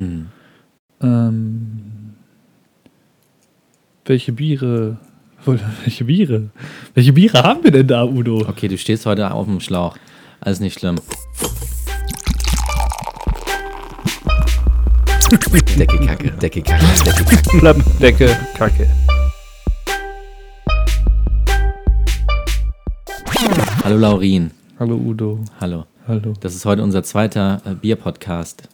Hm. Ähm, welche Biere, welche Biere, welche Biere haben wir denn da, Udo? Okay, du stehst heute auf dem Schlauch. Alles nicht schlimm. Decke Kacke, Decke Kacke, Decke Kacke. Klappdecke, Kacke. Hallo Laurin. Hallo Udo, Hallo. hallo. Das ist heute unser zweiter äh, Bier-Podcast.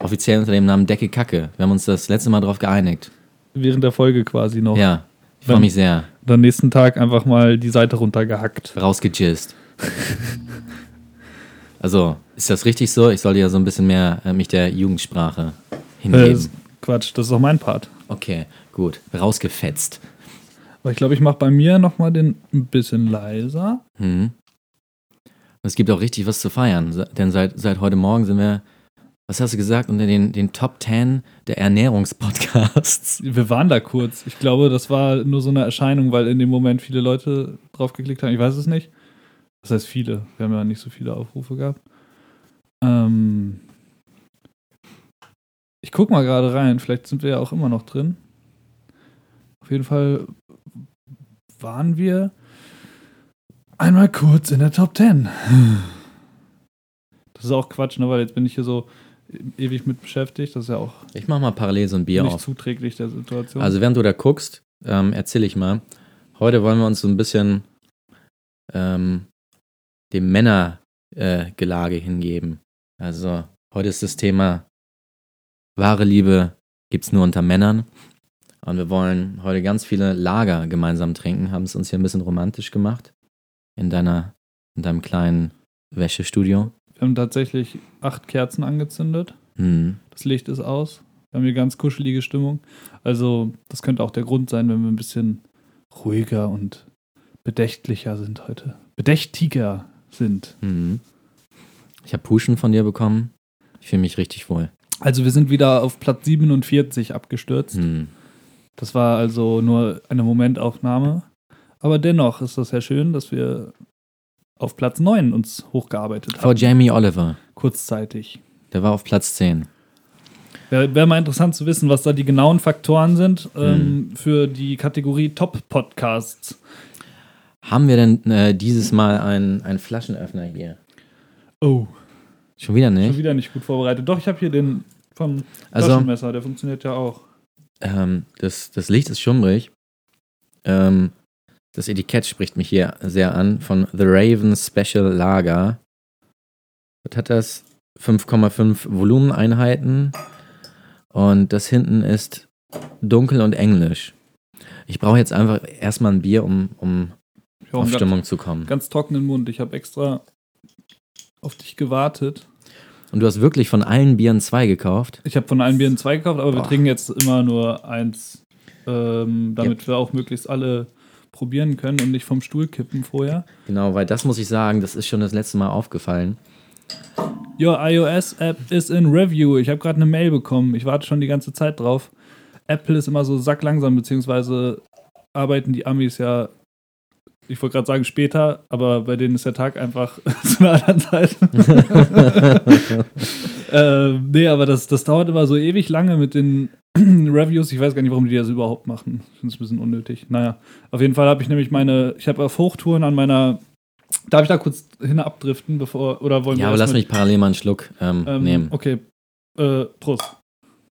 Offiziell unter dem Namen Decke Kacke. Wir haben uns das letzte Mal darauf geeinigt. Während der Folge quasi noch. Ja, ich freue Dann- mich sehr. Und am nächsten Tag einfach mal die Seite runtergehackt. Rausgejizzt. also, ist das richtig so? Ich sollte ja so ein bisschen mehr äh, mich der Jugendsprache Äh, hingeben. Quatsch, das ist auch mein Part. Okay, gut. Rausgefetzt. Aber ich glaube, ich mache bei mir nochmal den ein bisschen leiser. Mhm. Und es gibt auch richtig was zu feiern, denn seit, seit heute Morgen sind wir, was hast du gesagt, unter den, den Top 10 der Ernährungspodcasts. Wir waren da kurz. Ich glaube, das war nur so eine Erscheinung, weil in dem Moment viele Leute drauf geklickt haben. Ich weiß es nicht. Das heißt viele. Wir haben ja nicht so viele Aufrufe gehabt. Ähm ich guck mal gerade rein. Vielleicht sind wir ja auch immer noch drin. Auf jeden Fall waren wir einmal kurz in der Top 10. Das ist auch Quatsch, ne? weil jetzt bin ich hier so ewig mit beschäftigt. Das ist ja auch Ich mach mal parallel so ein Bier nicht auf. zuträglich der Situation. Also während du da guckst, ähm, erzähle ich mal. Heute wollen wir uns so ein bisschen ähm, dem Männergelage äh, hingeben. Also heute ist das Thema wahre Liebe gibt's nur unter Männern. Und wir wollen heute ganz viele Lager gemeinsam trinken, haben es uns hier ein bisschen romantisch gemacht. In deiner, in deinem kleinen Wäschestudio. Wir haben tatsächlich acht Kerzen angezündet. Hm. Das Licht ist aus. Wir haben hier ganz kuschelige Stimmung. Also, das könnte auch der Grund sein, wenn wir ein bisschen ruhiger und bedächtlicher sind heute. Bedächtiger sind. Hm. Ich habe Puschen von dir bekommen. Ich fühle mich richtig wohl. Also, wir sind wieder auf Platz 47 abgestürzt. Hm. Das war also nur eine Momentaufnahme. Aber dennoch ist das ja schön, dass wir auf Platz 9 uns hochgearbeitet Vor haben. Jamie Oliver. Kurzzeitig. Der war auf Platz 10. Wäre wär mal interessant zu wissen, was da die genauen Faktoren sind ähm, für die Kategorie Top-Podcasts. Haben wir denn äh, dieses Mal einen, einen Flaschenöffner hier? Oh, Schon wieder schon nicht? wieder nicht gut vorbereitet. Doch, ich habe hier den vom Also, Taschenmesser, der funktioniert ja auch. ähm, das, das Licht ist schummrig. Ähm, das Etikett spricht mich hier sehr an. Von The Raven Special Lager. Was hat das? 5,5 Volumeneinheiten. Und das hinten ist dunkel und englisch. Ich brauche jetzt einfach erstmal ein Bier, um, um Ich auf ganz, Stimmung zu kommen. ganz trockenen Mund. Ich habe extra auf dich gewartet. Und du hast wirklich von allen Bieren zwei gekauft? Ich habe von allen Bieren zwei gekauft, aber wir Boah. trinken jetzt immer nur eins, ähm, damit wir auch möglichst alle probieren können und nicht vom Stuhl kippen vorher. Genau, weil das muss ich sagen, das ist schon das letzte Mal aufgefallen. Your iOS-App is in Review. Ich habe gerade eine Mail bekommen. Ich warte schon die ganze Zeit drauf. Apple ist immer so sacklangsam, beziehungsweise arbeiten die Amis ja, ich wollte gerade sagen später, aber bei denen ist der Tag einfach zu einer anderen Zeit. ähm, nee, aber das, das dauert immer so ewig lange mit den Reviews. Ich weiß gar nicht, warum die das überhaupt machen. Ich finde es ein bisschen unnötig. Naja, auf jeden Fall habe ich nämlich meine, ich habe auf Hochtouren an meiner, darf ich da kurz hin abdriften, bevor, oder wollen wir Ja, aber erst lass mit- mich parallel mal einen Schluck ähm, ähm, nehmen. Okay, äh, Prost.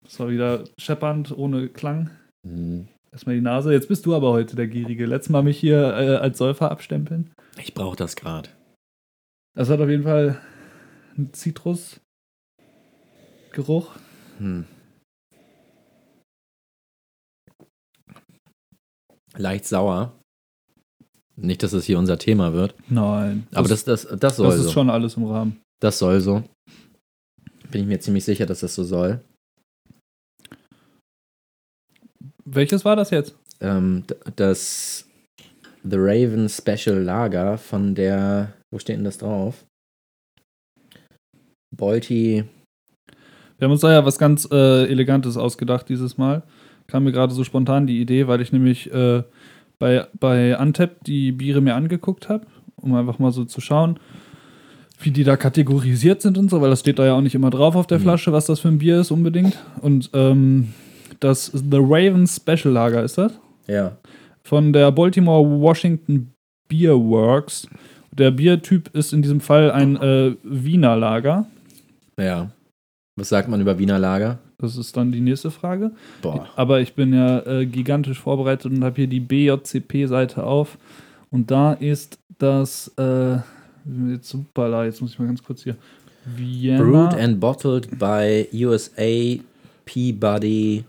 Das war wieder scheppernd, ohne Klang. Mhm. Erstmal die Nase. Jetzt bist du aber heute der Gierige. Letztes Mal mich hier äh, als Säufer abstempeln. Ich brauche das gerade. Das hat auf jeden Fall einen Zitrusgeruch. Hm. Leicht sauer. Nicht, dass es hier unser Thema wird. Nein. Aber das, das, das soll das ist so. schon alles im Rahmen. Das soll so. Bin ich mir ziemlich sicher, dass das so soll. Welches war das jetzt? Ähm, das The Raven Special Lager von der, wo steht denn das drauf? Bolti, Wir haben uns da ja was ganz äh, Elegantes ausgedacht dieses Mal. Kam mir gerade so spontan die Idee, weil ich nämlich äh, bei, bei Antep die Biere mir angeguckt habe, um einfach mal so zu schauen. wie die da kategorisiert sind und so, weil das steht da ja auch nicht immer drauf auf der Mhm. Flasche, was das für ein Bier ist unbedingt. Und ähm, das The Raven Special Lager ist das? Ja. Von der Baltimore Washington Beer Works. Der Biertyp ist in diesem Fall ein äh, Wiener Lager. Ja. Was sagt man über Wiener Lager? Das ist dann die nächste Frage. Boah. Aber ich bin ja äh, gigantisch vorbereitet und habe hier die BJCP-Seite auf. Und da ist das, äh, jetzt super, jetzt muss ich mal ganz kurz hier. Vienna. Brewed and bottled by USA Peabody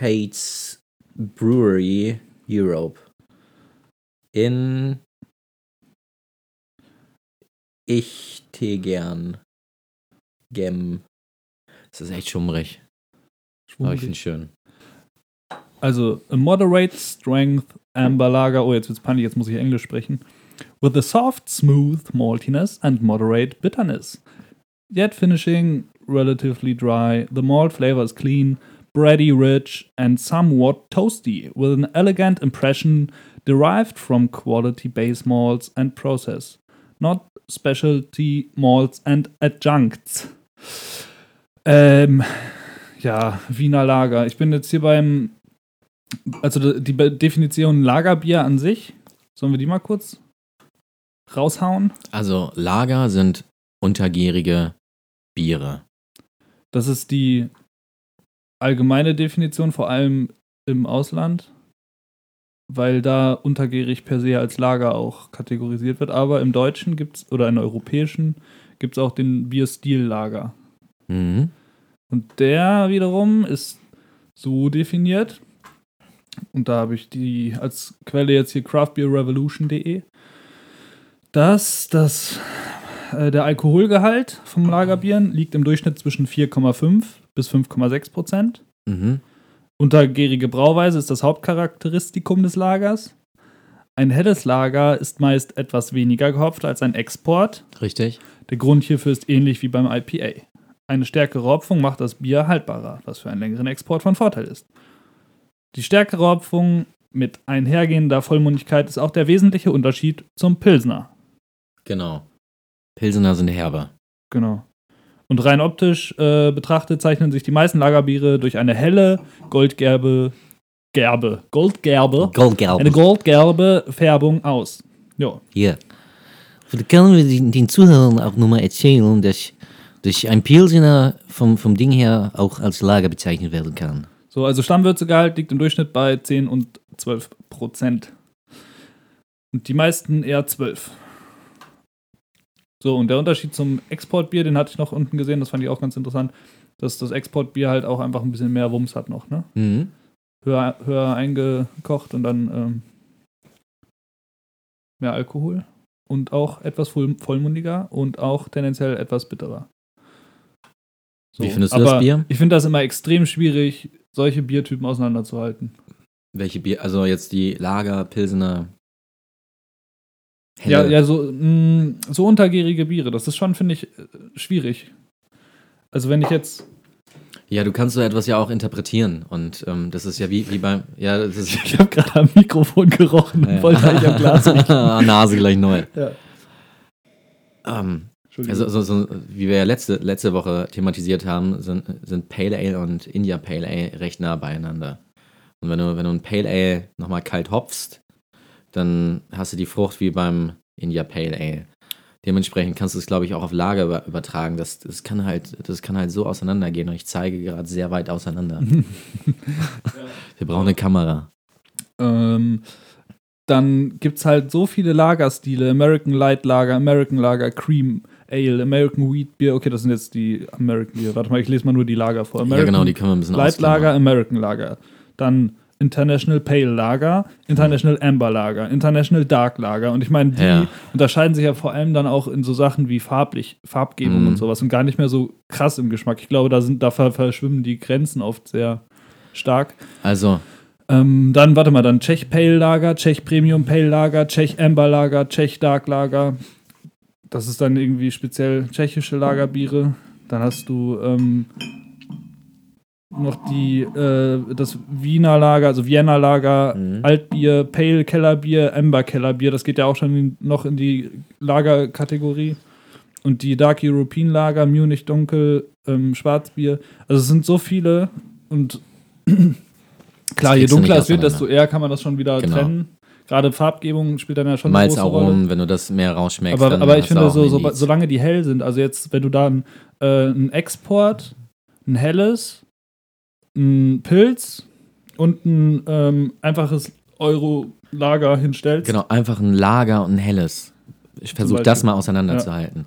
Hates Brewery Europe. In Ich Tegern. Gem. Das ist echt schummrig. Aber ich finde schön. Also, a moderate strength amber lager. Oh, jetzt wird's peinlich, jetzt muss ich Englisch sprechen. With a soft, smooth maltiness and moderate bitterness. Yet finishing relatively dry, the malt flavor is clean, bready rich, and somewhat toasty, with an elegant impression derived from quality base malts and process, not specialty malts and adjuncts. Ähm, ja, Wiener Lager. Ich bin jetzt hier beim, also die Definition Lagerbier an sich. Sollen wir die mal kurz raushauen? Also, Lager sind untergärige Biere. Das ist die allgemeine Definition, vor allem im Ausland, weil da untergärig per se als Lager auch kategorisiert wird. Aber im Deutschen gibt es, oder im Europäischen, gibt es auch den Bierstil-Lager. Mhm. Und der wiederum ist so definiert. Und da habe ich die als Quelle jetzt hier craftbeerrevolution.de, dass das, äh, der Alkoholgehalt vom Lagerbieren liegt im Durchschnitt zwischen 4,5 bis 5,6 Prozent. Mhm. Untergärige Brauweise ist das Hauptcharakteristikum des Lagers. Ein helles Lager ist meist etwas weniger gehopft als ein Export. Richtig? Der Grund hierfür ist ähnlich wie beim IPA. Eine stärkere Hopfung macht das Bier haltbarer, was für einen längeren Export von Vorteil ist. Die stärkere Hopfung mit einhergehender Vollmundigkeit ist auch der wesentliche Unterschied zum Pilsner. Genau. Pilsener sind herbe. Genau. Und rein optisch äh, betrachtet zeichnen sich die meisten Lagerbiere durch eine helle, goldgelbe Gerbe, Goldgerbe, Goldgelb. eine goldgelbe Färbung aus. Ja. Ja. Da können wir den, den Zuhörern auch nochmal erzählen, dass, dass ein Pilsener vom, vom Ding her auch als Lager bezeichnet werden kann. So, also Stammwürzegehalt liegt im Durchschnitt bei 10 und 12 Prozent. Und die meisten eher 12. So, und der Unterschied zum Exportbier, den hatte ich noch unten gesehen, das fand ich auch ganz interessant, dass das Exportbier halt auch einfach ein bisschen mehr Wumms hat noch, ne? Mhm. Höher, höher eingekocht und dann ähm, mehr Alkohol und auch etwas voll, vollmundiger und auch tendenziell etwas bitterer. So, Wie findest du aber das Bier? Ich finde das immer extrem schwierig, solche Biertypen auseinanderzuhalten. Welche Bier? Also jetzt die Lager, Pilsener. Ja, Helle. ja, so, mh, so untergärige Biere, das ist schon, finde ich, äh, schwierig. Also wenn ich jetzt, Ja, du kannst so etwas ja auch interpretieren. Und ähm, das ist ja wie, wie beim. Ja, das ist. ich habe gerade am Mikrofon gerochen und Ja. wollte eigentlich am Glas riechen. Ah, Nase gleich neu. Ja. Ähm. Also, so, so, wie wir ja letzte, letzte Woche thematisiert haben, sind, sind Pale Ale und India Pale Ale recht nah beieinander. Und wenn du, wenn du ein Pale Ale nochmal kalt hopfst, dann hast du die Frucht wie beim India Pale Ale. Dementsprechend kannst du es, glaube ich, auch auf Lager über, übertragen. Das, das, kann halt, das kann halt so auseinandergehen und ich zeige gerade sehr weit auseinander. Wir brauchen eine Kamera. Ähm, dann gibt es halt so viele Lagerstile: American Light Lager, American Lager, Cream Ale, American Wheat Beer. Okay, das sind jetzt die American Beer. Warte mal, ich lese mal nur die Lager vor. ja, American genau, die können wir ein bisschen Light. Lager, American Lager. Dann International Pale Lager, International Amber Lager, International Dark Lager. Und ich meine, die Ja. unterscheiden sich ja vor allem dann auch in so Sachen wie farblich, Farbgebung Mhm. und sowas und gar nicht mehr so krass im Geschmack. Ich glaube, da sind, da ver- verschwimmen die Grenzen oft sehr stark. Also, Ähm, dann, warte mal, dann Czech Pale Lager, Czech Premium Pale Lager, Czech Amber Lager, Czech Dark Lager. Das ist dann irgendwie speziell tschechische Lagerbiere. Dann hast du ähm, noch die, äh, das Wiener Lager, also Vienna Lager, Mhm. Altbier, Pale Kellerbier, Amber Kellerbier. Das geht ja auch schon in, noch in die Lagerkategorie. Und die Dark European Lager, Munich Dunkel, ähm, Schwarzbier. Also es sind so viele und klar, je dunkler es wird, desto eher kann man das schon wieder Genau. trennen. Gerade Farbgebung spielt dann ja schon eine große Rolle. Malzaromen, wenn du das mehr rausschmeckst. Aber, aber ich finde, so, so, solange die hell sind, also jetzt, wenn du da ein, äh, ein Export, ein helles, ein Pilz und ein ähm, einfaches Euro-Lager hinstellst, Genau, einfach ein Lager und ein helles. Ich versuche das mal auseinanderzuhalten.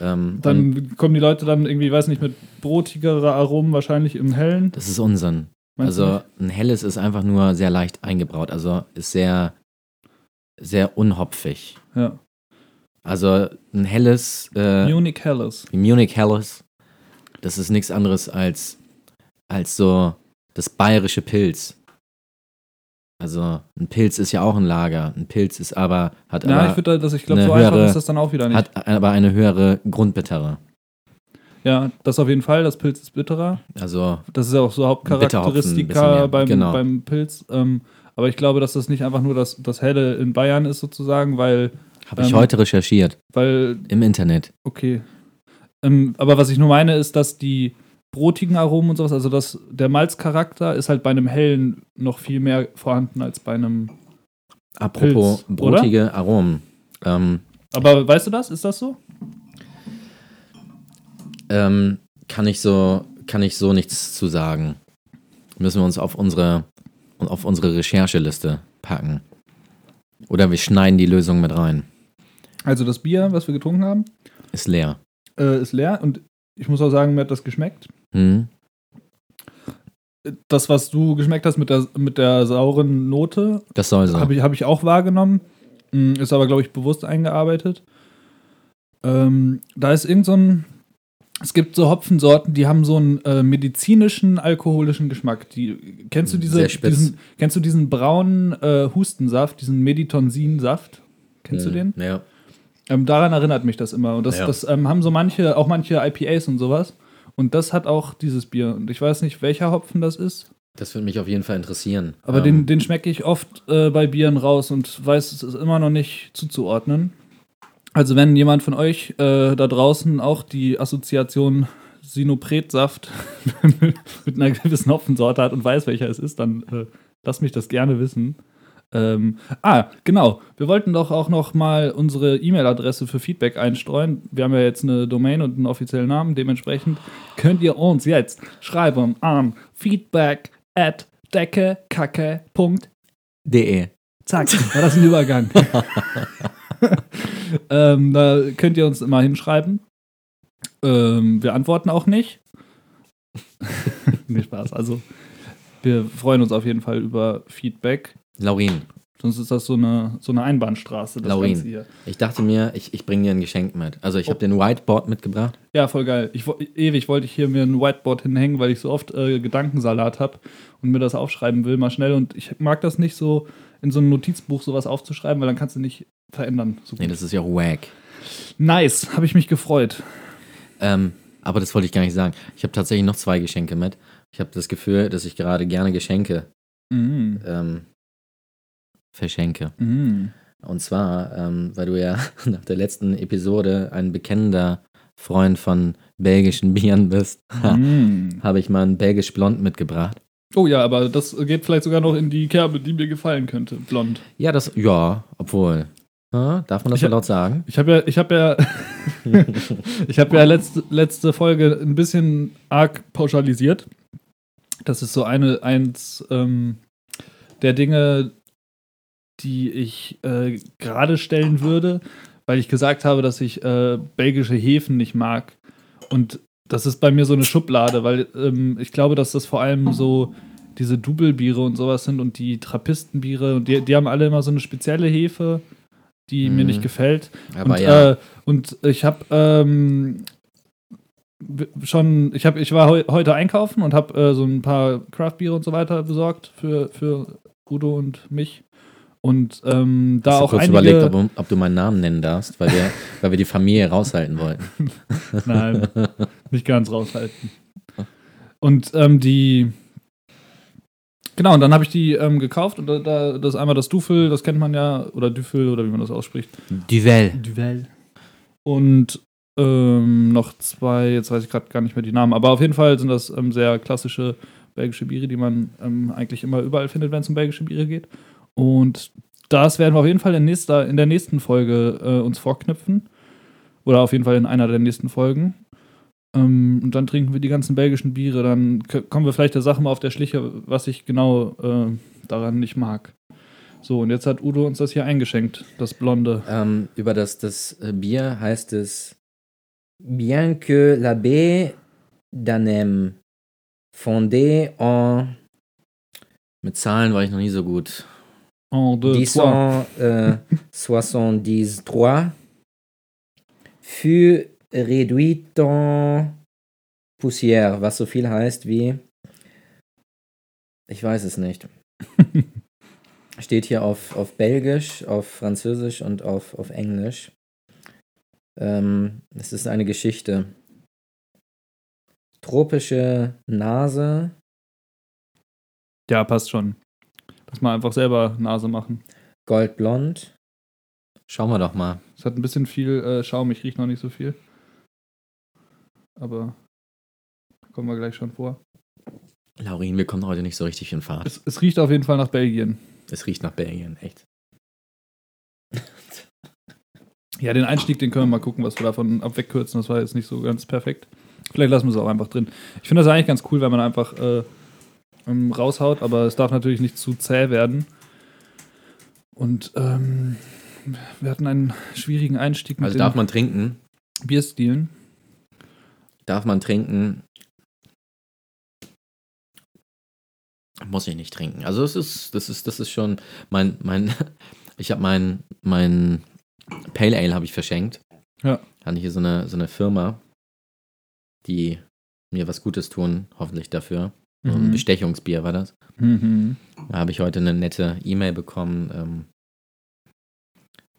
Ähm, und dann kommen die Leute dann irgendwie, weiß nicht, mit brotigere Aromen wahrscheinlich im hellen. das ist Unsinn. Meinst Also ein helles ist einfach nur sehr leicht eingebraut. Also ist sehr, sehr unhopfig. Ja. Also ein helles, äh, Munich Helles. Munich Helles, das ist nichts anderes als, als so das bayerische Pilz. Also ein Pilz ist ja auch ein Lager. Ein Pilz ist aber, hat Ja, aber ich würde, dass ich glaube, eine so einfach höhere- ist das dann auch wieder nicht. hat aber eine höhere Grundbittere. ja, das auf jeden Fall. Das Pilz ist bitterer. Also Das ist ja auch so bisschen Hauptcharakteristika beim, genau. beim Pilz. Ähm, aber ich glaube, dass das nicht einfach nur das, das Helle in Bayern ist, sozusagen, weil, habe ich Ähm, heute recherchiert weil, im Internet. okay. Ähm, aber was ich nur meine, ist, dass die brotigen Aromen und sowas, also das, der Malzcharakter ist halt bei einem hellen noch viel mehr vorhanden als bei einem. Apropos Pilz, oder? brotige Aromen. Ähm, Aber weißt du das? Ist das so? ähm, kann ich so kann ich so nichts zu sagen. Müssen wir uns auf unsere auf unsere Rechercheliste packen. Oder wir schneiden die Lösung mit rein. Also das Bier, was wir getrunken haben, Ist leer. äh, ist leer und ich muss auch sagen, mir hat das geschmeckt. Hm? Das, was du geschmeckt hast mit der, mit der sauren Note, Das soll so. Habe ich, hab ich auch wahrgenommen. Mm, Ist aber, glaube ich, bewusst eingearbeitet. Ähm, da ist irgend so ein. Es gibt so Hopfensorten, die haben so einen äh, medizinischen, alkoholischen Geschmack. Die, kennst du diese, Sehr spitz. diesen, kennst du diesen braunen äh, Hustensaft, diesen Meditonsin-Saft? Kennst du den? Hm, Ja. Ähm, daran erinnert mich das immer. Und das, Ja. das ähm, haben so manche, auch manche IPAs und sowas. Und das hat auch dieses Bier. Und ich weiß nicht, welcher Hopfen das ist. Das würde mich auf jeden Fall interessieren. Aber Ähm, den, den schmecke ich oft äh, bei Bieren raus und weiß es ist immer noch nicht zuzuordnen. Also wenn jemand von euch äh, da draußen auch die Assoziation Sinopretsaft mit einer gewissen Hopfensorte hat und weiß, welcher es ist, dann äh, lasst mich das gerne wissen. Ähm, ah, genau. Wir wollten doch auch noch mal unsere E-Mail-Adresse für Feedback einstreuen. Wir haben ja jetzt eine Domain und einen offiziellen Namen. Dementsprechend könnt ihr uns jetzt schreiben an feedback at deckekacke.de. DE. Zack, war das ein Übergang. ähm, da könnt ihr uns immer hinschreiben. Ähm, wir antworten auch nicht. nee, Spaß. Also, wir freuen uns auf jeden Fall über Feedback. Laurin, Sonst ist das so eine, so eine Einbahnstraße, das Laurin. Ganze hier. ich dachte mir, ich, ich bringe dir ein Geschenk mit. Also ich habe den Whiteboard mitgebracht. Ja, voll geil. Ich, ewig wollte ich hier mir ein Whiteboard hinhängen, weil ich so oft äh, Gedankensalat habe und mir das aufschreiben will, mal schnell. Und ich mag das nicht so, in so einem Notizbuch sowas aufzuschreiben, weil dann kannst du nicht verändern. So Nee, das ist ja auch wack. nice, habe ich mich gefreut. Ähm, aber das wollte ich gar nicht sagen. Ich habe tatsächlich noch zwei Geschenke mit. Ich habe das Gefühl, dass ich gerade gerne Geschenke Mhm. ähm, verschenke. Mhm. Und zwar, ähm, weil du ja nach der letzten Episode ein bekennender Freund von belgischen Bieren bist, Mhm. habe ich mal ein belgisch Blond mitgebracht. Oh ja, aber das geht vielleicht sogar noch in die Kerbe, die mir gefallen könnte. Blond. Ja, das, ja, obwohl. Ja, darf man das so hab- laut sagen? Ich habe ja, ich habe ja, ich habe ja letzte, letzte Folge ein bisschen arg pauschalisiert. Das ist so eine, eins ähm, der Dinge, die ich äh, gerade stellen würde, weil ich gesagt habe, dass ich äh, belgische Hefen nicht mag. Und das ist bei mir so eine Schublade, weil ähm, ich glaube, dass das vor allem so diese Double-Biere und sowas sind und die Trappistenbiere und die, die haben alle immer so eine spezielle Hefe, die mir Mhm. nicht gefällt. Aber und, ja, äh, und ich habe ähm, schon, ich habe, ich war heu heute einkaufen und habe äh, so ein paar Craftbiere und so weiter besorgt für, für Udo und mich. Und ähm, da du auch kurz einige. überlegt, ob, du- ob du meinen Namen nennen darfst, weil wir, weil wir die Familie raushalten wollten. Nein, nicht ganz raushalten. Und ähm, die. Genau, und dann habe ich die ähm, gekauft und da, da, das ist einmal das Dufel, das kennt man ja, oder Düffel oder wie man das ausspricht. Duvel. Duvel. Und ähm, noch zwei, jetzt weiß ich gerade gar nicht mehr die Namen, aber auf jeden Fall sind das ähm, sehr klassische belgische Biere, die man ähm, eigentlich immer überall findet, wenn es um belgische Biere geht. Und das werden wir auf jeden Fall in, nächster, in der nächsten Folge äh, uns vorknüpfen. Oder auf jeden Fall in einer der nächsten Folgen. Ähm, und dann trinken wir die ganzen belgischen Biere. Dann kommen wir vielleicht der Sache mal auf der Schliche, was ich genau äh, daran nicht mag. So, und jetzt hat Udo uns das hier eingeschenkt, das Blonde. Ähm, über das, das äh, Bier heißt es Bien que la baie d'Anem fondée en mit Zahlen war ich noch nie so gut. En deux, trois. 1873 fut réduite en poussière, was so viel heißt wie ich weiß es nicht. Steht hier auf, auf Belgisch, auf Französisch und auf, auf Englisch. Ähm, es ist eine Geschichte. Tropische Nase, Ja, passt schon. Lass mal einfach selber Nase machen. goldblond. Schauen wir doch mal. Es hat ein bisschen viel äh, Schaum, ich rieche noch nicht so viel. Aber kommen wir gleich schon vor. Laurin, wir kommen heute nicht so richtig in Fahrt. Es, es riecht auf jeden Fall nach Belgien. Es riecht nach Belgien, echt. Ja, den Einstieg, den können wir mal gucken, was wir davon abwegkürzen. Das war jetzt nicht so ganz perfekt. Vielleicht lassen wir es auch einfach drin. Ich finde das eigentlich ganz cool, wenn man einfach äh, ähm, raushaut, aber es darf natürlich nicht zu zäh werden. Und ähm, wir hatten einen schwierigen Einstieg mit Also darf man trinken, Bierstilen. darf man trinken. Muss ich nicht trinken. Also es ist, das ist, das ist schon mein, mein, ich habe mein, mein Pale Ale habe ich verschenkt. Ja. Hatte hier so eine, so eine Firma, die mir was Gutes tun, hoffentlich dafür. So Ein Mhm. Bestechungsbier war das. Mhm. Da habe ich heute eine nette E-Mail bekommen. Ähm,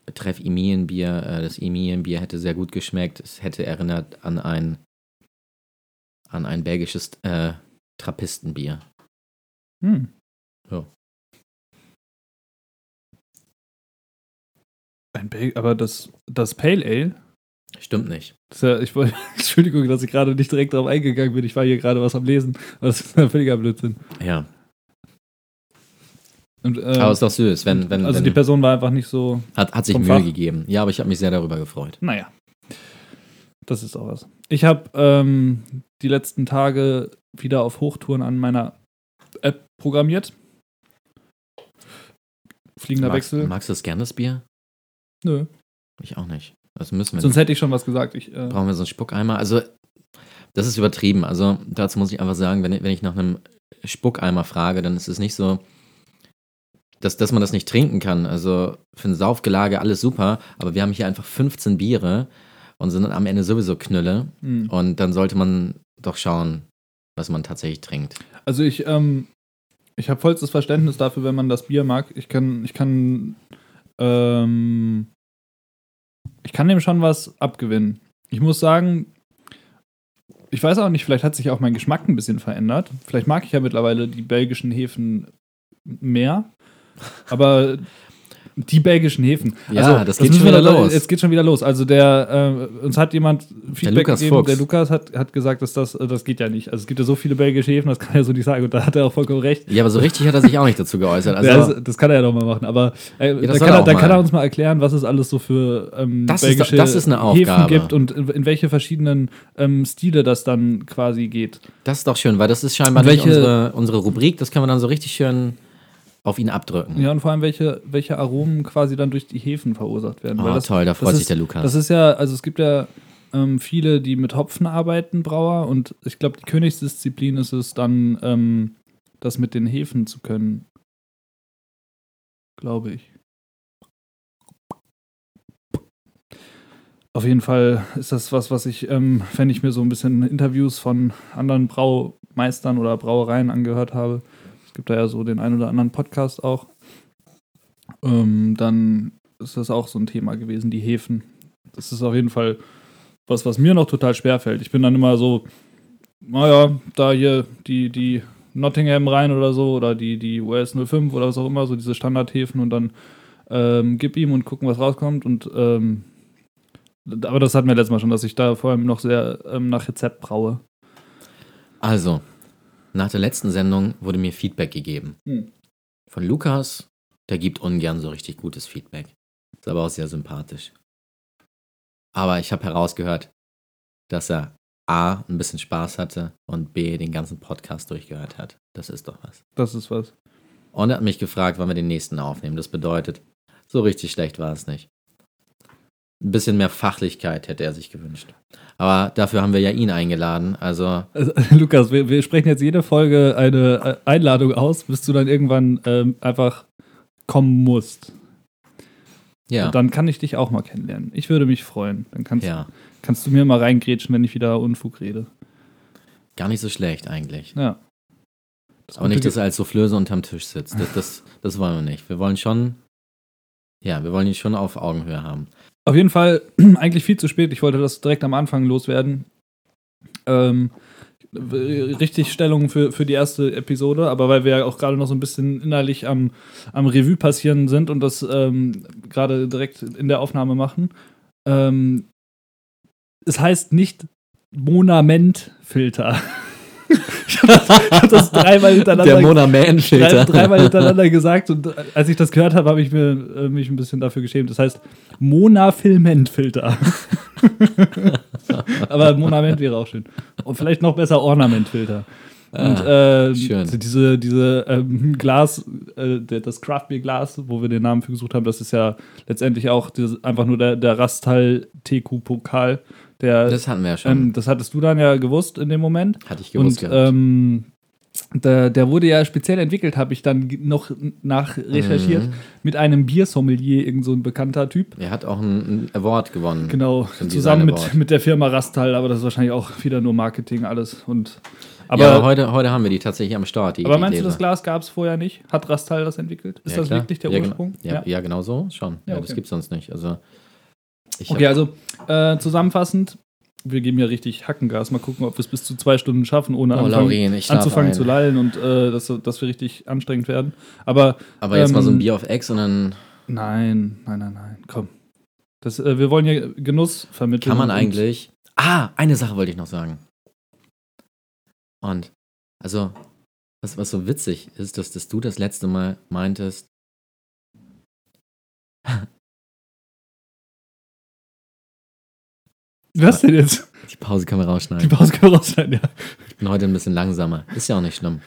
betreff Emilienbier. Äh, das Emilienbier hätte sehr gut geschmeckt. Es hätte erinnert an ein, an ein belgisches äh, Trappistenbier. Hm. Ja. Ein Bel aber das, das Pale Ale, Stimmt nicht. ja, ich wollte, Entschuldigung, dass ich gerade nicht direkt darauf eingegangen bin. Ich war hier gerade was am Lesen. Das ist ein völliger Blödsinn. Ja. Und, äh, Aber ist doch süß, wenn, wenn, also wenn die Person war einfach nicht so, hat, hat sich Mühe Fach. gegeben. Ja, aber ich habe mich sehr darüber gefreut. naja. Das ist auch was. Ich habe ähm, die letzten Tage wieder auf Hochtouren an meiner App programmiert. Fliegender Magst, Wechsel. magst du das gerne, das Bier? Nö. Ich auch nicht. Das müssen wir Sonst hätte ich schon was gesagt. Ich, äh, brauchen wir so einen Spuckeimer. Also, das ist übertrieben. Also, dazu muss ich einfach sagen, wenn, ich- wenn ich nach einem Spuckeimer frage, dann ist es nicht so, dass, dass man das nicht trinken kann. Also, für ein Saufgelage alles super, aber wir haben hier einfach 15 Biere und sind dann am Ende sowieso Knülle. hm. Und dann sollte man doch schauen, was man tatsächlich trinkt. Also ich, ähm, ich habe vollstes Verständnis dafür, wenn man das Bier mag. Ich kann, ich kann, ähm, ich kann dem schon was abgewinnen. Ich muss sagen, ich weiß auch nicht, vielleicht hat sich auch mein Geschmack ein bisschen verändert. Vielleicht mag ich ja mittlerweile die belgischen Hefen mehr. Aber die belgischen Hefen. Ja, das geht müssen schon wieder los. Jetzt geht schon wieder los. Also der, äh, uns hat jemand Feedback Lukas gegeben. Fuchs. Der Lukas hat, hat gesagt, dass das, äh, das geht ja nicht. Also es gibt ja so viele belgische Hefen, das kann er so nicht sagen. Und da hat er auch vollkommen recht. Ja, aber so richtig hat er sich auch nicht dazu geäußert. Also, ja, das, das kann er ja doch mal machen. Aber äh, das da, kann er da kann er uns mal erklären, was es alles so für ähm, Das ist belgische doch- das ist Hefen gibt und in, in welche verschiedenen ähm, Stile das dann quasi geht. das ist doch schön, weil das ist scheinbar welche- unsere, unsere Rubrik. Das kann man dann so richtig schön auf ihn abdrücken. Ja, und vor allem, welche, welche Aromen quasi dann durch die Hefen verursacht werden. Oh, das, toll, da freut sich ist- der Lukas. Das ist ja, also es gibt ja ähm, viele, die mit Hopfen arbeiten, Brauer, und ich glaube, die Königsdisziplin ist es dann, ähm, das mit den Hefen zu können. Glaube ich. Auf jeden Fall ist das was, was ich, ähm, wenn ich mir so ein bisschen Interviews von anderen Braumeistern oder Brauereien angehört habe, gibt da ja so den einen oder anderen Podcast auch, ähm, dann ist das auch so ein Thema gewesen, die Hefen. Das ist auf jeden Fall was, was mir noch total schwer fällt. Ich bin dann immer so, naja, da hier die, die Nottingham rein oder so oder die, die US 05 oder was auch immer, so diese Standardhäfen und dann ähm, gib ihm und gucken, was rauskommt. Und ähm, aber das hatten wir letztes Mal schon, dass ich da vor allem noch sehr ähm, nach Rezept braue. Also, nach der letzten Sendung wurde mir Feedback gegeben. Hm. Von Lukas, der gibt ungern so richtig gutes Feedback. Ist aber auch sehr sympathisch. Aber ich habe herausgehört, dass er A, ein bisschen Spaß hatte und B, den ganzen Podcast durchgehört hat. Das ist doch was. Das ist was. Und er hat mich gefragt, wann wir den nächsten aufnehmen. Das bedeutet, so richtig schlecht war es nicht. Ein bisschen mehr Fachlichkeit hätte er sich gewünscht. Aber dafür haben wir ja ihn eingeladen. Also, Also, Lukas, wir, wir sprechen jetzt jede Folge eine äh, Einladung aus, bis du dann irgendwann ähm, einfach kommen musst. ja. Und dann kann ich dich auch mal kennenlernen. Ich würde mich freuen. Dann kannst, ja. kannst du mir mal reingrätschen, wenn ich wieder Unfug rede. Gar nicht so schlecht eigentlich. Ja. Das Aber nicht, dass er als Soufflöse unterm Tisch sitzt. Das, das, das wollen wir nicht. Wir wollen schon, ja, wir wollen ihn schon auf Augenhöhe haben. Auf jeden Fall eigentlich viel zu spät. Ich wollte das direkt am Anfang loswerden. Ähm, richtig Stellung für, für die erste Episode, aber weil wir ja auch gerade noch so ein bisschen innerlich am, am Revue passieren sind und das ähm, gerade direkt in der Aufnahme machen. Ähm, es heißt nicht Monamentfilter. ich habe das, ich hab das dreimal hintereinander Der Mona Man drei, Filter. dreimal hintereinander gesagt und äh, als ich das gehört habe, habe ich mir, äh, mich ein bisschen dafür geschämt. Das heißt Monafilmentfilter. Aber Monament wäre auch schön. Und vielleicht noch besser Ornamentfilter. Und Ah, äh, diese, diese ähm, Glas, äh, das Craftbeer-Glas, wo wir den Namen für gesucht haben, das ist ja letztendlich auch dieses, einfach nur der, der Rastal TQ-Pokal. Der, Das hatten wir ja schon. ähm, das hattest du dann ja gewusst in dem Moment. Hatte ich gewusst Und ähm, der, der wurde ja speziell entwickelt, habe ich dann noch nach recherchiert, Mhm. mit einem Biersommelier, irgend so ein bekannter Typ. Er hat auch einen, Award gewonnen. Genau, zusammen mit, mit der Firma Rastal, aber das ist wahrscheinlich auch wieder nur Marketing alles. Und, Aber aber ja, heute, heute haben wir die tatsächlich am Start. Aber meinst du, Gläser. das Glas gab es vorher nicht? Hat Rastal das entwickelt? Ist Ja, das klar. wirklich der ja, Ursprung? Ja, ja. genau so schon. Ja, Ja, Das okay. gibt es sonst nicht. Also, ich Okay, also äh, zusammenfassend, wir geben ja richtig Hackengas. Mal gucken, ob wir es bis zu zwei Stunden schaffen, ohne oh, anfangen, Laurin, anzufangen ein. zu lallen und äh, dass, dass wir richtig anstrengend werden. Aber Aber jetzt mal so ein Ähm, Bier auf Ex und dann Nein, nein, nein, nein. Komm. Das, äh, wir wollen ja Genuss vermitteln. kann man eigentlich. Ah, eine Sache wollte ich noch sagen. Und, also, was, was so witzig ist, dass, dass du das letzte Mal meintest, Was denn jetzt? die Pause kann man Die rausschneiden. Pause kann rausschneiden, ja. Ich bin heute ein bisschen langsamer. Ist ja auch nicht schlimm.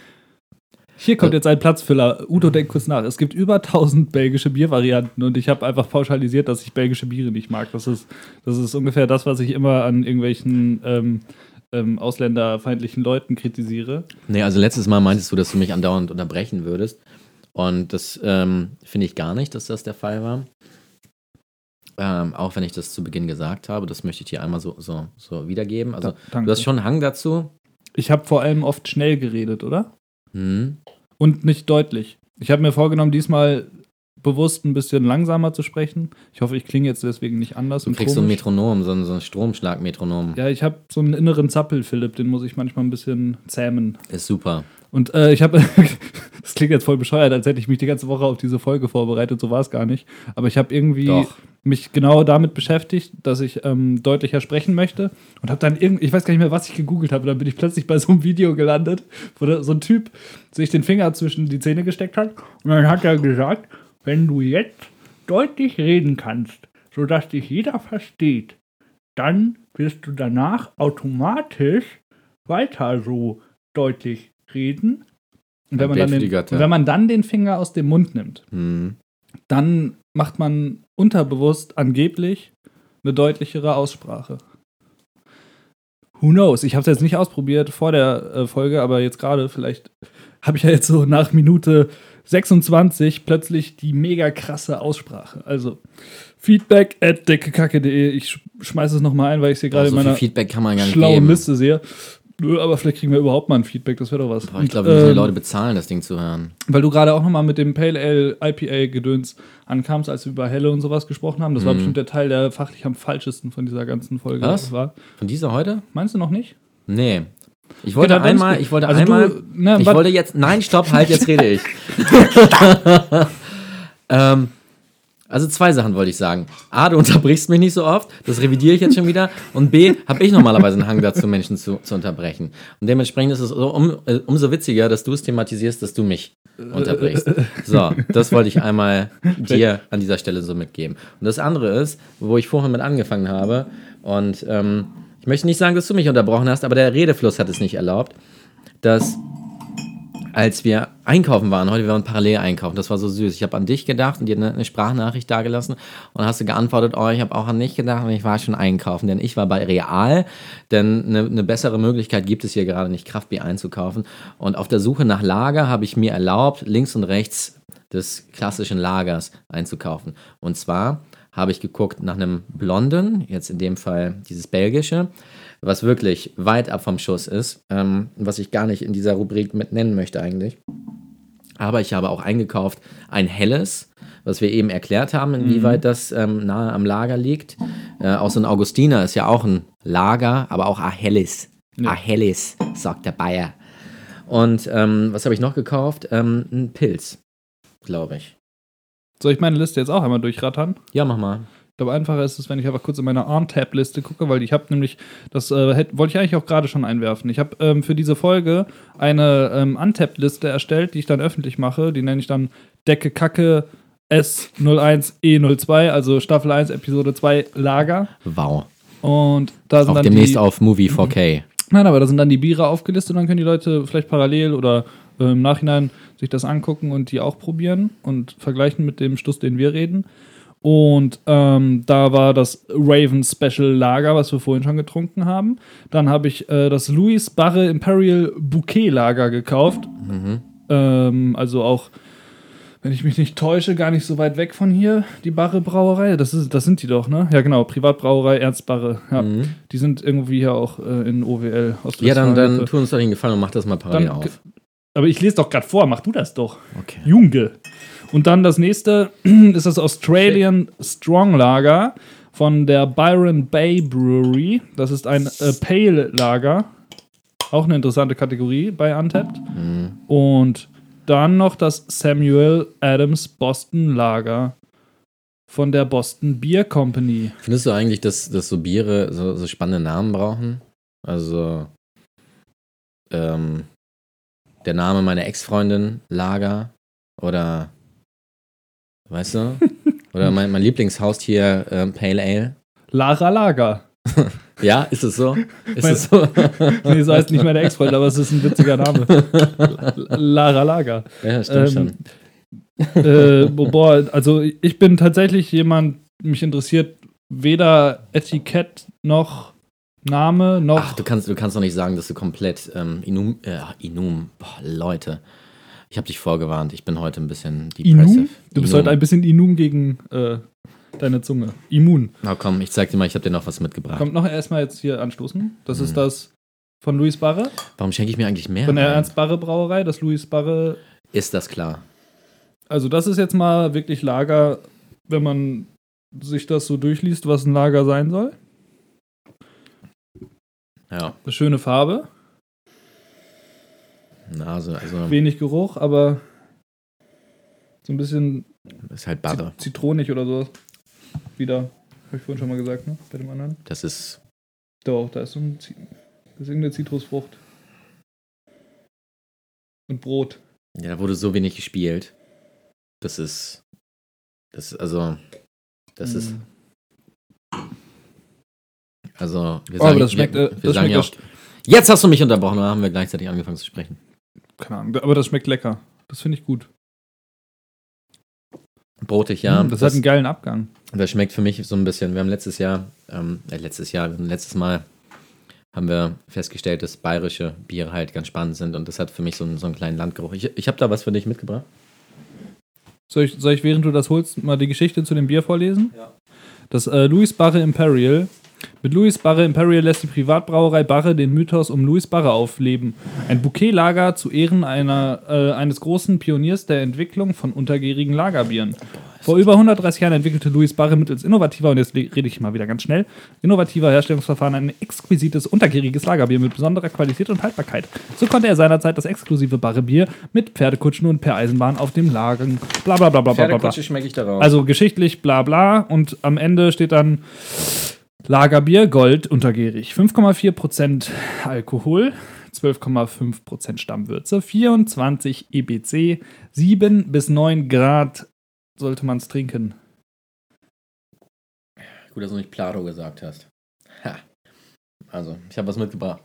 Hier kommt Äh. jetzt ein Platzfüller. Udo denkt kurz nach. Es gibt über 1000 belgische Biervarianten und ich habe einfach pauschalisiert, dass ich belgische Biere nicht mag. Das ist, das ist ungefähr das, was ich immer an irgendwelchen ähm, ähm, ausländerfeindlichen Leuten kritisiere. Nee, also letztes Mal meintest du, dass du mich andauernd unterbrechen würdest. Und das ähm, finde ich gar nicht, dass das der Fall war. Ähm, auch wenn ich das zu Beginn gesagt habe, das möchte ich dir einmal so, so, so wiedergeben. Also, Da- danke. du hast schon einen Hang dazu. Ich habe vor allem oft schnell geredet, oder? Hm. Und nicht deutlich. Ich habe mir vorgenommen, diesmal bewusst ein bisschen langsamer zu sprechen. Ich hoffe, ich klinge jetzt deswegen nicht anders. Du und kriegst so ein komisch. Metronom, so ein, so ein Stromschlag-Metronom. Ja, ich habe so einen inneren Zappel, Philipp, den muss ich manchmal ein bisschen zähmen. Ist super. Und äh, ich habe, das klingt jetzt voll bescheuert, als hätte ich mich die ganze Woche auf diese Folge vorbereitet, so war es gar nicht. Aber ich habe irgendwie Doch. mich genau damit beschäftigt, dass ich ähm, deutlicher sprechen möchte und habe dann irgendwie, ich weiß gar nicht mehr, was ich gegoogelt habe, dann bin ich plötzlich bei so einem Video gelandet, wo so ein Typ sich den Finger zwischen die Zähne gesteckt hat und dann hat er gesagt, wenn du jetzt deutlich reden kannst, sodass dich jeder versteht, dann wirst du danach automatisch weiter so deutlich reden. Und wenn man, dann den, und wenn man dann den Finger aus dem Mund nimmt, Hm. dann macht man unterbewusst angeblich eine deutlichere Aussprache. Who knows? Ich habe es jetzt nicht ausprobiert vor der äh, Folge, aber jetzt gerade vielleicht habe ich ja jetzt so nach Minute 26 plötzlich die mega krasse Aussprache. Also feedback at deckekacke.de. Ich sch schmeiße es nochmal ein, weil ich es hier gerade in meiner Feedback kann man gar nicht schlauen geben. Liste sehe. Nö, aber vielleicht kriegen wir überhaupt mal ein Feedback, das wäre doch was. Boah, ich glaube, wir müssen die ähm, Leute bezahlen, das Ding zu hören. weil du gerade auch nochmal mit dem Pale Ale IPA Gedöns ankamst, als wir über Helle und sowas gesprochen haben. Das war Mhm. bestimmt der Teil, der fachlich am falschesten von dieser ganzen Folge Was? war. Von dieser heute? Meinst du noch nicht? Nee. Ich wollte halt einmal, ich wollte Also einmal, du, ne, ich was- wollte jetzt, nein, stopp, halt, jetzt rede ich. ähm, also zwei Sachen wollte ich sagen. A, du unterbrichst mich nicht so oft, das revidiere ich jetzt schon wieder. Und B, habe ich normalerweise einen Hang dazu, Menschen zu, zu unterbrechen. Und dementsprechend ist es um, äh, umso witziger, dass du es thematisierst, dass du mich unterbrichst. So, das wollte ich einmal dir an dieser Stelle so mitgeben. Und das andere ist, wo ich vorhin mit angefangen habe, und ähm, ich möchte nicht sagen, dass du mich unterbrochen hast, aber der Redefluss hat es nicht erlaubt, dass als wir einkaufen waren, heute wir waren parallel einkaufen, das war so süß. Ich habe an dich gedacht und dir eine, Sprachnachricht dagelassen und hast du geantwortet, oh, ich habe auch an dich gedacht und ich war schon einkaufen, denn ich war bei Real, denn eine, eine bessere Möglichkeit gibt es hier gerade nicht, Kraftbier einzukaufen. Und auf der Suche nach Lager habe ich mir erlaubt, links und rechts des klassischen Lagers einzukaufen. Und zwar habe ich geguckt nach einem blonden, jetzt in dem Fall dieses belgische, was wirklich weit ab vom Schuss ist, ähm, was ich gar nicht in dieser Rubrik mit nennen möchte eigentlich. Aber ich habe auch eingekauft ein helles, was wir eben erklärt haben, inwieweit das ähm, nahe am Lager liegt. Äh, auch so ein Augustiner ist ja auch ein Lager, aber auch a helles. A helles, sagt der Bayer. Und ähm, was habe ich noch gekauft? Ähm, ein Pilz, glaube ich. Soll ich meine Liste jetzt auch einmal durchrattern? Ja, mach mal. Glaube, einfacher ist es, wenn ich einfach kurz in meine On-Tab-Liste gucke, weil ich habe nämlich, das äh, wollte ich eigentlich auch gerade schon einwerfen. Ich habe ähm, für diese Folge eine ähm, Untapped-Liste erstellt, die ich dann öffentlich mache. Die nenne ich dann Decke Kacke S01E02, also Staffel 1, Episode 2 Lager. Wow. Und da sind Auch dann demnächst die, auf Movie 4K. Nein, aber da sind dann die Biere aufgelistet und dann können die Leute vielleicht parallel oder äh, im Nachhinein sich das angucken und die auch probieren und vergleichen mit dem Stuss, den wir reden. Und ähm, da war das Raven Special Lager, was wir vorhin schon getrunken haben. Dann habe ich äh, das Louis Barre Imperial Bouquet Lager gekauft. Ähm, also auch, wenn ich mich nicht täusche, gar nicht so weit weg von hier, die Barre Brauerei. Das, ist, das sind die doch, ne? Ja, genau. Privatbrauerei Ernst Barre. Ja. Die sind irgendwie hier auch äh, in OWL. Ja, dann, dann tu uns doch den Gefallen und mach das mal parallel Dann- auf. Aber ich lese doch gerade vor, mach du das doch. Okay. Junge. Und dann das nächste ist das Australian Strong Lager von der Byron Bay Brewery. Das ist ein äh, Pale Lager. Auch eine interessante Kategorie bei Untapped. Und dann noch das Samuel Adams Boston Lager von der Boston Beer Company. Findest du eigentlich, dass, dass so Biere so, so spannende Namen brauchen? Also, ähm, der Name meiner Ex-Freundin, Lager, oder, weißt du? Oder mein, mein Lieblingshaustier, ähm, Pale Ale. Lara Lager. Ja, ist es so? Ist Mein- es so? Nee, so heißt nicht meine Ex-Freund, aber es ist ein witziger Name. Lara Lager. ja, stimmt Ähm, schon. äh, boah, also ich bin tatsächlich jemand, mich interessiert weder Etikett noch Name noch. Ach, du kannst, du kannst doch nicht sagen, dass du komplett ähm, Inum, äh, Inum, boah, Leute. Ich habe dich vorgewarnt, ich bin heute ein bisschen depressive. Inum? Du bist Inum. heute ein bisschen Inum gegen äh, deine Zunge. Immun. Na komm, ich zeig dir mal, ich habe dir noch was mitgebracht. Kommt noch erstmal jetzt hier anstoßen. Das Mhm. ist das von Luis Barre, Warum schenke ich mir eigentlich mehr? von der? Ernst Barre Brauerei, das Luis Barre. Ist das klar? Also das ist jetzt mal wirklich Lager, wenn man sich das so durchliest, was ein Lager sein soll. Ja, Eine schöne Farbe, Nase, also wenig Geruch, aber so ein bisschen ist halt Barre. Zit- zitronig oder sowas. Wieder, habe ich vorhin schon mal gesagt, ne? Bei dem anderen. Das ist, Doch, da ist so ein Zi- das ist irgendeine Zitrusfrucht. Und Brot. ja, da wurde so wenig gespielt. Das ist, das ist, also, das ist, Mm. also, wir Oh, aber das schmeckt, wir, äh, wir das sagen schmeckt ja auch, jetzt hast du mich unterbrochen, oder haben wir gleichzeitig angefangen zu sprechen? Keine Ahnung, aber das schmeckt lecker. Das finde ich gut. Brotig, ja. Mm, das, hat einen geilen Abgang. Das schmeckt für mich so ein bisschen. Wir haben letztes Jahr, ähm, äh, letztes Jahr, letztes Mal haben wir festgestellt, dass bayerische Biere halt ganz spannend sind und das hat für mich so einen, so einen kleinen Landgeruch. Ich, ich habe da was für dich mitgebracht. Soll ich, soll ich, während du das holst, mal die Geschichte zu dem Bier vorlesen? Ja. Das äh, Louis Barre Imperial. Mit Louis Barre Imperial lässt die Privatbrauerei Barre den Mythos um Louis Barre aufleben. Ein Bouquetlager zu Ehren einer, äh, eines großen Pioniers der Entwicklung von untergärigen Lagerbieren. Vor über 130 Jahren entwickelte Louis Barre mittels innovativer, und jetzt rede ich mal wieder ganz schnell, innovativer Herstellungsverfahren ein exquisites, untergieriges Lagerbier mit besonderer Qualität und Haltbarkeit. So konnte er seinerzeit das exklusive Barrebier mit Pferdekutschen und per Eisenbahn auf dem Lagen, bla bla bla bla bla bla. schmecke ich darauf. Also geschichtlich bla bla und am Ende steht dann Lagerbier Gold untergärig. 5,4% Alkohol, 12,5% Stammwürze, 24 EBC, 7 bis 9 Grad sollte man es trinken. Gut, dass du nicht Plado gesagt hast. Ha. Also, ich habe was mitgebracht.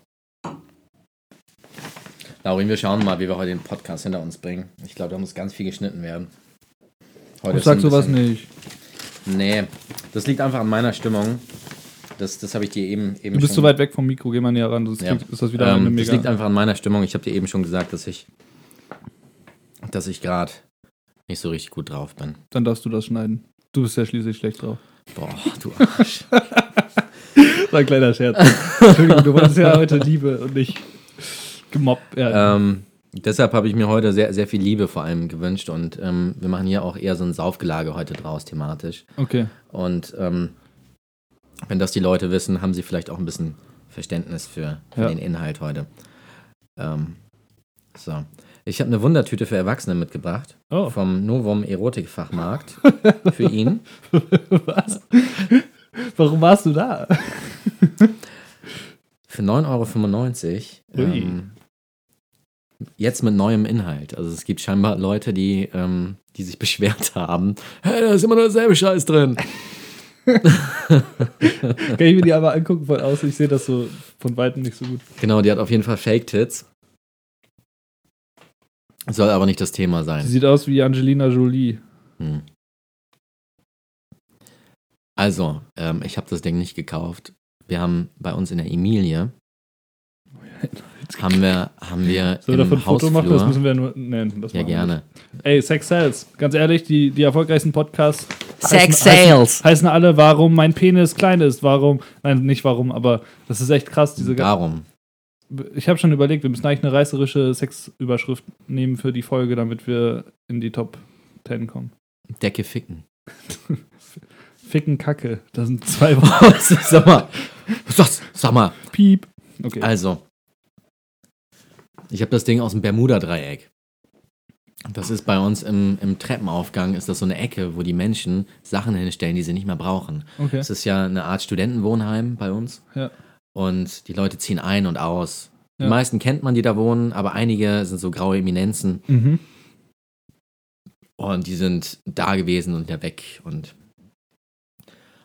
Laurin, wir schauen mal, wie wir heute den Podcast hinter uns bringen. Ich glaube, da muss ganz viel geschnitten werden. Heute Ich sag sowas nicht. Nee, das liegt einfach an meiner Stimmung. Das, das habe ich dir eben, eben Du bist schon zu weit weg vom Mikro, geh mal näher ran, sonst Ja. krieg- ist das wieder eine ähm, das liegt mega. einfach an meiner Stimmung. Ich habe dir eben schon gesagt, dass ich, dass ich gerade nicht so richtig gut drauf bin. Dann darfst du das schneiden. Du bist ja schließlich schlecht drauf. Boah, du Arsch. War ein kleiner Scherz. Entschuldigung, du wolltest ja heute Liebe und nicht gemobbt werden. ähm, deshalb habe ich mir heute sehr, sehr viel Liebe vor allem gewünscht und ähm, wir machen hier auch eher so ein Saufgelage heute draus thematisch. Okay. Und ähm, wenn das die Leute wissen, haben sie vielleicht auch ein bisschen Verständnis für, für Ja. den Inhalt heute. Ähm, so. Ich habe eine Wundertüte für Erwachsene mitgebracht. Oh. Vom Novum Erotikfachmarkt für ihn. Was? Warum warst du da? Für 9,95 Euro. Ähm, jetzt mit neuem Inhalt. Also es gibt scheinbar Leute, die, ähm, die sich beschwert haben. Hey, da ist immer nur derselbe Scheiß drin. Kann ich mir die aber angucken von außen? Ich sehe das so von Weitem nicht so gut. Genau, die hat auf jeden Fall Fake-Tits. Soll aber nicht das Thema Sie sein. sieht aus wie Angelina Jolie. Hm. Also, ähm, ich habe das Ding nicht gekauft. Wir haben bei uns in der Emilie haben wir, haben wir Sollen wir davon im ein Foto machen? Das müssen wir nur. Das Ja, gerne. Ey, Sex Sales. Ganz ehrlich, die, die erfolgreichsten Podcasts Sex heißen, Sales. heißen alle, warum mein Penis klein ist. Warum. Nein, nicht warum, aber das ist echt krass. Diese, Darum. ich habe schon überlegt, wir müssen eigentlich eine reißerische Sexüberschrift nehmen für die Folge, damit wir in die Top 10 kommen. Decke ficken. Ficken Kacke. Das sind zwei Worte. sag mal. Was? Sag mal. Piep. Okay. Also, ich habe das Ding aus dem Bermuda-Dreieck. Das ist bei uns im, im Treppenaufgang, ist das so eine Ecke, wo die Menschen Sachen hinstellen, die sie nicht mehr brauchen. okay. Es ist ja eine Art Studentenwohnheim bei uns. Ja. Und die Leute ziehen ein und aus. Die Ja. meisten kennt man, die da wohnen, aber einige sind so graue Eminenzen. Mhm. Und die sind da gewesen und wieder weg. Und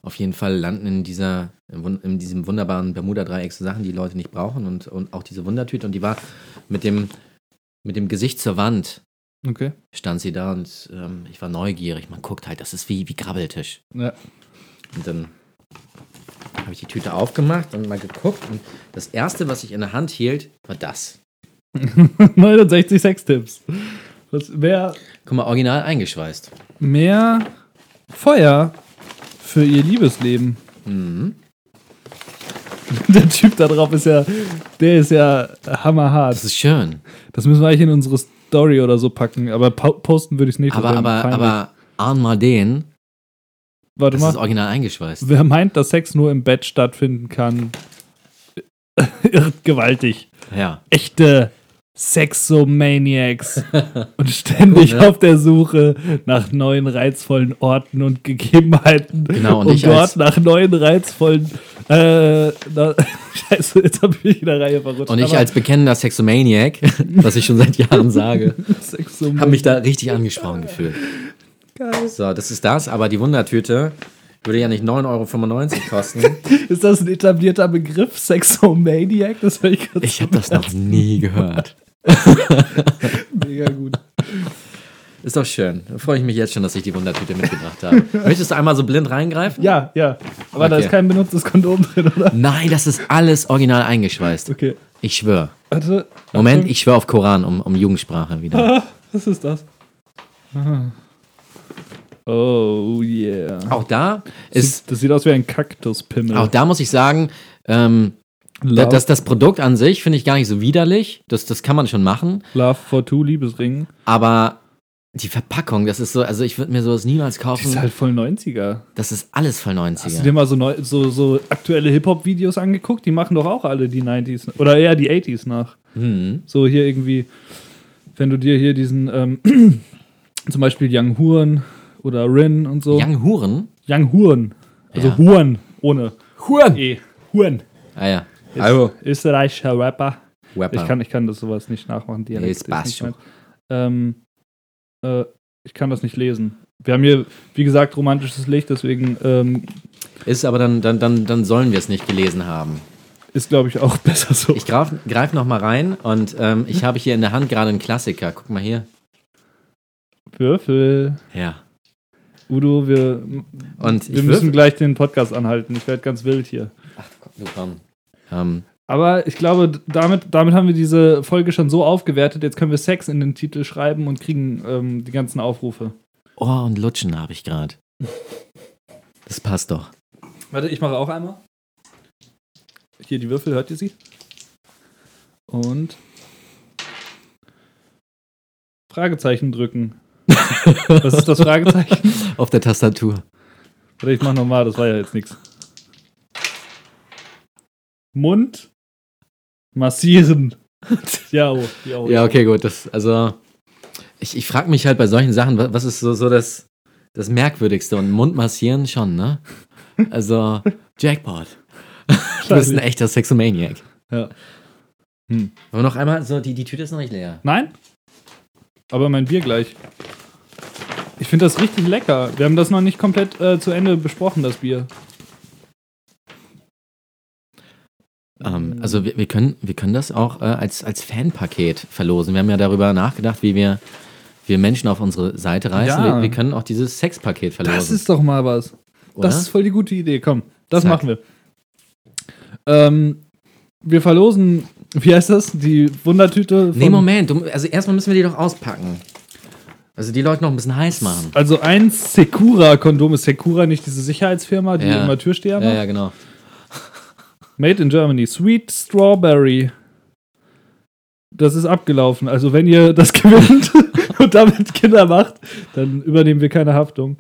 auf jeden Fall landen in, dieser, in diesem wunderbaren Bermuda-Dreieck so Sachen, die Leute nicht brauchen. Und, und auch diese Wundertüte. Und die war mit dem, mit dem Gesicht zur Wand, Okay. stand sie da. Und ähm, ich war neugierig. Man guckt halt, das ist wie, wie Grabbeltisch. Ja. Und dann habe ich die Tüte aufgemacht und mal geguckt. Und das Erste, was ich in der Hand hielt, war das. 69 Sextipps. Was, mehr, Guck mal, original eingeschweißt. mehr Feuer für ihr Liebesleben. Mhm. Der Typ da drauf ist ja, der ist ja hammerhart. Das ist schön. Das müssen wir eigentlich in unsere Story oder so packen, aber po posten würde ich es nicht. Aber, aber, peinlich. aber ahn mal den. Warte Das ist mal, original eingeschweißt. wer meint, dass Sex nur im Bett stattfinden kann, irrt gewaltig. Ja. Echte Sexomaniacs und ständig Ja. auf der Suche nach neuen reizvollen Orten und Gegebenheiten, Genau, und ich dort nach neuen reizvollen äh, na, Scheiße, jetzt habe ich mich in der Reihe verrutscht. Und ich als bekennender Sexomaniac, was ich schon seit Jahren sage, habe mich da richtig angesprochen gefühlt. Geil. So, das ist das, aber die Wundertüte würde ja nicht 9,95 Euro kosten. Ist das ein etablierter Begriff, Sexomaniac? Das ich Ich habe das noch nie gehört. mega gut. Ist doch schön. Da freue ich mich jetzt schon, dass ich die Wundertüte mitgebracht habe. Möchtest du einmal so blind reingreifen? Ja, ja. Aber da Okay. ist kein benutztes Kondom drin, oder? Nein, das ist alles original eingeschweißt. Okay. Ich schwöre. Warte. Moment, ich schwöre auf Koran, um, um Jugendsprache wieder. Ah, was ist das? Ah. Oh yeah. Auch da ist, Sieht, das sieht aus wie ein Kaktuspimmel. auch da muss ich sagen, ähm, da, Love, das, das Produkt an sich finde ich gar nicht so widerlich. Das, das kann man schon machen. Love for Two Liebesring. Aber Die Verpackung, das ist so, also ich würde mir sowas niemals kaufen. ist halt voll 90er. das ist alles voll Hast du 90er. dir mal so, neu, so, so aktuelle Hip-Hop-Videos angeguckt? Die machen doch auch alle die 90s oder eher die 80s nach. Hm. So hier irgendwie, wenn du dir hier diesen, ähm, zum Beispiel Young Huren oder Rin und so. Young Huren? Young Huren. Also Ja. Huren ohne Huren! E. Huren. Ah ja. Ist Also, Österreichischer Rapper. Rapper. Ich kann, ich kann das sowas nicht nachmachen. Dialekt ist ist passt schon. ähm, äh, ich kann das nicht lesen. Wir haben hier, wie gesagt, romantisches Licht, deswegen ähm, Ist aber dann, dann, dann, dann sollen wir es nicht gelesen haben. ist, glaube ich, auch besser so. Ich greif, greif noch mal rein und ähm, ich habe hier in der Hand gerade einen Klassiker. Guck mal hier. Würfel. Ja. Udo, wir, Und wir müssen würfel. gleich den Podcast anhalten. Ich werde ganz wild hier. Du komm. Ähm, Aber ich glaube, damit, damit haben wir diese Folge schon so aufgewertet. Jetzt können wir Sex in den Titel schreiben und kriegen ähm, die ganzen Aufrufe. Ohr und Lutschen habe ich gerade. Das passt doch. Warte, ich mache auch einmal. Hier die Würfel, hört ihr sie? Und Fragezeichen drücken. Was ist das Fragezeichen? Auf der Tastatur. Warte, ich mach nochmal, das war ja jetzt nichts. Mund massieren. Ja, oh, ja, oh, Ja, okay, gut. Das, also, ich, ich frage mich halt bei solchen Sachen, wa- was ist so, so das, das Merkwürdigste? Und Mund massieren schon, ne? Also, Jackpot. Du bist ein echter Sexomaniac. Ja. Wollen wir noch einmal, so, die, die Tüte ist noch nicht leer. Nein? Aber mein Bier gleich. Ich finde das richtig lecker. Wir haben das noch nicht komplett äh, zu Ende besprochen, das Bier. Ähm, also, wir, wir, können, wir können das auch äh, als, als Fanpaket verlosen. Wir haben ja darüber nachgedacht, wie wir, wir Menschen auf unsere Seite reißen. Ja. Wir, wir können auch dieses Sexpaket verlosen. Das ist doch mal was. oder? Das ist voll die gute Idee. Komm, das Zack. machen wir. Ähm, wir verlosen, wie heißt das? Die Wundertüte von, Nee, Moment. Also, erstmal müssen wir die doch auspacken. Also, die Leute noch ein bisschen heiß machen. Also ein Secura-Kondom. Ist Secura nicht diese Sicherheitsfirma, die Ja. immer Türsteher macht? Ja, ja, genau. Made in Germany. Sweet Strawberry. Das ist abgelaufen. Also wenn ihr das gewinnt und damit Kinder macht, dann übernehmen wir keine Haftung.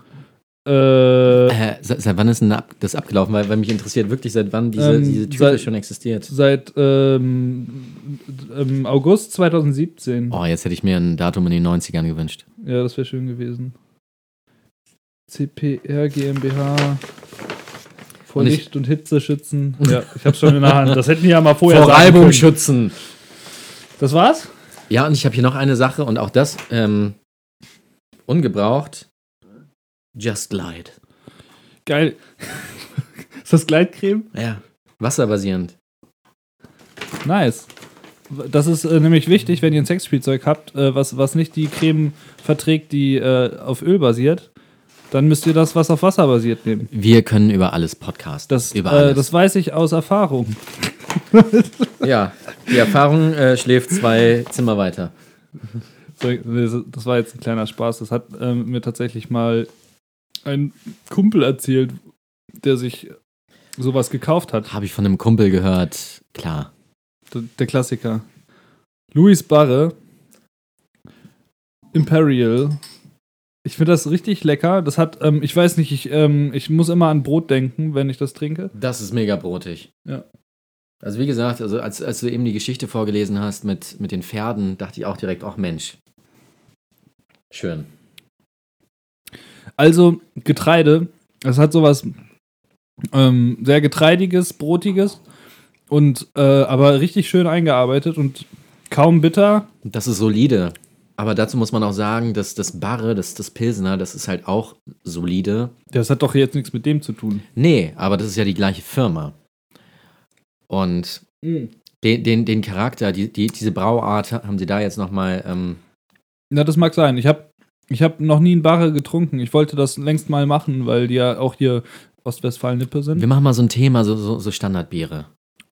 Äh, Äh, seit, wann ist denn das abgelaufen? Weil, weil mich interessiert wirklich, seit wann diese, Ähm, diese Tüte seit- schon existiert. seit ähm, August 2017. Oh, jetzt hätte ich mir ein Datum in den 90ern gewünscht. Ja, das wäre schön gewesen. CPR GmbH. Vor Und ich- Licht und Hitze schützen. Ja, ich hab's schon in der Hand. Das hätten die ja mal vorher sagen Reibung können. schützen. Das war's? Ja, und ich habe hier noch eine Sache und auch das ähm, ungebraucht. Just Glide. Geil. Ist das Gleitcreme? Ja. Wasserbasierend. Nice. Das ist äh, nämlich wichtig, wenn ihr ein Sexspielzeug habt, äh, was, was nicht die Creme verträgt, die äh, auf Öl basiert, dann müsst ihr das, was auf Wasser basiert, nehmen. Wir können über alles podcasten. Das, über äh, alles. das weiß ich aus Erfahrung. ja, die Erfahrung äh, schläft zwei Zimmer weiter. Das war jetzt ein kleiner Spaß. Das hat ähm, mir tatsächlich mal ein Kumpel erzählt, der sich sowas gekauft hat. Habe ich von einem Kumpel gehört. Klar. Der, der Klassiker. Louis Barre. Imperial. Ich finde das richtig lecker. Das hat, ähm, ich weiß nicht, ich, ähm, ich muss immer an Brot denken, wenn ich das trinke. Das ist mega brotig. Ja. Also wie gesagt, also als, als du eben die Geschichte vorgelesen hast mit, mit den Pferden, dachte ich auch direkt, ach Mensch. Schön. Also Getreide. Es hat sowas ähm, sehr getreidiges, brotiges und äh, aber richtig schön eingearbeitet und kaum bitter. Das ist solide. Aber dazu muss man auch sagen, dass das Barre, das, das Pilsner, das ist halt auch solide. Das hat doch jetzt nichts mit dem zu tun. Nee, aber das ist ja die gleiche Firma. Und den, den, den Charakter, die, die, diese Brauart haben sie da jetzt nochmal. Ähm, Ja, das mag sein. Ich habe ich hab noch nie ein Barre getrunken. Ich wollte das längst mal machen, weil die ja auch hier Ostwestfalen-Nippe sind. wir machen mal so ein Thema, so, so, so Standardbiere.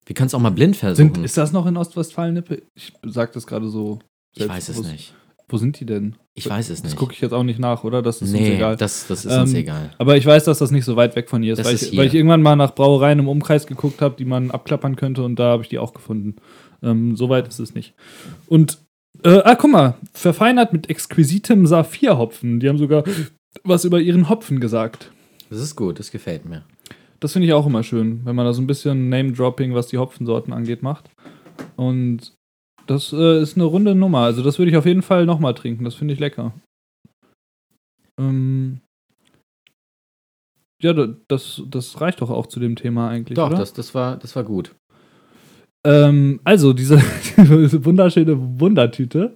Wir können es auch mal blind versuchen. sind. Ist das noch in Ostwestfalen-Nippe? Ich sag das gerade so. ich weiß es nicht. Wo sind die denn? Ich weiß es Das nicht. gucke ich jetzt auch nicht nach, oder? Das ist uns nee, egal. Das, das ist uns Ähm, egal. Aber ich weiß, dass das nicht so weit weg von hier ist, Das weil, ist ich, hier. weil ich irgendwann mal nach Brauereien im Umkreis geguckt habe, die man abklappern könnte und da habe ich die auch gefunden. Ähm, so weit ist es nicht. Und Äh, ah, guck mal. Verfeinert mit exquisitem Saphirhopfen. Die haben sogar was über ihren Hopfen gesagt. Das ist gut, das gefällt mir. Das finde ich auch immer schön, wenn man da so ein bisschen Name-Dropping, was die Hopfensorten angeht, macht. Und das äh, ist eine runde Nummer. Also, das würde ich auf jeden Fall nochmal trinken. Das finde ich lecker. Ähm ja, da- das, das reicht doch auch zu dem Thema eigentlich. Doch, oder? das, das, war, das war gut. Ähm, also, diese, diese wunderschöne Wundertüte.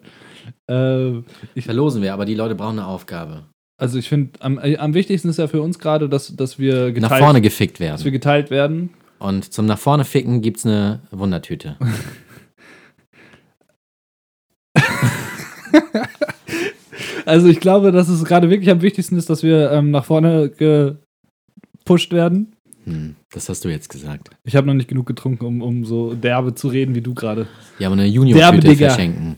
Äh, Verlosen wir, aber die Leute brauchen eine Aufgabe. also, ich finde, am, äh, am wichtigsten ist ja für uns gerade, dass, dass, wir geteilt, Nach vorne gefickt dass wir werden. geteilt werden. Und zum nach vorne ficken gibt's eine Wundertüte. Also, ich glaube, dass es gerade wirklich am wichtigsten ist, dass wir ähm, nach vorne gepusht werden. Hm, das hast du jetzt gesagt. Ich habe noch nicht genug getrunken, um, um so derbe zu reden wie du gerade. Ja, aber eine Junior-Tüte verschenken.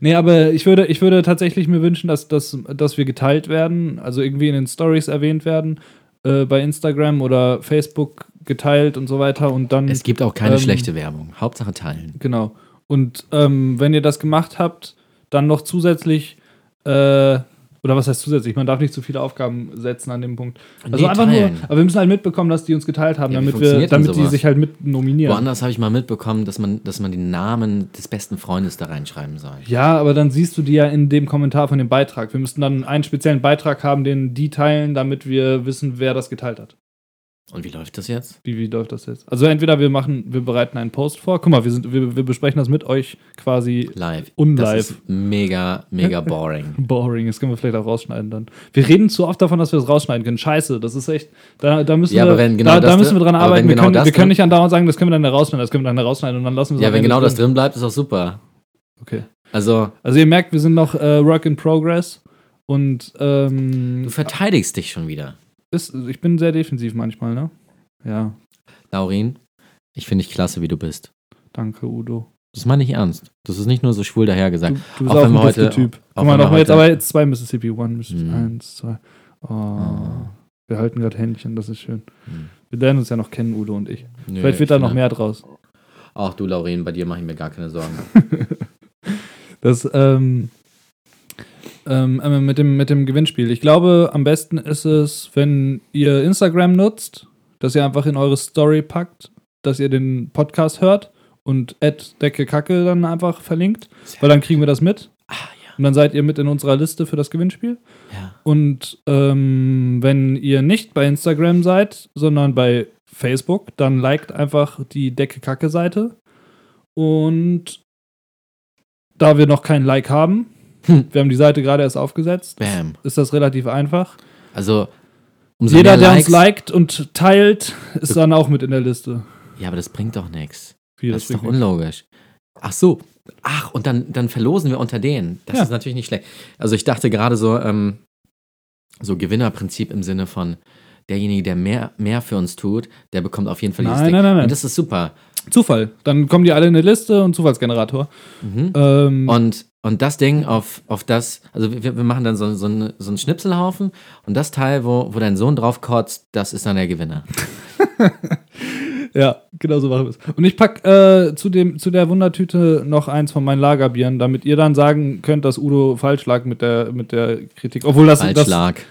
Nee, aber ich würde, ich würde tatsächlich mir wünschen, dass, dass, dass wir geteilt werden, also irgendwie in den Stories erwähnt werden, äh, bei Instagram oder Facebook geteilt und so weiter und dann. Es gibt auch keine Ähm, schlechte Werbung. Hauptsache teilen. Genau. Und ähm, wenn ihr das gemacht habt, dann noch zusätzlich, äh, oder was heißt zusätzlich? Man darf nicht zu viele Aufgaben setzen an dem Punkt. Also Nee, einfach teilen. nur, aber wir müssen halt mitbekommen, dass die uns geteilt haben, Ja, damit wir, damit die sich halt mit nominieren. Woanders habe ich mal mitbekommen, dass man, dass man den Namen des besten Freundes da reinschreiben soll. Ja, aber dann siehst du die ja in dem Kommentar von dem Beitrag. Wir müssten dann einen speziellen Beitrag haben, den die teilen, damit wir wissen, wer das geteilt hat. Und wie läuft das jetzt? Wie, wie läuft das jetzt? Also entweder wir machen, wir bereiten einen Post vor. Guck mal, wir, sind, wir, wir besprechen das mit euch quasi Live. Unlive. Das ist mega, mega boring. boring. Das können wir vielleicht auch rausschneiden dann. Wir reden zu oft davon, dass wir das rausschneiden können. Scheiße, das ist echt. Da, da müssen Ja, wir, aber wenn genau da, da das müssen wir dran arbeiten. Wir genau können, das wir können nicht andauernd sagen, das können wir dann rausschneiden, das können wir dann rausschneiden und dann lassen wir es Ja, wenn genau das drin. drin bleibt, ist auch super. Okay. Also, Also ihr merkt, wir sind noch äh, Work in Progress und ähm, du verteidigst dich schon wieder. Ist, ich bin sehr defensiv manchmal, ne? Ja, Laurin, ich finde dich klasse, wie du bist. danke, Udo. Das meine ich ernst. Das ist nicht nur so schwul dahergesagt. Du, du bist Auch auch ein heute- Typ. auch Guck mal, nochmal jetzt, aber jetzt zwei Mississippi. One, Mississippi, Hm. eins, zwei. Oh, Wir halten gerade Händchen, das ist schön. Hm. Wir lernen uns ja noch kennen, Udo und ich. Nö, Vielleicht wird ich da noch finde- mehr draus. Ach du, Laurin, bei dir mache ich mir gar keine Sorgen. Das, ähm, ähm, äh, mit, dem, mit dem Gewinnspiel. Ich glaube, am besten ist es, wenn ihr Instagram nutzt, dass ihr einfach in eure Story packt, dass ihr den Podcast hört und Decke Kacke dann einfach verlinkt, weil dann kriegen wir das mit. Ah, ja. Und dann seid ihr mit in unserer Liste für das Gewinnspiel. Ja. Und ähm, wenn ihr nicht bei Instagram seid, sondern bei Facebook, dann liked einfach die Decke Kacke Seite. Und da wir noch kein Like haben, Hm. wir haben die Seite gerade erst aufgesetzt, Bam. ist das relativ einfach. Also, umso Jeder, der uns liked und teilt, ist dann auch mit in der Liste. Ja, aber das bringt doch nichts. Wie, Das ist doch unlogisch. Ach so. Ach, und dann, dann verlosen wir unter denen. Das Ja. ist natürlich nicht schlecht. Also ich dachte gerade so, ähm, so Gewinnerprinzip im Sinne von derjenige, der mehr, mehr für uns tut, der bekommt auf jeden Fall dieses Nein, Ding. nein, nein, nein. Und das ist super. Zufall. Dann kommen die alle in eine Liste und Zufallsgenerator. Mhm. Ähm, Und, und das Ding, auf, auf das, also wir, wir machen dann so, so, einen, so einen Schnipselhaufen und das Teil, wo, wo dein Sohn drauf kotzt, das ist dann der Gewinner. Ja, genau so machen wir es. Und ich pack äh, zu, dem, zu der Wundertüte noch eins von meinen Lagerbieren, damit ihr dann sagen könnt, dass Udo falsch lag mit der, mit der Kritik. Obwohl das, das Falschschlag.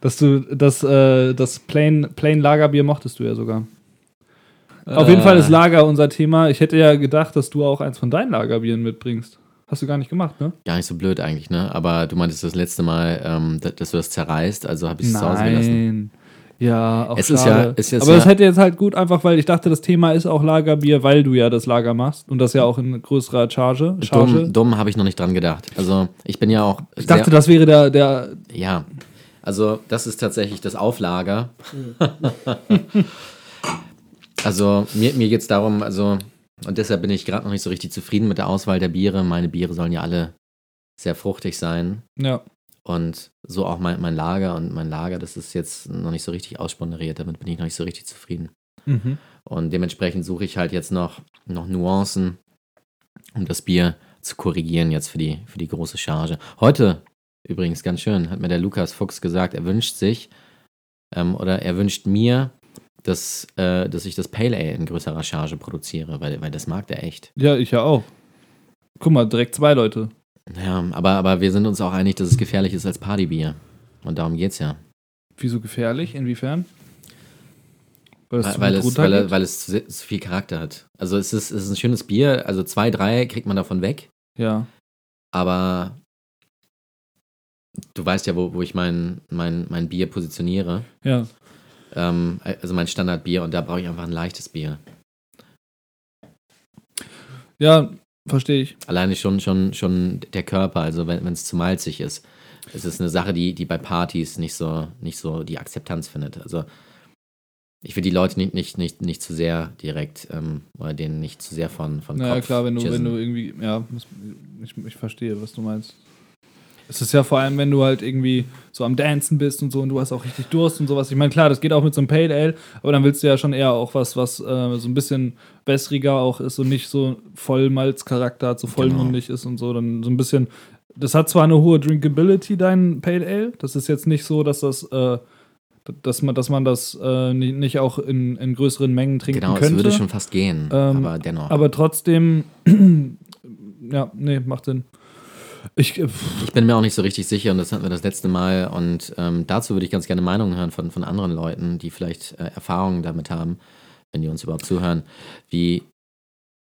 Dass du das, äh, das Plain, Plain Lagerbier mochtest du ja sogar. Auf jeden Äh. Fall ist Lager unser Thema. Ich hätte ja gedacht, dass du auch eins von deinen Lagerbieren mitbringst. Hast du gar nicht gemacht, ne? Gar nicht so blöd eigentlich, ne? Aber du meintest das letzte Mal, ähm, dass, du das zerreißt, also habe ich es zu Hause gelassen. Nein. Ja, auch Es ist ja- ist Aber das ja- hätte jetzt halt gut, einfach weil ich dachte, das Thema ist auch Lagerbier, weil du ja das Lager machst und das ja auch in größerer Charge. Charge. Dumm, dumm habe ich noch nicht dran gedacht. Also ich bin ja auch. Ich dachte, das wäre der, der. Ja, also das ist tatsächlich das Auflager. also mir, mir geht es darum, also, und deshalb bin ich gerade noch nicht so richtig zufrieden mit der Auswahl der Biere. Meine Biere sollen ja alle sehr fruchtig sein. Ja. Und so auch mein, mein Lager und mein Lager, das ist jetzt noch nicht so richtig aussponderiert, damit bin ich noch nicht so richtig zufrieden. Mhm. Und dementsprechend suche ich halt jetzt noch, noch Nuancen, um das Bier zu korrigieren jetzt für die, für die große Charge. Heute, übrigens ganz schön, hat mir der Lukas Fuchs gesagt, er wünscht sich ähm, oder er wünscht mir, dass, äh, dass ich das Pale Ale in größerer Charge produziere, weil, weil das mag der echt. Ja, ich ja auch. Guck mal, direkt zwei Leute. Ja, aber, aber wir sind uns auch einig, dass es gefährlich ist als Partybier. Und darum geht's ja. Wieso gefährlich? Inwiefern? Weil zu weil, es, weil, es- weil es zu, zu viel Charakter hat. Also es ist, es ist ein schönes Bier, also zwei, drei kriegt man davon weg, Ja. aber du weißt ja, wo, wo ich mein, mein, mein Bier positioniere. Ja. Ähm, also mein Standardbier und da brauche ich einfach ein leichtes Bier. Ja, verstehe ich. Alleine schon, schon, schon der Körper, also wenn es zu malzig ist. Es ist eine Sache, die, die bei Partys nicht so, nicht so die Akzeptanz findet. Also ich will die Leute nicht, nicht, nicht, nicht zu sehr direkt ähm, oder denen nicht zu sehr von, von Naja, Kopf klar, wenn du, wenn du irgendwie, ja, ich, ich verstehe, was du meinst. Es ist ja vor allem, wenn du halt irgendwie so am Dancen bist und so und du hast auch richtig Durst und sowas. Ich meine, klar, das geht auch mit so einem Pale Ale, aber dann willst du ja schon eher auch was, was äh, so ein bisschen wässriger auch ist und nicht so Vollmalzcharakter hat, so vollmundig ist und so. Dann so ein bisschen. Das hat zwar eine hohe Drinkability, dein Pale Ale. Das ist jetzt nicht so, dass das, äh, dass man, dass man das äh, nicht, nicht auch in, in größeren Mengen trinken Genau, könnte. es würde schon fast gehen, Ähm, aber dennoch. Aber trotzdem, ja, nee, macht Sinn. Ich, äh, ich bin mir auch nicht so richtig sicher und das hatten wir das letzte Mal und ähm, dazu würde ich ganz gerne Meinungen hören von, von anderen Leuten, die vielleicht äh, Erfahrungen damit haben, wenn die uns überhaupt zuhören, wie,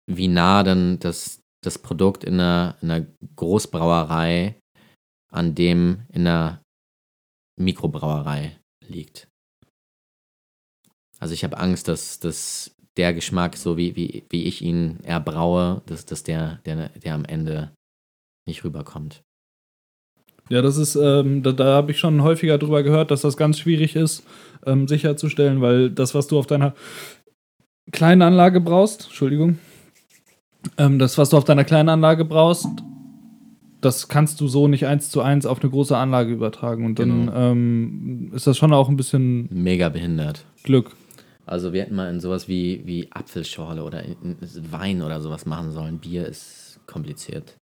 wie nah dann das, das Produkt in einer, in einer Großbrauerei an dem in einer Mikrobrauerei liegt. Also ich habe Angst, dass, dass der Geschmack, so wie, wie, wie ich ihn erbraue, dass, dass der, der, der am Ende nicht rüberkommt. ja, das ist, ähm, da, da habe ich schon häufiger drüber gehört, dass das ganz schwierig ist, ähm, sicherzustellen, weil das, was du auf deiner kleinen Anlage brauchst, Entschuldigung, ähm, das, was du auf deiner kleinen Anlage brauchst, das kannst du so nicht eins zu eins auf eine große Anlage übertragen. Und dann Genau. ähm, ist das schon auch ein bisschen Mega behindert. Glück. Also wir hätten mal in sowas wie, wie Apfelschorle oder in, in Wein oder sowas machen sollen. Bier ist kompliziert.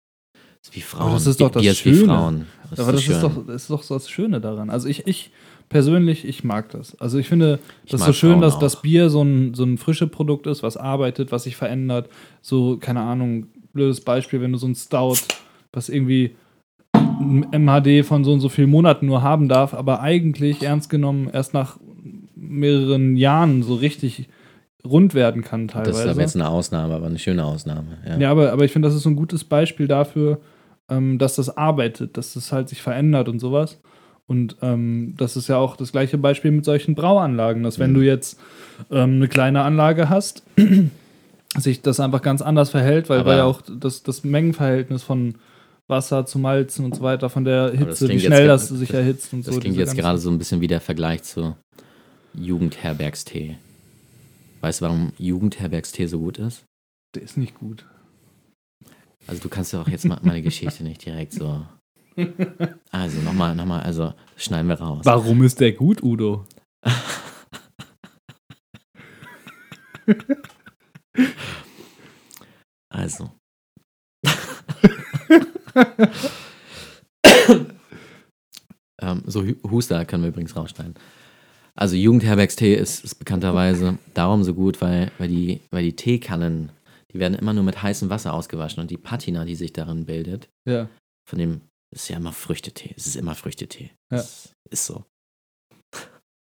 Wie Frauen. das ist doch das Bier Schöne. Frauen. Das Aber ist das ist, doch, das ist doch so das Schöne daran. Also ich, ich persönlich, ich mag das. Also ich finde Ich das so schön, Frauen dass das Bier so ein, so ein frische Produkt ist, was arbeitet, was sich verändert. So, keine Ahnung, blödes Beispiel, wenn du so ein Stout, was irgendwie ein MHD von so und so vielen Monaten nur haben darf, aber eigentlich ernst genommen erst nach mehreren Jahren so richtig rund werden kann teilweise. Das ist aber jetzt eine Ausnahme, aber eine schöne Ausnahme. Ja. Ja, aber, aber ich finde, das ist so ein gutes Beispiel dafür, ähm, dass das arbeitet, dass das halt sich verändert und sowas. Und ähm, das ist ja auch das gleiche Beispiel mit solchen Brauanlagen, dass wenn Mhm. du jetzt ähm, eine kleine Anlage hast, sich das einfach ganz anders verhält, weil, weil ja auch das, das Mengenverhältnis von Wasser zu Malzen und so weiter, von der das Hitze, wie klingt schnell das sich das- erhitzt und Das so. klingt diese jetzt gerade so ein bisschen wie der Vergleich zu Jugendherbergstee. Weißt du, warum Jugendherbergstee so gut ist? Der ist nicht gut. Also du kannst ja auch jetzt mal meine Geschichte nicht direkt so. Also nochmal, nochmal, also schneiden wir raus. Warum ist der gut, Udo? Also. ähm, so Hu- Huster können wir übrigens rausschneiden. Also Jugendherbergstee ist, ist bekannterweise darum so gut, weil, weil, die, weil die Teekannen, die werden immer nur mit heißem Wasser ausgewaschen und die Patina, die sich darin bildet, Ja. von dem, ist ja immer Früchtetee. Es ist immer Früchtetee. Ja. Ist so.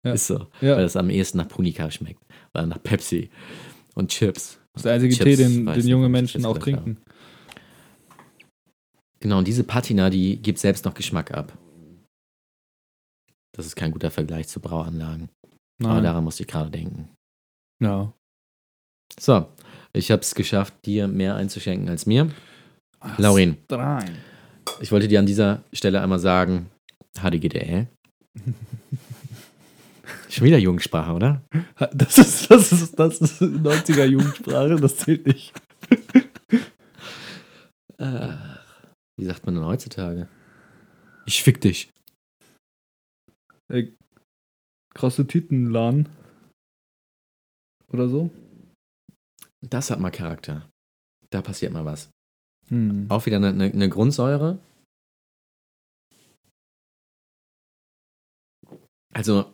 Ja. Ist so. Ja. Weil es am ehesten nach Punika schmeckt. Oder nach Pepsi und Chips. Das ist der einzige Chips, Tee, den, den junge Menschen das auch trinken. Genau, und diese Patina, die gibt selbst noch Geschmack ab. Das ist kein guter Vergleich zu Brauanlagen. Aber Nein. daran musste ich gerade denken. Ja. So, ich habe es geschafft, dir mehr einzuschenken als mir. Laurin, Drei. ich wollte dir an dieser Stelle einmal sagen, HDGDL. Schon wieder Jugendsprache, oder? Das ist, das ist, das ist 90er Jugendsprache, das zählt nicht. Äh, wie sagt man denn heutzutage? Ich fick dich. Äh, krasse Titenladen. Oder so. Das hat mal Charakter. Da passiert mal was. Hm. Auch wieder eine, eine, eine Grundsäure. Also,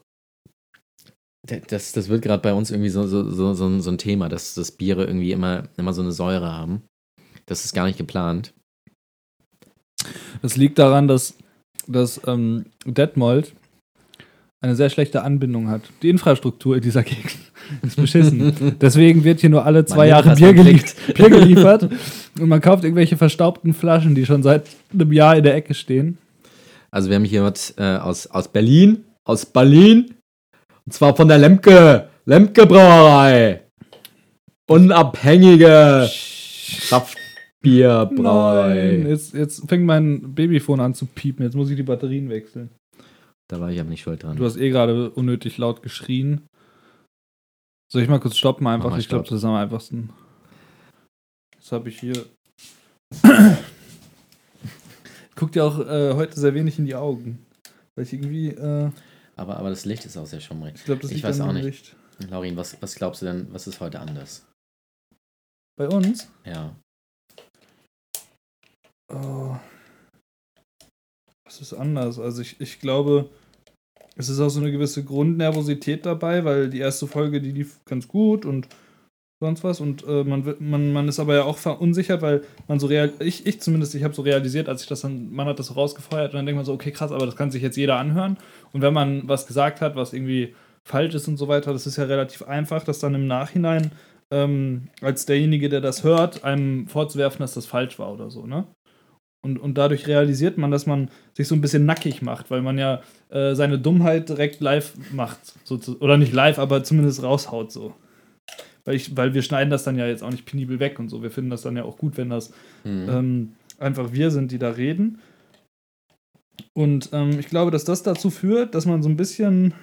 das, das wird gerade bei uns irgendwie so, so, so, so, ein- so ein Thema, dass, dass Biere irgendwie immer, immer so eine Säure haben. Das ist gar nicht geplant. Das liegt daran, dass, dass ähm, Detmold eine sehr schlechte Anbindung hat. Die Infrastruktur in dieser Gegend ist beschissen. Deswegen wird hier nur alle zwei Man Jahre Bier, gelie. Bier geliefert und man kauft irgendwelche verstaubten Flaschen, die schon seit einem Jahr in der Ecke stehen. Also wir haben hier was äh, aus, aus Berlin. Aus Berlin. Und zwar von der Lemke. Lemke Brauerei. Unabhängige Kraftbierbrauerei. Nein, jetzt, jetzt fängt mein Babyphone an zu piepen. Jetzt muss ich die Batterien wechseln. Da war ich aber nicht schuld dran. Du hast eh gerade unnötig laut geschrien. Soll ich mal kurz stoppen einfach? Ich glaube, das ist am einfachsten. Jetzt habe ich hier. Guck dir auch äh, heute sehr wenig in die Augen. Weil ich irgendwie, äh, aber, aber das Licht ist auch sehr schummrig. ich glaube, das Ich weiß auch nicht. Licht. Laurin, was, was glaubst du denn, was ist heute anders? Bei uns? Ja. Oh. Was ist anders? Also ich, ich glaube, es ist auch so eine gewisse Grundnervosität dabei, weil die erste Folge, die lief ganz gut und sonst was und äh, man, man, man ist aber ja auch verunsichert, weil man so real, ich, ich zumindest, ich habe so realisiert, als ich das dann, man hat das so rausgefeuert und dann denkt man so, okay, krass, aber das kann sich jetzt jeder anhören und wenn man was gesagt hat, was irgendwie falsch ist und so weiter, das ist ja relativ einfach, das dann im Nachhinein ähm, als derjenige, der das hört, einem vorzuwerfen, dass das falsch war oder so, ne? Und, und dadurch realisiert man, dass man sich so ein bisschen nackig macht, weil man ja äh, seine Dummheit direkt live macht. sozu- Oder nicht live, aber zumindest raushaut so. Weil, ich, weil wir schneiden das dann ja jetzt auch nicht penibel weg und so. Wir finden das dann ja auch gut, wenn das Mhm. ähm, einfach wir sind, die da reden. Und ähm, ich glaube, dass das dazu führt, dass man so ein bisschen,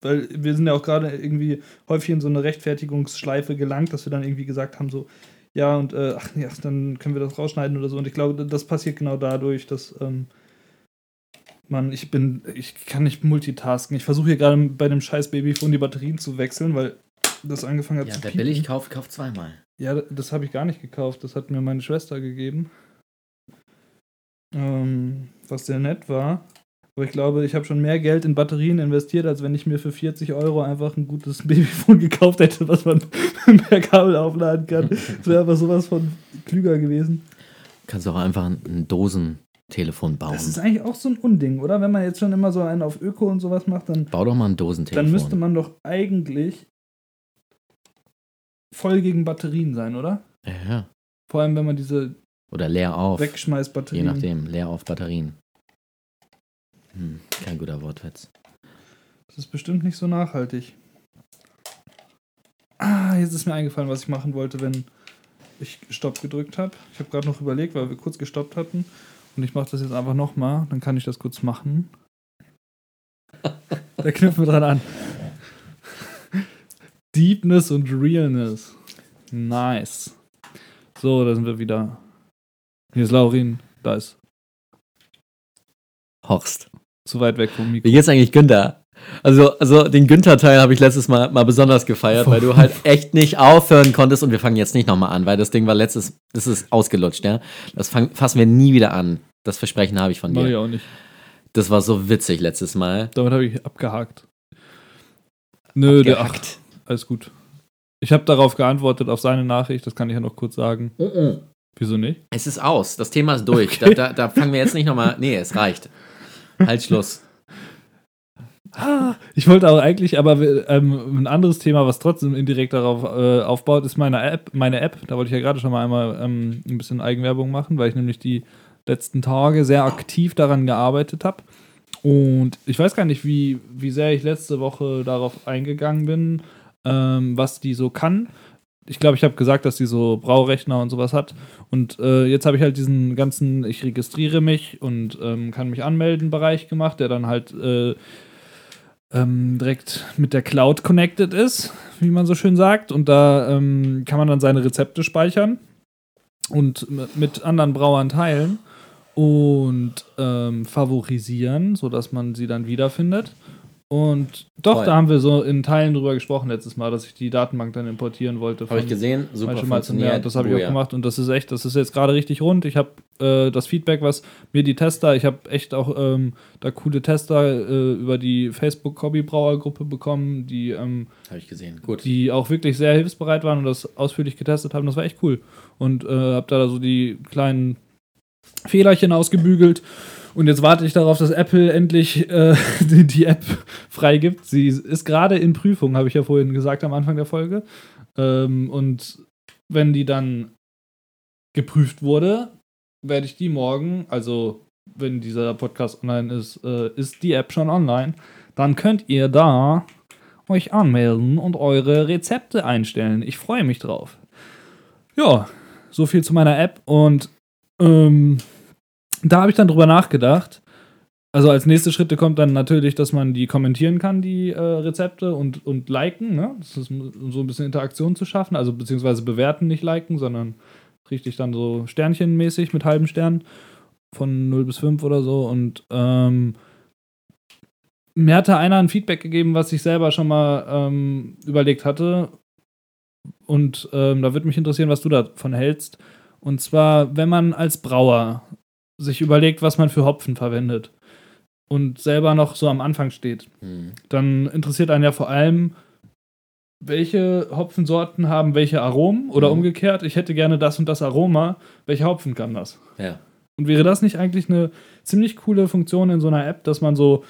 weil wir sind ja auch gerade irgendwie häufig in so eine Rechtfertigungsschleife gelangt, dass wir dann irgendwie gesagt haben, so, ja, und äh, ach ja, dann können wir das rausschneiden oder so. Und ich glaube, das passiert genau dadurch, dass ähm, man, ich bin, ich kann nicht multitasken. Ich versuche hier gerade bei dem scheiß Babyphone die Batterien zu wechseln, weil das angefangen hat ja, zu wer piepen. billig kauft, kauft zweimal. Ja, das habe ich gar nicht gekauft. Das hat mir meine Schwester gegeben. Ähm, was sehr nett war. Aber ich glaube, ich habe schon mehr Geld in Batterien investiert, als wenn ich mir für 40 Euro einfach ein gutes Babyphone gekauft hätte, was man per Kabel aufladen kann. Das wäre aber sowas von klüger gewesen. Kannst auch einfach ein, Dosentelefon bauen. Das ist eigentlich auch so ein Unding, oder? Wenn man jetzt schon immer so einen auf Öko und sowas macht, dann, Bau doch mal ein Dosentelefon. dann müsste man doch eigentlich voll gegen Batterien sein, oder? Ja. Vor allem, wenn man diese Oder leer auf. Je Wegschmeißbatterien. nachdem. Leer auf Batterien. Hm, kein guter Wortwitz. Das ist bestimmt nicht so nachhaltig. Ah, jetzt ist mir eingefallen, was ich machen wollte, wenn ich Stopp gedrückt habe. Ich habe gerade noch überlegt, weil wir kurz gestoppt hatten. Und ich mache das jetzt einfach nochmal. Dann kann ich das kurz machen. Da knüpfen wir dran an. Deepness und Realness. Nice. So, da sind wir wieder. Hier ist Laurin. Da ist Horst. Zu weit weg vom Mikro. Wie geht's eigentlich Günther? Also, also den Günther-Teil habe ich letztes Mal, mal besonders gefeiert, weil du halt echt nicht aufhören konntest und wir fangen jetzt nicht nochmal an, weil das Ding war letztes, das ist ausgelutscht, ja. Das fang, fassen wir nie wieder an. Das Versprechen habe ich von Mach ich dir. auch nicht. Das war so witzig letztes Mal. Damit habe ich abgehakt. Nö, der, ach, Gehackt. alles gut. Ich habe darauf geantwortet, auf seine Nachricht, das kann ich ja noch kurz sagen. Wieso nicht? Es ist aus. Das Thema ist durch. Okay. Da, da, da fangen wir jetzt nicht nochmal. Nee, es reicht. Halt Schluss. Ah, ich wollte auch eigentlich, aber ähm, ein anderes Thema, was trotzdem indirekt darauf äh, aufbaut, ist meine App. Meine App, da wollte ich ja gerade schon mal einmal ähm, ein bisschen Eigenwerbung machen, weil ich nämlich die letzten Tage sehr aktiv daran gearbeitet habe. Und ich weiß gar nicht, wie, wie sehr ich letzte Woche darauf eingegangen bin, ähm, was die so kann. Ich glaube, ich habe gesagt, dass die so Braurechner und sowas hat. Und äh, jetzt habe ich halt diesen ganzen, ich registriere mich und ähm, kann mich anmelden Bereich gemacht, der dann halt äh, ähm, direkt mit der Cloud connected ist, wie man so schön sagt. Und da ähm, kann man dann seine Rezepte speichern und mit anderen Brauern teilen und ähm, favorisieren, sodass man sie dann wiederfindet. Und doch, Toll. da haben wir so in Teilen drüber gesprochen letztes Mal, dass ich die Datenbank dann importieren wollte. Habe ich gesehen. Super funktioniert. Das habe ich auch Buja. gemacht und das ist echt, das ist jetzt gerade richtig rund. Ich habe äh, das Feedback, was mir die Tester, ich habe echt auch ähm, da coole Tester äh, über die Facebook Hobbybrauergruppe bekommen, die, ähm, Habe ich gesehen. Gut. die auch wirklich sehr hilfsbereit waren und das ausführlich getestet haben. Das war echt cool. Und äh, habe da so die kleinen Fehlerchen ausgebügelt. Und jetzt warte ich darauf, dass Apple endlich äh, die, die App freigibt. Sie ist gerade in Prüfung, habe ich ja vorhin gesagt am Anfang der Folge. Ähm, und wenn die dann geprüft wurde, werde ich die morgen, also wenn dieser Podcast online ist, äh, ist die App schon online. Dann könnt ihr da euch anmelden und eure Rezepte einstellen. Ich freue mich drauf. Ja, so viel zu meiner App und ähm, da habe ich dann drüber nachgedacht. Also als nächste Schritte kommt dann natürlich, dass man die kommentieren kann, die äh, Rezepte und, und liken. Ne? Das ist um so ein bisschen Interaktion zu schaffen. Also beziehungsweise bewerten, nicht liken, sondern richtig dann so Sternchenmäßig mit halben Sternen von 0 bis 5 oder so. Und ähm, mir hatte einer ein Feedback gegeben, was ich selber schon mal ähm, überlegt hatte. Und ähm, da würde mich interessieren, was du davon hältst. Und zwar, wenn man als Brauer sich überlegt, was man für Hopfen verwendet und selber noch so am Anfang steht, Hm. dann interessiert einen ja vor allem, welche Hopfensorten haben welche Aromen oder Mhm. umgekehrt, ich hätte gerne das und das Aroma, welcher Hopfen kann das? Ja. Und wäre das nicht eigentlich eine ziemlich coole Funktion in so einer App, dass man so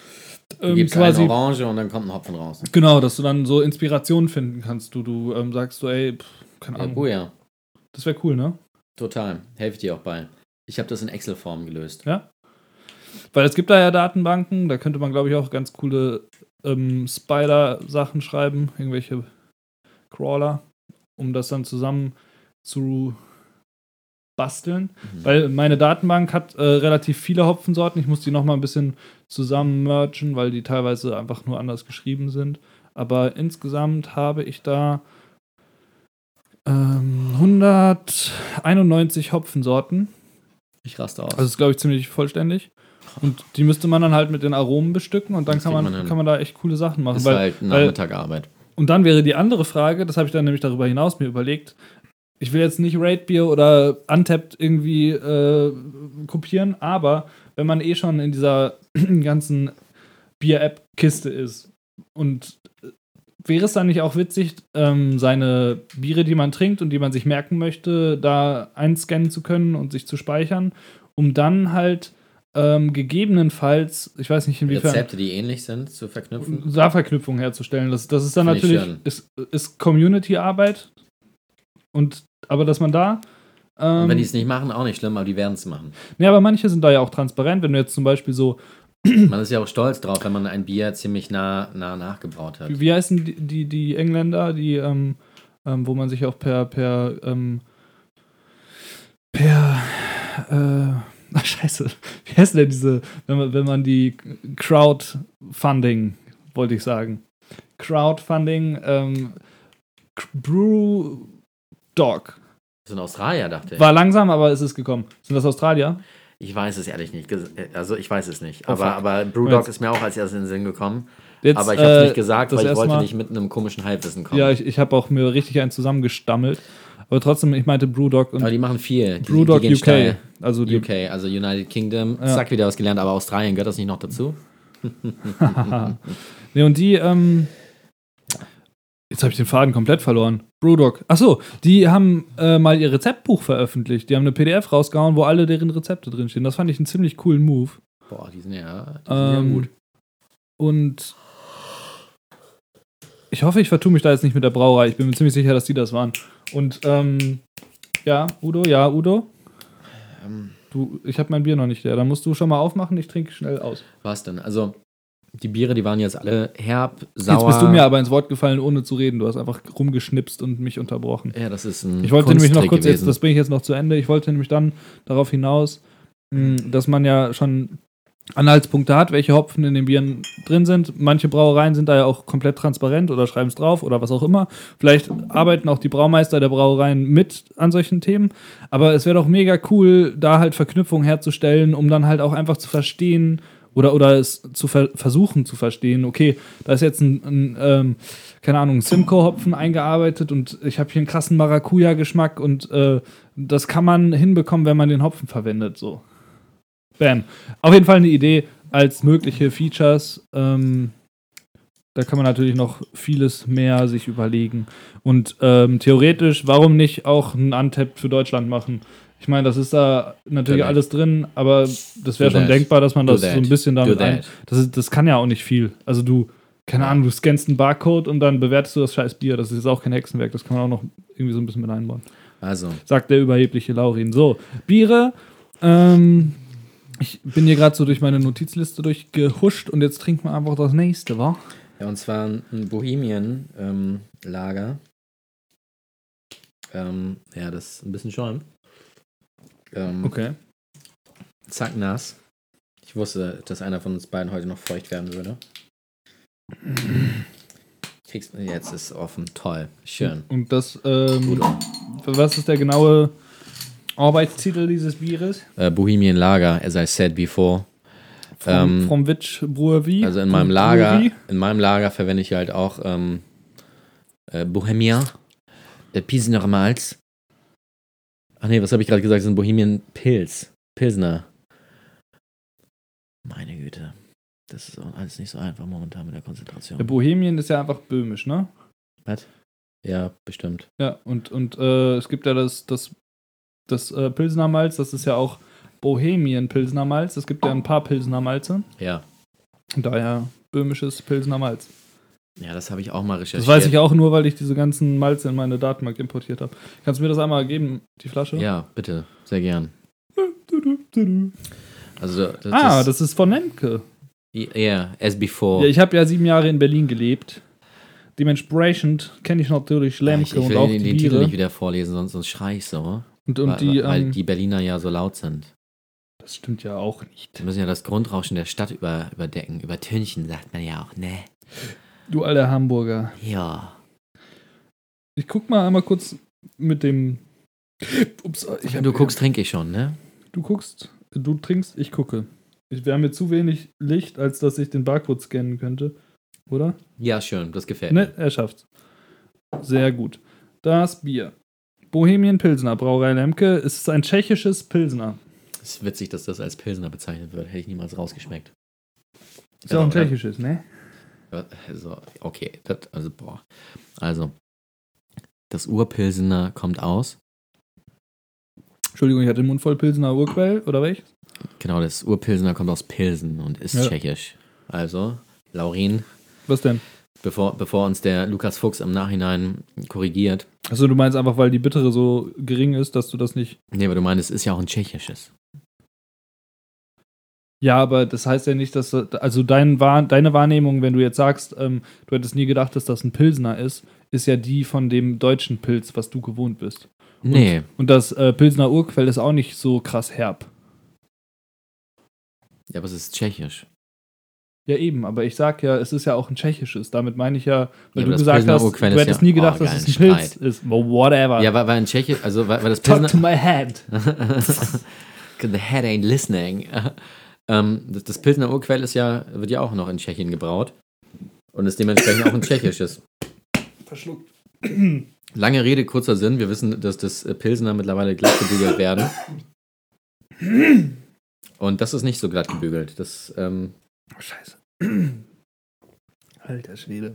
ähm, gibst quasi eine Orange und dann kommt ein Hopfen raus. genau, dass du dann so Inspiration finden kannst, du du ähm, sagst so, ey, pff, keine Ja, Ahnung, oh ja, das wäre cool, ne? total. Helfe ich dir auch bei. Ich habe das in Excel-Form gelöst. Weil es gibt da ja Datenbanken, da könnte man, glaube ich, auch ganz coole ähm, Spider-Sachen schreiben, irgendwelche Crawler, um das dann zusammen zu basteln. Mhm. Weil meine Datenbank hat äh, relativ viele Hopfensorten. Ich muss die nochmal ein bisschen zusammen mergen, weil die teilweise einfach nur anders geschrieben sind. Aber insgesamt habe ich da ähm, 191 Hopfensorten. Ich raste aus. Also ist, glaube ich, ziemlich vollständig. Und die müsste man dann halt mit den Aromen bestücken und dann Das kann man, man kann man da echt coole Sachen machen. ist Weil, halt Nachmittagarbeit. und dann wäre die andere Frage, das habe ich dann nämlich darüber hinaus mir überlegt, ich will jetzt nicht Raid Beer oder Untapped irgendwie äh, kopieren, aber wenn man eh schon in dieser ganzen Bier-App-Kiste ist und wäre es dann nicht auch witzig, ähm, seine Biere, die man trinkt und die man sich merken möchte, da einscannen zu können und sich zu speichern, um dann halt ähm, gegebenenfalls, ich weiß nicht inwiefern, Rezepte, die ähnlich sind, zu verknüpfen. da Verknüpfung herzustellen. Das, das ist dann Finde ich natürlich, ist, ist Community-Arbeit. Und aber dass man da. Ähm, Und wenn die es nicht machen, auch nicht schlimm, aber die werden es machen. nee, aber manche sind da ja auch transparent, wenn du jetzt zum Beispiel so, Man ist ja auch stolz drauf, wenn man ein Bier ziemlich nah, nah nachgebraut hat. wie heißen die, die, die Engländer, die, ähm, ähm, wo man sich auch per, per, ähm, per, äh, ach scheiße, wie heißt denn diese, wenn man, wenn man die Crowdfunding, wollte ich sagen, Crowdfunding, ähm, Brew Dog. Das sind Australier, dachte ich. War langsam, aber es ist gekommen. Sind das Australier? Ich weiß es ehrlich nicht. Ges- Also ich weiß es nicht. Oh, aber, fuck. aber Brewdog ist mir auch als erstes in den Sinn gekommen. Jetzt, aber ich habe es äh, nicht gesagt, weil ich wollte Mal- nicht mit einem komischen Halbwissen kommen. Ja, ich, ich habe auch mir richtig einen zusammengestammelt. Aber trotzdem, ich meinte Brewdog und aber die machen viel. Die, Brewdog die UK. steil. Also die, UK, also United Kingdom. Ja. Zack, wieder was gelernt, aber Australien gehört das nicht noch dazu? nee, und die, ähm, jetzt habe ich den Faden komplett verloren. Brewdog. Achso, die haben äh, mal ihr Rezeptbuch veröffentlicht. Die haben eine PDF rausgehauen, wo alle deren Rezepte drinstehen. Das fand ich einen ziemlich coolen Move. Boah, die sind ja, die sind ja Ähm, gut. Und ich hoffe, ich vertue mich da jetzt nicht mit der Brauerei. Ich bin mir ziemlich sicher, dass die das waren. Und ähm, ja, Udo, ja, Udo. Ähm, Du, ich habe mein Bier noch nicht leer. Da musst du schon mal aufmachen. Ich trinke schnell aus. was denn? Also, die Biere, die waren jetzt alle herb, sauer. Jetzt bist du mir aber ins Wort gefallen, ohne zu reden. Du hast einfach rumgeschnipst und mich unterbrochen. Ja, das ist ein Ich wollte nämlich noch Kunsttrick kurz, jetzt, das bringe ich jetzt noch zu Ende. Ich wollte nämlich dann darauf hinaus, mh, dass man ja schon Anhaltspunkte hat, welche Hopfen in den Bieren drin sind. Manche Brauereien sind da ja auch komplett transparent oder schreiben es drauf oder was auch immer. Vielleicht arbeiten auch die Braumeister der Brauereien mit an solchen Themen. Aber es wäre doch mega cool, da halt Verknüpfungen herzustellen, um dann halt auch einfach zu verstehen oder, oder es zu ver versuchen zu verstehen. Okay, da ist jetzt ein, ein ähm, keine Ahnung, Simcoe-Hopfen eingearbeitet und ich habe hier einen krassen Maracuja-Geschmack und äh, das kann man hinbekommen, wenn man den Hopfen verwendet. So. Bam. Auf jeden Fall eine Idee als mögliche Features. Ähm, da kann man natürlich noch vieles mehr sich überlegen. Und ähm, theoretisch, warum nicht auch ein Untapped für Deutschland machen? Ich meine, das ist da natürlich alles drin, aber das wäre schon that. denkbar, dass man das so ein bisschen damit ein. Das, ist, das kann ja auch nicht viel. Also du, keine Ahnung, du scannst einen Barcode und dann bewertest du das scheiß Bier. Das ist jetzt auch kein Hexenwerk, das kann man auch noch irgendwie so ein bisschen mit einbauen. Also, Sagt der überhebliche Laurin. So, Biere. Ähm, ich bin hier gerade so durch meine Notizliste durchgehuscht und jetzt trinken wir einfach das nächste, wa? ja, und zwar ein Bohemien-Lager. ähm, ja, das ist ein bisschen Schäum. Ähm, Okay. Zack, nass. Ich wusste, dass einer von uns beiden heute noch feucht werden würde. Kriegst, jetzt ist offen. Toll. Schön. Und das, ähm, was ist der genaue Arbeitstitel dieses Bieres? Äh, Bohemian Lager, as I said before. From, Ähm, from which brewery? Also in meinem? Lager, in meinem Lager verwende ich halt auch ähm, äh, Bohemian, äh, Pilsner Malz. Ach nee, was habe ich gerade gesagt? Das ist ein Bohemian Pils. Pilsner. Meine Güte. Das ist auch alles nicht so einfach momentan mit der Der Konzentration. Bohemien ist ja einfach böhmisch, ne? Was? Ja, bestimmt. Ja, und, und äh, es gibt ja das, das, das äh, Pilsner Malz, das ist ja auch Bohemien Pilsner Malz. Es gibt ja ein paar Pilsner Malze. Ja. Und daher böhmisches Pilsner Malz. Ja, das habe ich auch mal recherchiert. Das weiß ich auch nur, weil ich diese ganzen Malze in meine Datenbank importiert habe. Kannst du mir das einmal geben, die Flasche? Ja, bitte. Sehr gern. Also, das ah, ist, das ist von Nemke. Ja, as before. Ja, ich habe ja sieben Jahre in Berlin gelebt. Dementsprechend kenne ich natürlich Ja, Lemke ich, ich und will auch die den Titel nicht wieder vorlesen, sonst, sonst schrei ich so. Und, und weil, die, weil ähm, die Berliner ja so laut sind. das stimmt ja auch nicht. Die müssen ja das Grundrauschen der Stadt über, überdecken. Übertünchen, sagt man ja auch, ne? Du alter Hamburger. Ja. Ich guck mal einmal kurz mit dem. Ups, ich hab, du guckst, trinke ich schon, ne? Du guckst, du trinkst, ich gucke. Ich, wir haben hier zu wenig Licht, als dass ich den Barcode scannen könnte. Oder? Ja, schön, das gefällt Ne, er schafft's. Sehr gut. Das Bier. Bohemian Pilsner, Brauerei Lemke. Es ist ein tschechisches Pilsner. mir. Es ist witzig, dass das als Pilsner bezeichnet wird. Hätte ich niemals rausgeschmeckt. Ist ja auch ein Genau, ja. tschechisches, ne? Also, okay, das, also, boah. Also, das Urpilsener kommt aus. Entschuldigung, ich hatte den Mund voll Pilsner Urquell, oder welch? Genau, das Urpilsener kommt aus Pilsen und ist Ja. tschechisch. Also, Laurin, Was denn? bevor, bevor uns der Lukas Fuchs im Nachhinein korrigiert. Achso, du meinst einfach, weil die Bittere so gering ist, dass du das nicht. Nee, aber du meinst, es ist ja auch ein tschechisches. Ja, aber das heißt ja nicht, dass. Also dein, deine Wahrnehmung, wenn du jetzt sagst, ähm, du hättest nie gedacht, dass das ein Pilsner ist, ist ja die von dem deutschen Pilz, was du gewohnt bist. Nee, Und das äh, Pilsner Urquell ist auch nicht so krass herb. ja, aber es ist tschechisch. Ja, eben, aber ich sag ja, es ist ja auch ein tschechisches. Damit meine ich ja, weil Ja, du gesagt Pilsner hast, Urquell du hättest ja- nie gedacht, oh, dass es ein geilen Pilz ist. Well, whatever. Ja, weil, weil in Tschechien, also weil, weil das Talk to Pilsner. my head. The head ain't listening. Ähm, das, das Pilsner Urquell ist ja, wird ja auch noch in Tschechien gebraut. Und ist dementsprechend auch ein tschechisches. Verschluckt. Lange Rede, kurzer Sinn. Wir wissen, dass das äh, Pilsner mittlerweile glatt gebügelt werden. Und das ist nicht so glatt gebügelt. Das, ähm, Oh, scheiße. Alter Schwede.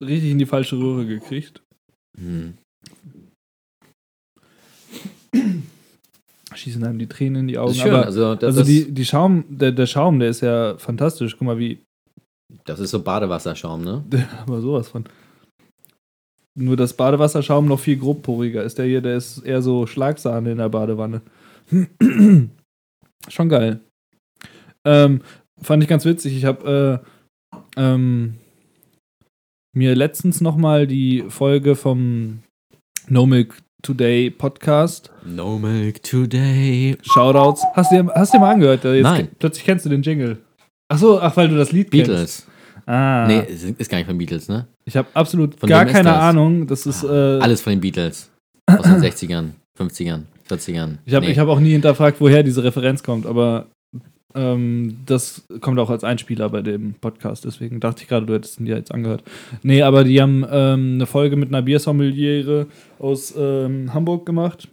Richtig in die falsche Röhre gekriegt. hm. Schießen einem die Tränen in die Augen. das schön. Aber, also, das, also das, die, die Schaum, der, der Schaum, der ist ja fantastisch. Guck mal, wie. das ist so Badewasserschaum, ne? Aber sowas von. Nur dass Badewasserschaum noch viel grobporiger ist. Der hier, der ist eher so Schlagsahne in der Badewanne. Schon geil. Ähm, fand ich ganz witzig. Ich habe äh, ähm, mir letztens noch mal die Folge vom No Milk Today Podcast No Milk Today. Shoutouts. Hast du dir, hast du dir mal angehört? Jetzt Nein. Plötzlich kennst du den Jingle. Achso, ach, weil du das Lied kennst. Beatles. Ah. Nee, ist, ist gar nicht von Beatles, ne? Ich habe absolut Von gar keine das? Ahnung. Das ist. Äh, Alles von den Beatles. Aus den 60ern, 50ern, 40ern. Ich habe Nee. ich hab auch nie hinterfragt, woher diese Referenz kommt, aber ähm, das kommt auch als Einspieler bei dem Podcast. Deswegen dachte ich gerade, du hättest ihn dir jetzt angehört. Nee, aber die haben ähm, eine Folge mit einer Biersommeliere aus ähm, Hamburg gemacht.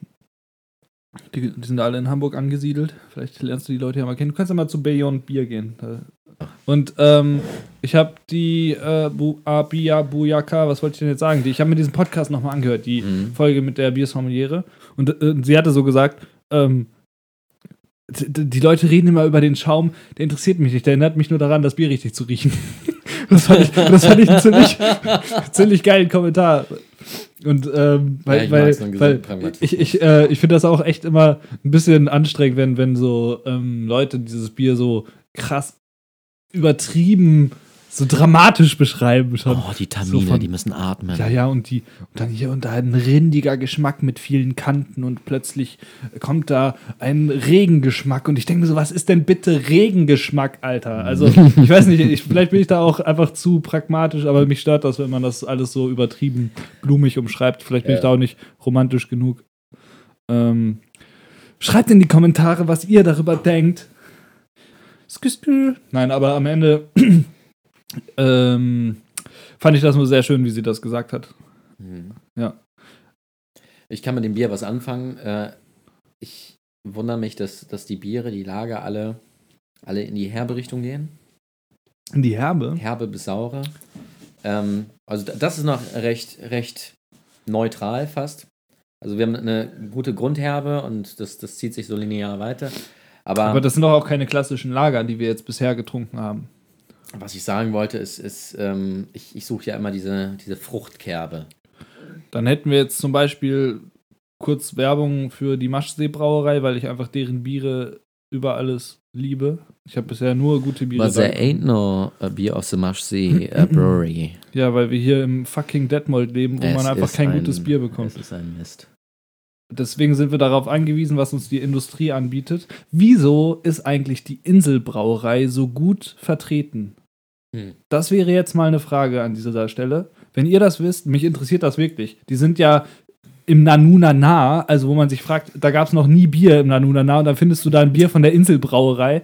Die, die sind alle in Hamburg angesiedelt. Vielleicht lernst du die Leute ja mal kennen. Du kannst ja mal zu Beyond Bier gehen. Und ähm, Ich habe die äh, Bu Abia Buyaka, was wollte ich denn jetzt sagen? Die, ich habe mir diesen Podcast nochmal angehört, die Mhm. Folge mit der Biersommeliere. Und äh, sie hatte so gesagt, ähm, die Leute reden immer über den Schaum, der interessiert mich nicht, der erinnert mich nur daran, das Bier richtig zu riechen. das, fand ich, das fand ich einen ziemlich, ziemlich geilen Kommentar. Und ähm, weil, Ja, ich weil, weil ich, ich, äh, ich finde das auch echt immer ein bisschen anstrengend, wenn, wenn so ähm, Leute dieses Bier so krass übertrieben, so dramatisch beschreiben schon. Oh, die So Tamine, von- die müssen atmen. Ja, ja, und die und dann hier und da ein rindiger Geschmack mit vielen Kanten und plötzlich kommt da ein Regengeschmack und ich denke mir so, was ist denn bitte Regengeschmack, Alter? Also, ich weiß nicht, ich, vielleicht bin ich da auch einfach zu pragmatisch, aber mich stört das, wenn man das alles so übertrieben blumig umschreibt. Vielleicht bin Ja. ich da auch nicht romantisch genug. Ähm, schreibt in die Kommentare, was ihr darüber denkt. Skü, skü. Nein, aber am Ende ähm, fand ich das nur sehr schön, wie sie das gesagt hat. Mhm. Ja. Ich kann mit dem Bier was anfangen. Äh, ich wundere mich, dass, dass die Biere, die Lager alle, alle in die herbe Richtung gehen. In die Herbe. Herbe bis saure. Ähm, also da- das ist noch recht, recht neutral fast. Also wir haben eine gute Grundherbe und das, das zieht sich so linear weiter. Aber, Aber das sind doch auch keine klassischen Lager, die wir jetzt bisher getrunken haben. Was ich sagen wollte, ist, ist ähm, ich, ich suche ja immer diese, diese Fruchtkerbe. Dann hätten wir jetzt zum Beispiel kurz Werbung für die Maschsee-Brauerei, weil ich einfach deren Biere über alles liebe. Ich habe bisher nur gute Biere. But there ain't no beer of the Maschsee uh, Brewery. Ja, weil wir hier im fucking Detmold leben, wo Es man einfach kein ein- gutes Bier bekommt. Es ist ein Mist. Deswegen sind wir darauf angewiesen, was uns die Industrie anbietet. Wieso ist eigentlich die Inselbrauerei so gut vertreten? Hm. Das wäre jetzt mal eine Frage an dieser Stelle. Wenn ihr das wisst, mich interessiert das wirklich. Die sind ja im Nanunana, also wo man sich fragt, da gab es noch nie Bier im Nanunana und dann findest du da ein Bier von der Inselbrauerei.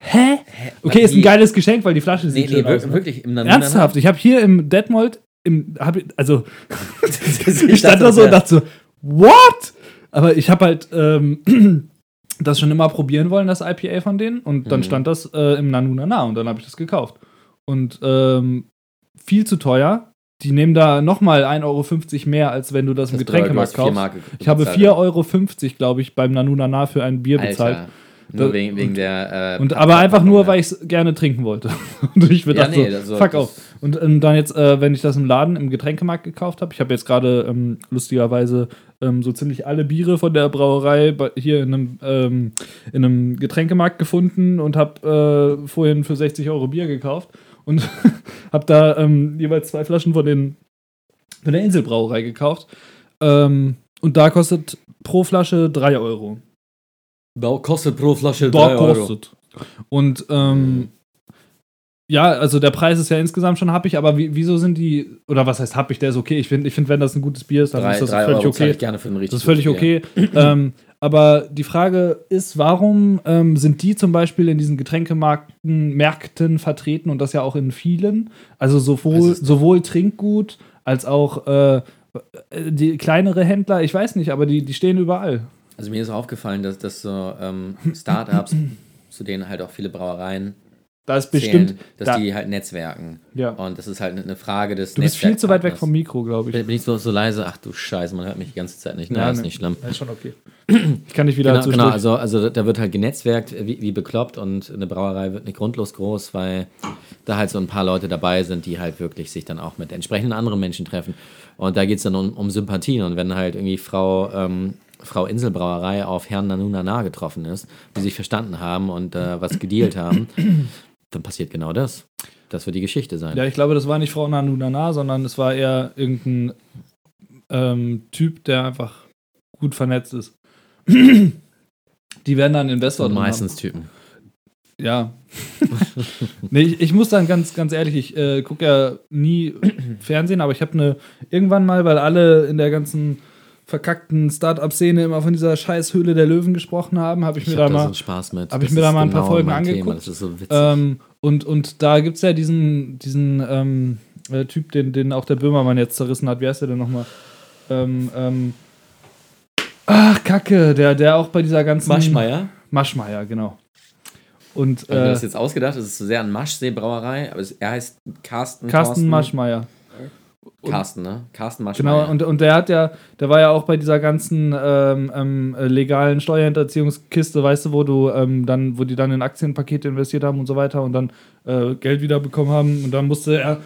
Hä? Okay, ist ein geiles Geschenk, weil die Flasche Nee, sieht nee, schön aus. wir- ne? wirklich im Nanunana. Ernsthaft, ich habe hier im Detmold, im, hab, also ich stand da so und dachte so, what? Aber ich habe halt ähm, das schon immer probieren wollen, das IPA von denen. Und dann Mhm. stand das äh, im Nanunana und dann habe ich das gekauft. Und ähm, viel zu teuer. Die nehmen da nochmal 1,50 Euro mehr, als wenn du das im Getränkemarkt kaufst. Ich habe 4,50 Euro, glaube ich, beim Nanunana für ein Bier bezahlt. Nur Da- wegen, wegen der. Äh, Und aber einfach nur, weil ich es gerne trinken wollte. Und ich mir Ja, dachte nee, so, also fuck das- auf. Und ähm, dann jetzt, äh, wenn ich das im Laden im Getränkemarkt gekauft habe, ich habe jetzt gerade ähm, lustigerweise ähm, so ziemlich alle Biere von der Brauerei hier in einem, ähm, in einem Getränkemarkt gefunden und habe äh, vorhin für 60 Euro Bier gekauft und habe da ähm, jeweils zwei Flaschen von, den, von der Inselbrauerei gekauft. Ähm, und da kostet pro Flasche 3 Euro. Da kostet pro Flasche Da kostet. Und ähm, ja, also der Preis ist ja insgesamt schon happig, aber wie, wieso sind die, oder was heißt happig, der ist okay. Ich finde, ich find, wenn das ein gutes Bier ist, dann Drei, ist das völlig Euro okay. ich gerne für einen Das ist völlig okay. ähm, aber die Frage ist, warum ähm, sind die zum Beispiel in diesen Getränkemärkten Märkten vertreten und das ja auch in vielen? Also sowohl, sowohl Trinkgut als auch äh, die kleinere Händler, ich weiß nicht, aber die, die stehen überall. Also mir ist aufgefallen, dass, dass so ähm, Startups, zu denen halt auch viele Brauereien Da ist zählen, bestimmt. dass da- die halt netzwerken. Ja. Und das ist halt eine Frage des Du bist viel zu weit weg vom Mikro, glaube ich. Bin bin ich so, so leise? Ach du Scheiße, man hört mich die ganze Zeit nicht. Ja, Na, ist ne. nicht schlimm. Ja, ist schon okay. Ich kann nicht wieder Genau, genau also, also da wird halt genetzwerkt wie, wie bekloppt und eine Brauerei wird nicht grundlos groß, weil da halt so ein paar Leute dabei sind, die halt wirklich sich dann auch mit entsprechenden anderen Menschen treffen. Und da geht es dann um, um Sympathien. Und wenn halt irgendwie Frau, ähm, Frau Inselbrauerei auf Herrn Nanunana getroffen ist, die sich verstanden haben und äh, was gedealt haben, dann passiert genau das. Das wird die Geschichte sein. Ja, ich glaube, das war nicht Frau Nanunana, sondern es war eher irgendein ähm, Typ, der einfach gut vernetzt ist. Die werden dann Investor drin meistens Typen. haben. Ja. nee, ich, ich muss dann ganz, ganz ehrlich, ich äh, gucke ja nie Fernsehen, aber ich habe eine irgendwann mal, weil alle in der ganzen verkackten Start-up-Szene immer von dieser scheiß Höhle der Löwen gesprochen haben, habe ich, Ich mir hab da da mal so Spaß mit. hab ich mir da mal ein paar genau Folgen angeguckt. So. Ähm, und, und da gibt es ja diesen, diesen ähm, äh, Typ, den, den auch der Böhmermann jetzt zerrissen hat. Wie heißt der denn nochmal? Ähm, ähm, ach, Kacke, der, der auch bei dieser ganzen. Maschmeier? Maschmeyer, genau. Und Hab ich mir äh, das jetzt ausgedacht? Das ist so sehr an Maschsee Brauerei, aber es, er heißt Carsten. Carsten Thorsten- Carsten, ne? Carsten Maschmeyer. Genau, und, und der hat ja, der war ja auch bei dieser ganzen ähm, ähm, äh, legalen Steuerhinterziehungskiste, weißt du, wo du ähm, dann, wo die dann in Aktienpakete investiert haben und so weiter und dann äh, Geld wieder bekommen haben und dann musste er.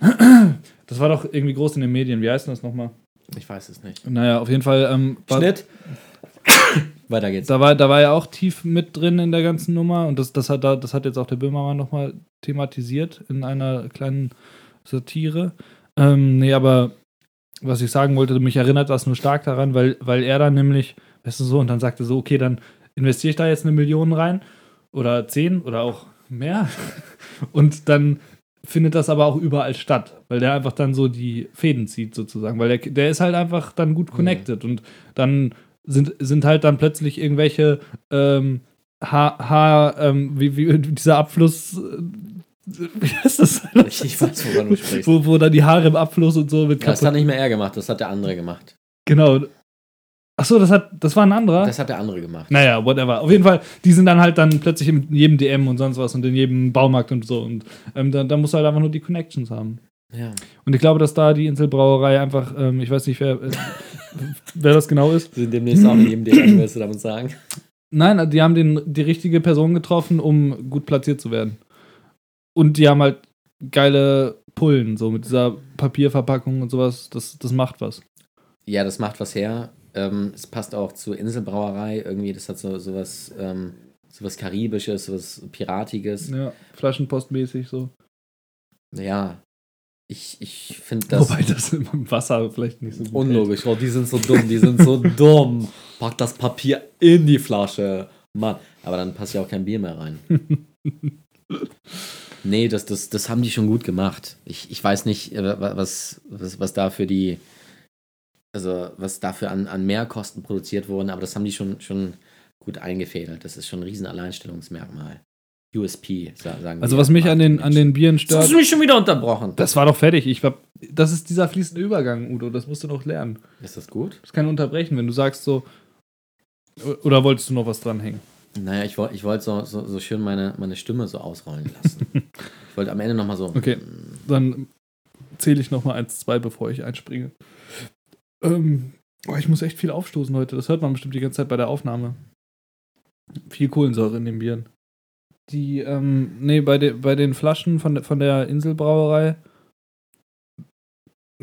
Das war doch irgendwie groß in den Medien. Wie heißt denn das nochmal? Ich weiß es nicht. Naja, auf jeden Fall. Ähm, Schnitt. Weiter geht's. da war, da war er auch tief mit drin in der ganzen Nummer und das, das, hat, da- das hat jetzt auch der Böhmermann nochmal thematisiert in einer kleinen Satire. Ähm, nee, aber was ich sagen wollte, mich erinnert das nur stark daran, weil, weil er dann nämlich, weißt du so, und dann sagte so, okay, dann investiere ich da jetzt eine Million rein oder zehn oder auch mehr. Und dann findet das aber auch überall statt, weil der einfach dann so die Fäden zieht sozusagen, weil der, der ist halt einfach dann gut connected und dann sind, sind halt dann plötzlich irgendwelche ähm, Haar, Haar ähm, wie, wie dieser Abfluss, äh, wie heißt das? Ich, weiß, woran du sprichst. wo, wo dann die Haare im Abfluss und so mit Das kaputt. hat nicht mehr er gemacht, das hat der andere gemacht. Genau. Achso, das hat, das war ein anderer. Das hat der andere gemacht. naja, whatever. Auf jeden Fall, die sind dann halt dann plötzlich in jedem DM und sonst was und in jedem Baumarkt und so. Und ähm, da, da musst du halt einfach nur die Connections haben. Ja. Und ich glaube, dass da die Inselbrauerei einfach, ähm, ich weiß nicht, wer, äh, wer das genau ist. Wir sind demnächst auch in jedem DM, willst du damit sagen? Nein, die haben den, die richtige Person getroffen, um gut platziert zu werden. Und die haben halt geile Pullen, so mit dieser Papierverpackung und sowas. Das, das macht was. Ja, das macht was her. Ähm, es passt auch zur Inselbrauerei irgendwie. Das hat so sowas, ähm, sowas Karibisches, sowas Piratiges. Ja, Flaschenpostmäßig so. Ja. Ich, ich finde das Wobei das im Wasser vielleicht nicht so gut unlogisch. Oh, die sind so dumm, die sind so dumm. Pack das Papier in die Flasche. Mann. Aber dann passt ja auch kein Bier mehr rein. nee, das, das, das haben die schon gut gemacht. Ich, ich weiß nicht, äh, wa- was, was, was da für die, also was dafür an, an Mehrkosten produziert wurden, aber das haben die schon, schon gut eingefädelt. Das ist schon ein riesen Alleinstellungsmerkmal. USP, sa- sagen Also wir was mich an den, an den Bieren stört, hast du mich schon wieder unterbrochen. das war doch fertig. Ich war, das ist dieser fließende Übergang, Udo. Das musst du noch lernen. ist das gut? Das kann unterbrechen, wenn du sagst so. Oder wolltest du noch was dranhängen? Naja, ich wollte ich wollt so, so, so schön meine, meine Stimme so ausrollen lassen. ich wollte am Ende nochmal so. Okay. Dann zähle ich noch mal eins, zwei, bevor ich einspringe. Ähm, oh, ich muss echt viel aufstoßen heute. Das hört man bestimmt die ganze Zeit bei der Aufnahme. Viel Kohlensäure in den Bieren. Die, ähm, nee, bei, de, bei den Flaschen von, von der Inselbrauerei.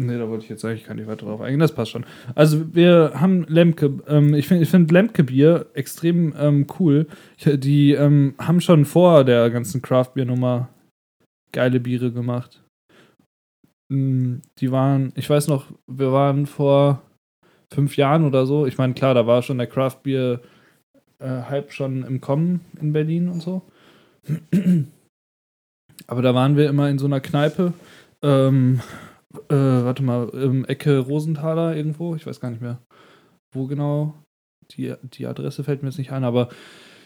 Nee, da wollte ich jetzt eigentlich gar nicht weiter drauf eingehen. Das passt schon. Also, wir haben Lemke. Ähm, ich finde ich find Lemke-Bier extrem ähm, cool. Ich, die ähm, haben schon vor der ganzen Craft-Bier-Nummer geile Biere gemacht. Mm, Die waren, ich weiß noch, wir waren vor fünf Jahren oder so. Ich meine, klar, da war schon der Craft Beer äh, schon im Kommen in Berlin und so. Aber da waren wir immer in so einer Kneipe. Ähm, äh, warte mal, im Ecke Rosenthaler irgendwo. Ich weiß gar nicht mehr, wo genau. Die, die Adresse fällt mir jetzt nicht ein, aber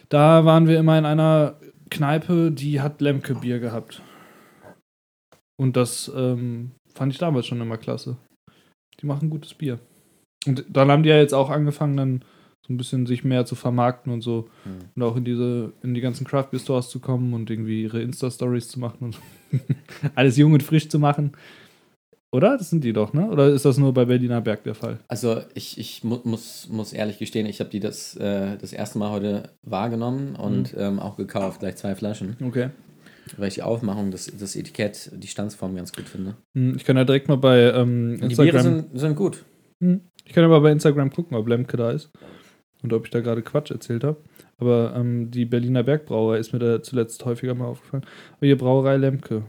da waren wir immer in einer Kneipe, die hat Lemke Bier gehabt. Und das ähm, fand ich damals schon immer klasse. Die machen gutes Bier. Und dann haben die ja jetzt auch angefangen, dann so ein bisschen sich mehr zu vermarkten und so. Hm. Und auch in diese, in die ganzen Craft Beer Stores zu kommen und irgendwie ihre Insta-Stories zu machen und alles jung und frisch zu machen. Oder? Das sind die doch, ne? Oder ist das nur bei Berliner Berg der Fall? Also ich, ich mu muss, muss ehrlich gestehen, ich habe die das, äh, das erste Mal heute wahrgenommen und ähm, auch gekauft, gleich zwei Flaschen, Okay. weil ich die Aufmachung, das, das Etikett, die Stanzform ganz gut finde. Hm, Ich kann ja direkt mal bei ähm, Und die Biere Instagram. sind, sind gut. Hm. Ich kann ja mal bei Instagram gucken, ob Lemke da ist. Und ob ich da gerade Quatsch erzählt habe. Aber ähm, die Berliner Bergbrauerei ist mir da zuletzt häufiger mal aufgefallen. Aber hier Brauerei Lemke.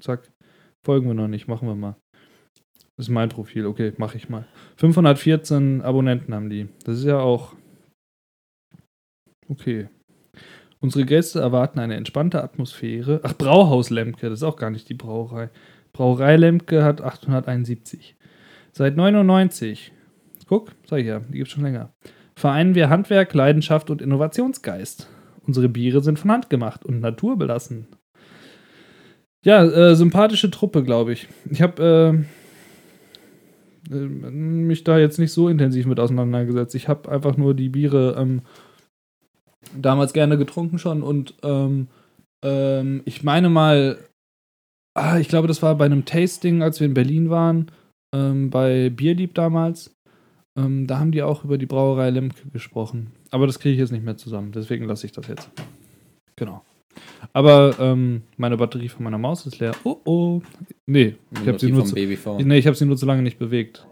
Zack. Folgen wir noch nicht, machen wir mal. Das ist mein Profil, okay, mache ich mal. 514 Abonnenten haben die. Das ist ja auch. Okay. Unsere Gäste erwarten eine entspannte Atmosphäre. Ach, Brauhaus Lemke, das ist auch gar nicht die Brauerei. Brauerei Lemke hat 871. Seit 99. Guck, sag ich ja, die gibt schon länger. Vereinen wir Handwerk, Leidenschaft und Innovationsgeist. Unsere Biere sind von Hand gemacht und naturbelassen. Ja, äh, sympathische Truppe, glaube ich. Ich habe äh, mich da jetzt nicht so intensiv mit auseinandergesetzt. Ich habe einfach nur die Biere ähm, damals gerne getrunken schon und ähm, ähm, ich meine mal, ah, ich glaube, das war bei einem Tasting, als wir in Berlin waren, ähm, bei Bierlieb damals. Ähm, da haben die auch über die Brauerei Lemke gesprochen. Aber das kriege ich jetzt nicht mehr zusammen, deswegen lasse ich das jetzt. Genau. Aber ähm, meine Batterie von meiner Maus ist leer. Oh oh. Nee, ich habe sie, nur zu- nee, ich hab sie nur zu lange nicht bewegt.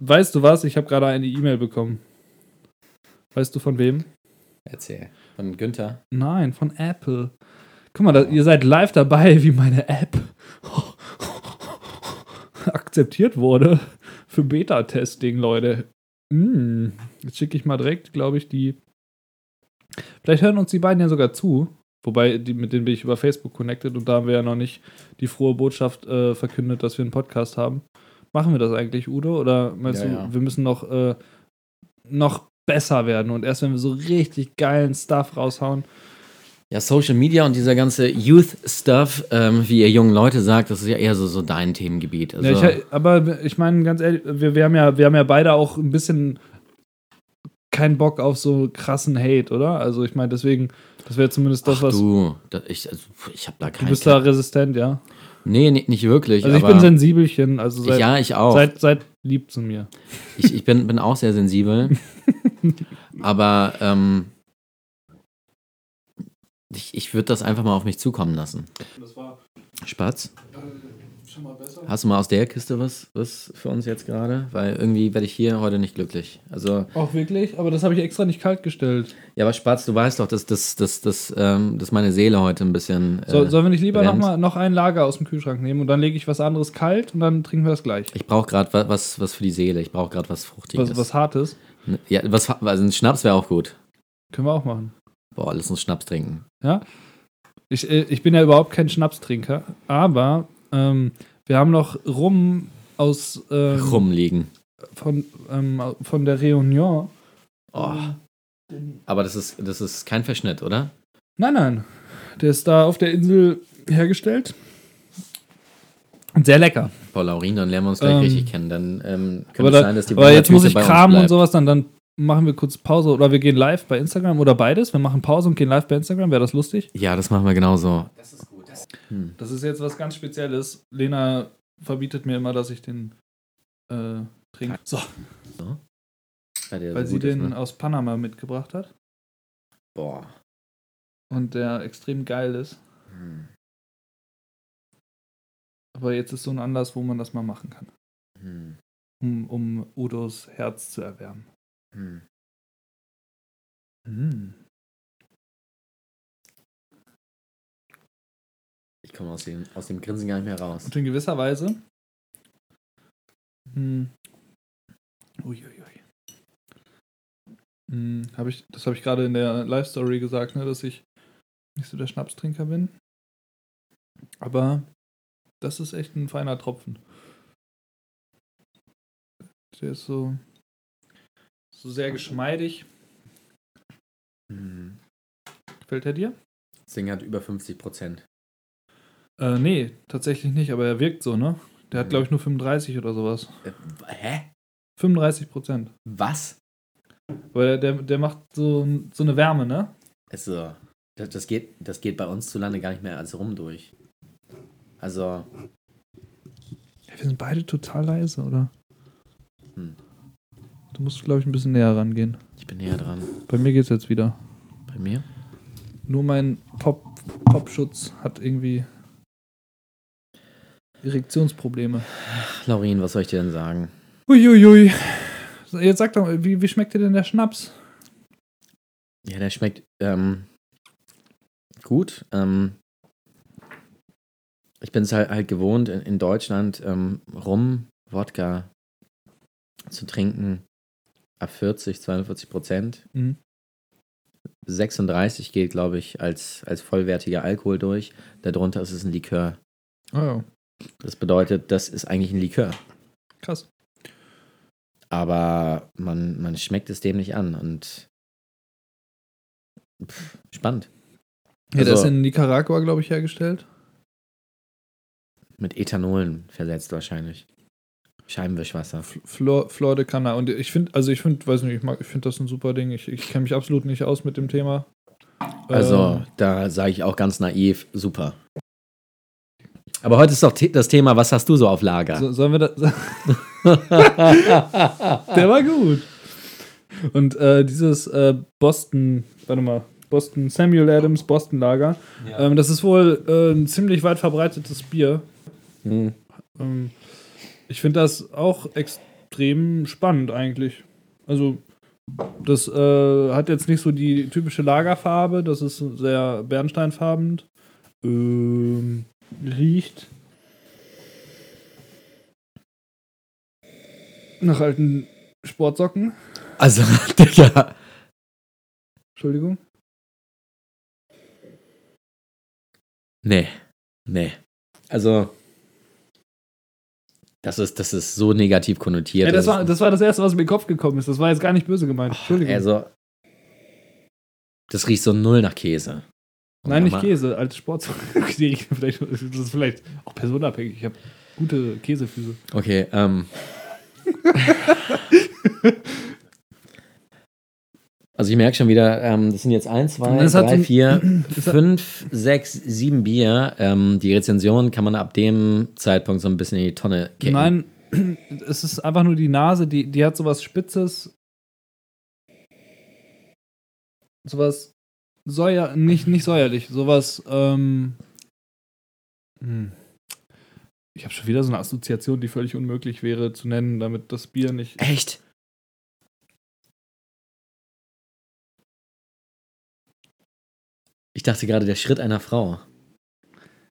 Weißt du was? Ich habe gerade eine E-Mail bekommen. Weißt du von wem? Erzähl. Von Günther. Nein, von Apple. Guck mal, da, ihr seid live dabei, wie meine App akzeptiert wurde für Beta-Testing, Leute. Hm, Jetzt schicke ich mal direkt, glaube ich, die. Vielleicht hören uns die beiden ja sogar zu. Wobei, die, mit denen bin ich über Facebook connected und da haben wir ja noch nicht die frohe Botschaft äh, verkündet, dass wir einen Podcast haben. Machen wir das eigentlich, Udo? Oder meinst Ja, du, ja. wir müssen noch, äh, noch besser werden und erst wenn wir so richtig geilen Stuff raushauen, Ja, Social Media und dieser ganze Youth-Stuff, ähm, wie ihr jungen Leute sagt, das ist ja eher so, so dein Themengebiet. Also, Ja, ich, aber ich meine, ganz ehrlich, wir, wir, haben ja, wir haben ja beide auch ein bisschen keinen Bock auf so krassen Hate, oder? Also ich meine, deswegen, das wäre zumindest das, Ach, was. Du, du, da, ich, also, ich habe da kein. bist da resistent, ja. nee, nee, nicht wirklich. Also ich aber bin sensibelchen, also seid, ja, ich auch. seid, seid lieb zu mir. Ich, ich bin, bin auch sehr sensibel. aber ähm, ich, ich würde das einfach mal auf mich zukommen lassen. Das war Spatz, schon mal besser. hast du mal aus der Kiste was, was für uns jetzt gerade? Weil irgendwie werde ich hier heute nicht glücklich. Also, Auch wirklich? Aber das habe ich extra nicht kalt gestellt. ja, aber Spatz, du weißt doch, dass, dass, dass, dass, ähm, dass meine Seele heute ein bisschen. Äh, So, sollen wir nicht lieber noch, brennt. mal, noch ein Lager aus dem Kühlschrank nehmen und dann lege ich was anderes kalt und dann trinken wir das gleich. ich brauche gerade was, was, was für die Seele. Ich brauche gerade was Fruchtiges. Was, was Hartes. Ja, was, also ein Schnaps wäre auch gut. Können wir auch machen. Boah, lass uns Schnaps trinken. Ja. Ich, äh, ich bin ja überhaupt kein Schnapstrinker, aber ähm, wir haben noch Rum aus ähm, Rumliegen. Von, ähm, von der Réunion. Oh. Aber das ist, das ist kein Verschnitt, oder? Nein, nein. Der ist da auf der Insel hergestellt. Und sehr lecker. Boah, Laurin, dann lernen wir uns gleich Ähm, richtig kennen. Dann ähm, könnte es da, sein, dass die aber jetzt muss ich kramen und sowas, dann, dann machen wir kurz Pause oder wir gehen live bei Instagram oder beides. Wir machen Pause und gehen live bei Instagram. Wäre das lustig? Ja, das machen wir genauso. Das ist jetzt was ganz Spezielles. Lena verbietet mir immer, dass ich den äh, trinke. So, Weil, der weil so sie gut ist, den ne? aus Panama mitgebracht hat Boah. und der extrem geil ist. Hm. Aber jetzt ist so ein Anlass, wo man das mal machen kann, Hm. um, um Udos Herz zu erwärmen. Hm. Mm. Ich komme aus dem, aus dem Grinsen gar nicht mehr raus. Und in gewisser Weise. Hm. Uiuiui. Hm, hab ich, das habe ich gerade in der Live-Story gesagt, ne, dass ich nicht so der Schnapstrinker bin. Aber das ist echt ein feiner Tropfen. Der ist so, so sehr geschmeidig. Hm. Gefällt er dir? Das Ding hat über 50 Prozent. Äh, nee, tatsächlich nicht, aber er wirkt so, ne? Der hat, glaube ich, nur 35 oder sowas. Äh, hä? 35 Prozent. Was? Weil der, der macht so, so eine Wärme, ne? Also, das, das, geht, das geht bei uns zu Lande gar nicht mehr als rum durch. Also, Wir sind beide total leise, oder? Hm. Du musst, glaube ich, ein bisschen näher rangehen. ich bin näher dran. Bei mir geht's jetzt wieder. Bei mir? Nur mein Pop, Popschutz hat irgendwie Erektionsprobleme. Laurin, was soll ich dir denn sagen? Uiuiui. Jetzt sag doch mal, wie, wie schmeckt dir denn der Schnaps? Ja, der schmeckt ähm, gut. Ähm, ich bin es halt, halt gewohnt, in, in Deutschland ähm, Rum, Wodka zu trinken ab 40, 42 Prozent. Mhm. 36 geht, glaube ich, als, als vollwertiger Alkohol durch. Darunter ist es ein Likör. Oh ja, Das bedeutet, das ist eigentlich ein Likör. krass. Aber man, man schmeckt es dem nicht an und pff, spannend. Ja, Also- ist in Nicaragua, glaube ich, hergestellt. Mit Ethanolen versetzt wahrscheinlich. Scheibenwischwasser. Flor, Flor de Cana. Und ich finde, also ich finde, weiß nicht, ich, mag- ich finde das ein super Ding. Ich, ich kenne mich absolut nicht aus mit dem Thema. Also, Ähm, da sage ich auch ganz naiv, super. Aber heute ist doch das Thema, was hast du so auf Lager? so, sollen wir das. Der war gut. Und äh, dieses äh, Boston, warte mal, Boston Samuel Adams Boston Lager, ähm, das ist wohl äh, ein ziemlich weit verbreitetes Bier. Hm. Ähm, ich finde das auch extrem spannend eigentlich. Also, das äh, hat jetzt nicht so die typische Lagerfarbe, das ist sehr bernsteinfarben. Ähm, riecht nach alten Sportsocken. Also, Digga. Entschuldigung. Nee. Nee. Also, das ist, das ist so negativ konnotiert. Ja, das, war, ist- das war das Erste, was mir in den Kopf gekommen ist. Das war jetzt gar nicht böse gemeint. Entschuldigung. Also, das riecht so null nach Käse. Und Nein, nicht Käse. Die riechen vielleicht, das ist vielleicht auch personenabhängig. Ich habe gute Käsefüße. Okay, ähm. Also ich merke schon wieder, ähm, das sind jetzt 1, 2, Das hat so 3, ein- 4, das hat- 5, 6, 7 Bier. Ähm, die Rezension kann man ab dem Zeitpunkt so ein bisschen in die Tonne kicken. Nein, es ist einfach nur die Nase, die, die hat sowas Spitzes. Sowas säuer, nicht, nicht säuerlich, sowas, ähm. hm. Ich habe schon wieder so eine Assoziation, die völlig unmöglich wäre zu nennen, damit das Bier nicht. Echt? Ich dachte gerade, der Schritt einer Frau.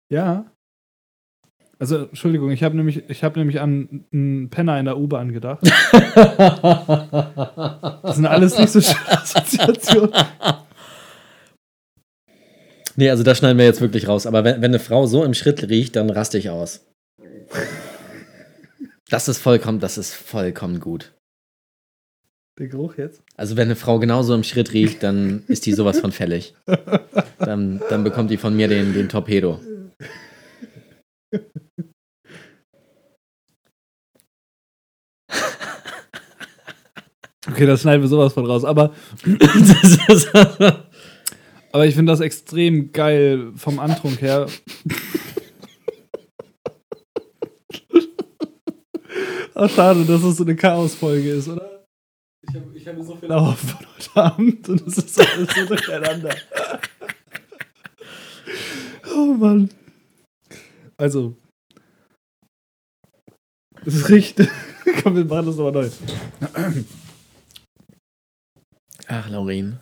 Ja. Also, Entschuldigung, ich habe nämlich, ich habe nämlich an einen Penner in der U-Bahn gedacht. Das sind alles nicht so schöne Assoziationen. Nee, also das schneiden wir jetzt wirklich raus. Aber wenn, wenn eine Frau so im Schritt riecht, dann raste ich aus. Das ist vollkommen, das ist vollkommen gut. Der Geruch jetzt? Also wenn eine Frau genauso im Schritt riecht, dann ist die sowas von fällig. Dann, dann bekommt die von mir den, den Torpedo. Okay, das schneiden wir sowas von raus. Aber, aber ich finde das extrem geil vom Antrunk her. Ach, schade, dass es so eine Chaos-Folge ist, oder? Ich habe ich hab so viel erhofft von heute Abend und es ist alles so durcheinander. oh Mann. Also. Es riecht. Komm, wir machen das nochmal neu. Ach, Laurin.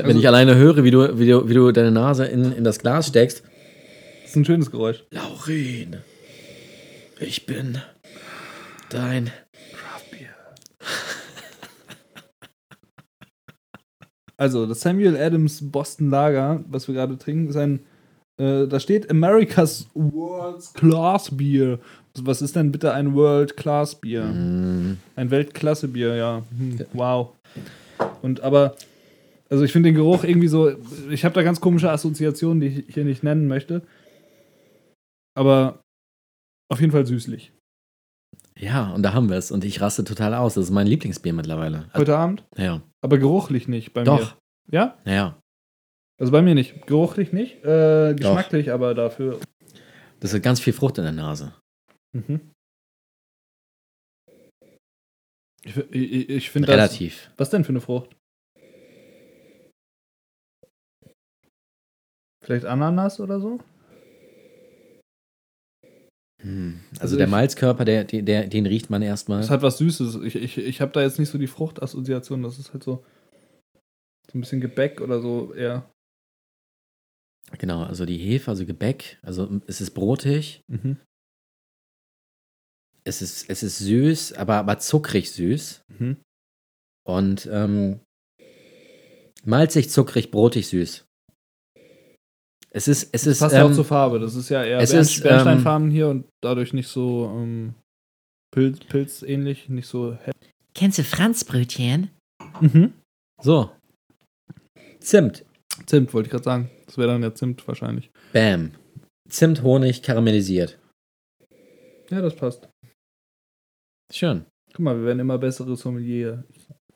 Wenn, Also- ich alleine höre, wie du, wie du, wie du deine Nase in, in das Glas steckst. Das ist ein schönes Geräusch. Laurin, ich bin dein. Also, das Samuel Adams Boston Lager, was wir gerade trinken, ist ein. Äh, da steht America's World Class Beer. Also, Was ist denn bitte ein World Class Bier? Mm, Ein Weltklasse Bier, ja. Hm, wow. Und aber, also ich finde den Geruch irgendwie so. Ich habe da ganz komische Assoziationen, die ich hier nicht nennen möchte. Aber auf jeden Fall süßlich. Ja, und da haben wir es. Und ich raste total aus. Das ist mein Lieblingsbier mittlerweile. Also, Heute Abend. ja. Aber geruchlich nicht bei Doch. mir. Ja? Ja. Also bei mir nicht. Geruchlich nicht. Äh, geschmacklich aber dafür. Das hat ganz viel Frucht in der Nase. Mhm. Ich, ich, ich finde das. Relativ. Was denn für eine Frucht? Vielleicht Ananas oder so? Hm. Also, Also der ich- Malzkörper, der, der, den riecht man erstmal. Das hat was Süßes. Ich, ich, ich habe da jetzt nicht so die Fruchtassoziation. Das ist halt so. So ein bisschen Gebäck oder so eher. Genau, also die Hefe, also Gebäck. Also es ist brotig. Mhm. Es ist, es ist süß, aber, aber zuckrig süß. Mhm. Und ähm, malzig, zuckrig, brotig süß. Es ist, es Das ist, passt ja auch ähm, zur Farbe. Das ist ja eher es ist, ähm, Bernsteinfarben hier und dadurch nicht so ähm, Pilz, pilzähnlich, nicht so hell. Kennst du Franzbrötchen? Mhm. so. Zimt. Zimt wollte ich gerade sagen. Das wäre dann ja Zimt wahrscheinlich. Bam. Zimt, Honig, karamellisiert. Ja, das passt. Schön. Guck mal, wir werden immer bessere Sommeliere.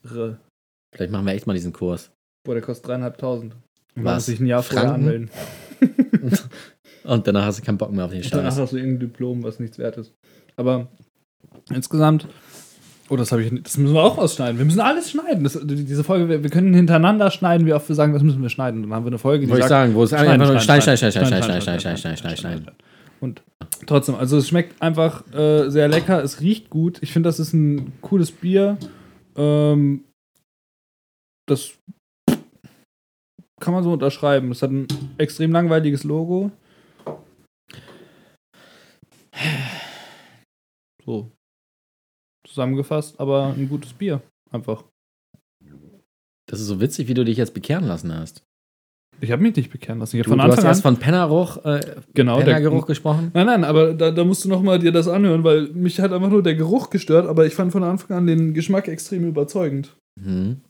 Vielleicht machen wir echt mal diesen Kurs. Boah, der kostet dreieinhalbtausend. Man Was? muss sich ein Jahr vorher Franken? anmelden. Und danach hast du keinen Bock mehr auf den Und danach Scheiß. hast du irgendein Diplom, was nichts wert ist. Aber insgesamt. Oh, das habe ich. Das müssen wir auch ausschneiden. Wir müssen alles schneiden. Das, diese Folge, wir, wir können hintereinander schneiden, wie oft wir sagen, das müssen wir schneiden. Dann haben wir eine Folge, die Wollte ich sagen, wo es schneiden, einfach nur schneiden, Stein, schneiden, Stein, schneiden, Stein, Stein, Stein, Stein, Stein. Und trotzdem, also es schmeckt einfach äh, sehr lecker, es riecht gut. Ich finde, das ist ein cooles Bier. Ähm, das kann man so unterschreiben. Es hat ein extrem langweiliges Logo. So. Zusammengefasst, aber ein gutes Bier. Einfach. Das ist so witzig, wie du dich jetzt bekehren lassen hast. Ich habe mich nicht bekehren lassen. Ich Du, habe du von hast Anfang erst an. von Pennergeruch, äh, Genau, der Pennergeruch gesprochen. Nein, nein, aber da, da musst du noch mal dir das anhören, weil mich hat einfach nur der Geruch gestört, aber ich fand von Anfang an den Geschmack extrem überzeugend. Mhm.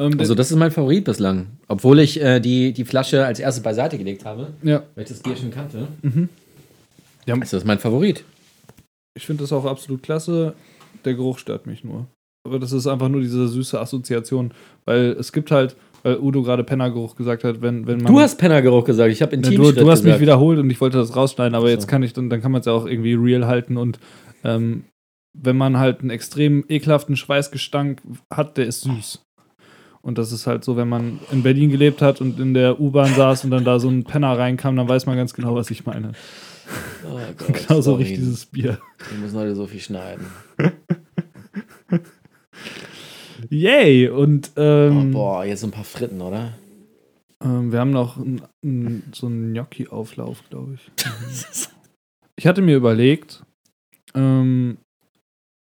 Ähm, Also das ist mein Favorit bislang. Obwohl ich äh, die, die Flasche als erstes beiseite gelegt habe, ja. weil ich das Bier schon kannte. Mhm. Ja. Also das ist mein Favorit. Ich finde das auch absolut klasse. Der Geruch stört mich nur. Aber das ist einfach nur diese süße Assoziation, weil es gibt halt, weil Udo gerade Pennergeruch gesagt hat, wenn, wenn man. Du hast Pennergeruch gesagt, ich habe Ja, intim du, du hast mich gesagt. wiederholt und ich wollte das rausschneiden, aber so. jetzt kann ich dann, dann kann man es ja auch irgendwie real halten und ähm, wenn man halt einen extrem ekelhaften Schweißgestank hat, der ist süß. Und das ist halt so, wenn man in Berlin gelebt hat und in der U-Bahn saß und dann da so ein Penner reinkam, dann weiß man ganz genau, was ich meine. Oh Gott, Genau so riecht dieses Bier. Wir müssen heute so viel schneiden. Yay! Und Oh, ähm, boah, jetzt so ein paar Fritten, oder? ähm, wir haben noch n, n, so einen Gnocchi-Auflauf, glaube ich. Ich hatte mir überlegt, ähm,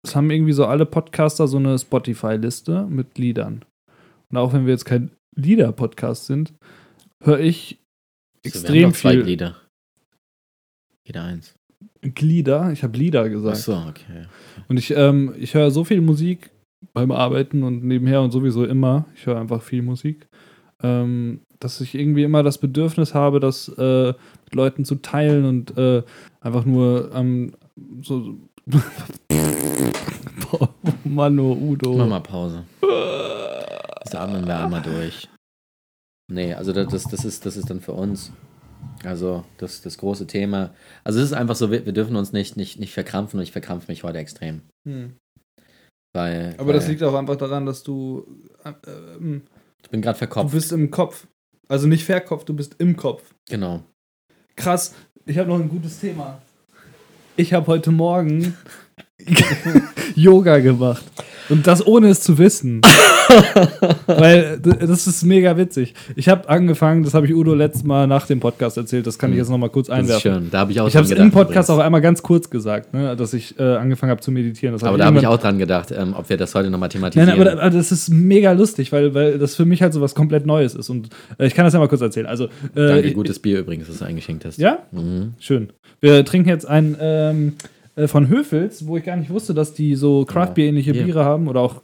es haben irgendwie so alle Podcaster so eine Spotify-Liste mit Liedern. Und auch wenn wir jetzt kein Lieder-Podcast sind, höre ich So, wir haben extrem doch zwei viel Glieder. Jeder eins. Glieder. Ich habe Lieder Ach gesagt. so, okay. Und ich, ähm, ich höre so viel Musik beim Arbeiten und nebenher und sowieso immer. Ich höre einfach viel Musik. Ähm, dass ich irgendwie immer das Bedürfnis habe, das äh, mit Leuten zu teilen und äh, einfach nur ähm, so. Boah, Mano, Udo. Mach mal Pause. Das atmen wir einmal durch. Nee, also das, das, ist, das ist dann für uns. Also das, das große Thema. Also es ist einfach so, wir, wir dürfen uns nicht, nicht, nicht verkrampfen und ich verkrampfe mich heute extrem. Hm. Weil, Aber weil das liegt auch einfach daran, dass du. Äh, ähm, ich bin gerade du verkopft. bist im Kopf. Also nicht verkopft, du bist im Kopf. Genau. Krass, ich habe noch ein gutes Thema. Ich habe heute Morgen Yoga gemacht. Und das ohne es zu wissen. Weil das ist mega witzig. Ich habe angefangen, das habe ich Udo letztes Mal nach dem Podcast erzählt, das kann ich jetzt noch mal kurz Das ist einwerfen. schön. Da habe ich auch Ich habe es im Podcast auch übrigens. einmal ganz kurz gesagt, ne, dass ich äh, angefangen habe zu meditieren. Das Aber da habe ich auch dran gedacht, ähm, ob wir das heute nochmal thematisieren. nein, aber, das ist mega lustig, weil, weil das für mich halt so was komplett Neues ist. Und äh, ich kann das ja mal kurz erzählen. Also, äh, Danke, gutes Bier übrigens, das du eingeschenkt hast. Ja? Mhm. Schön. Wir trinken jetzt ein ähm, äh, von Höfels, wo ich gar nicht wusste, dass die so Craftbier-ähnliche Ja. Biere haben oder auch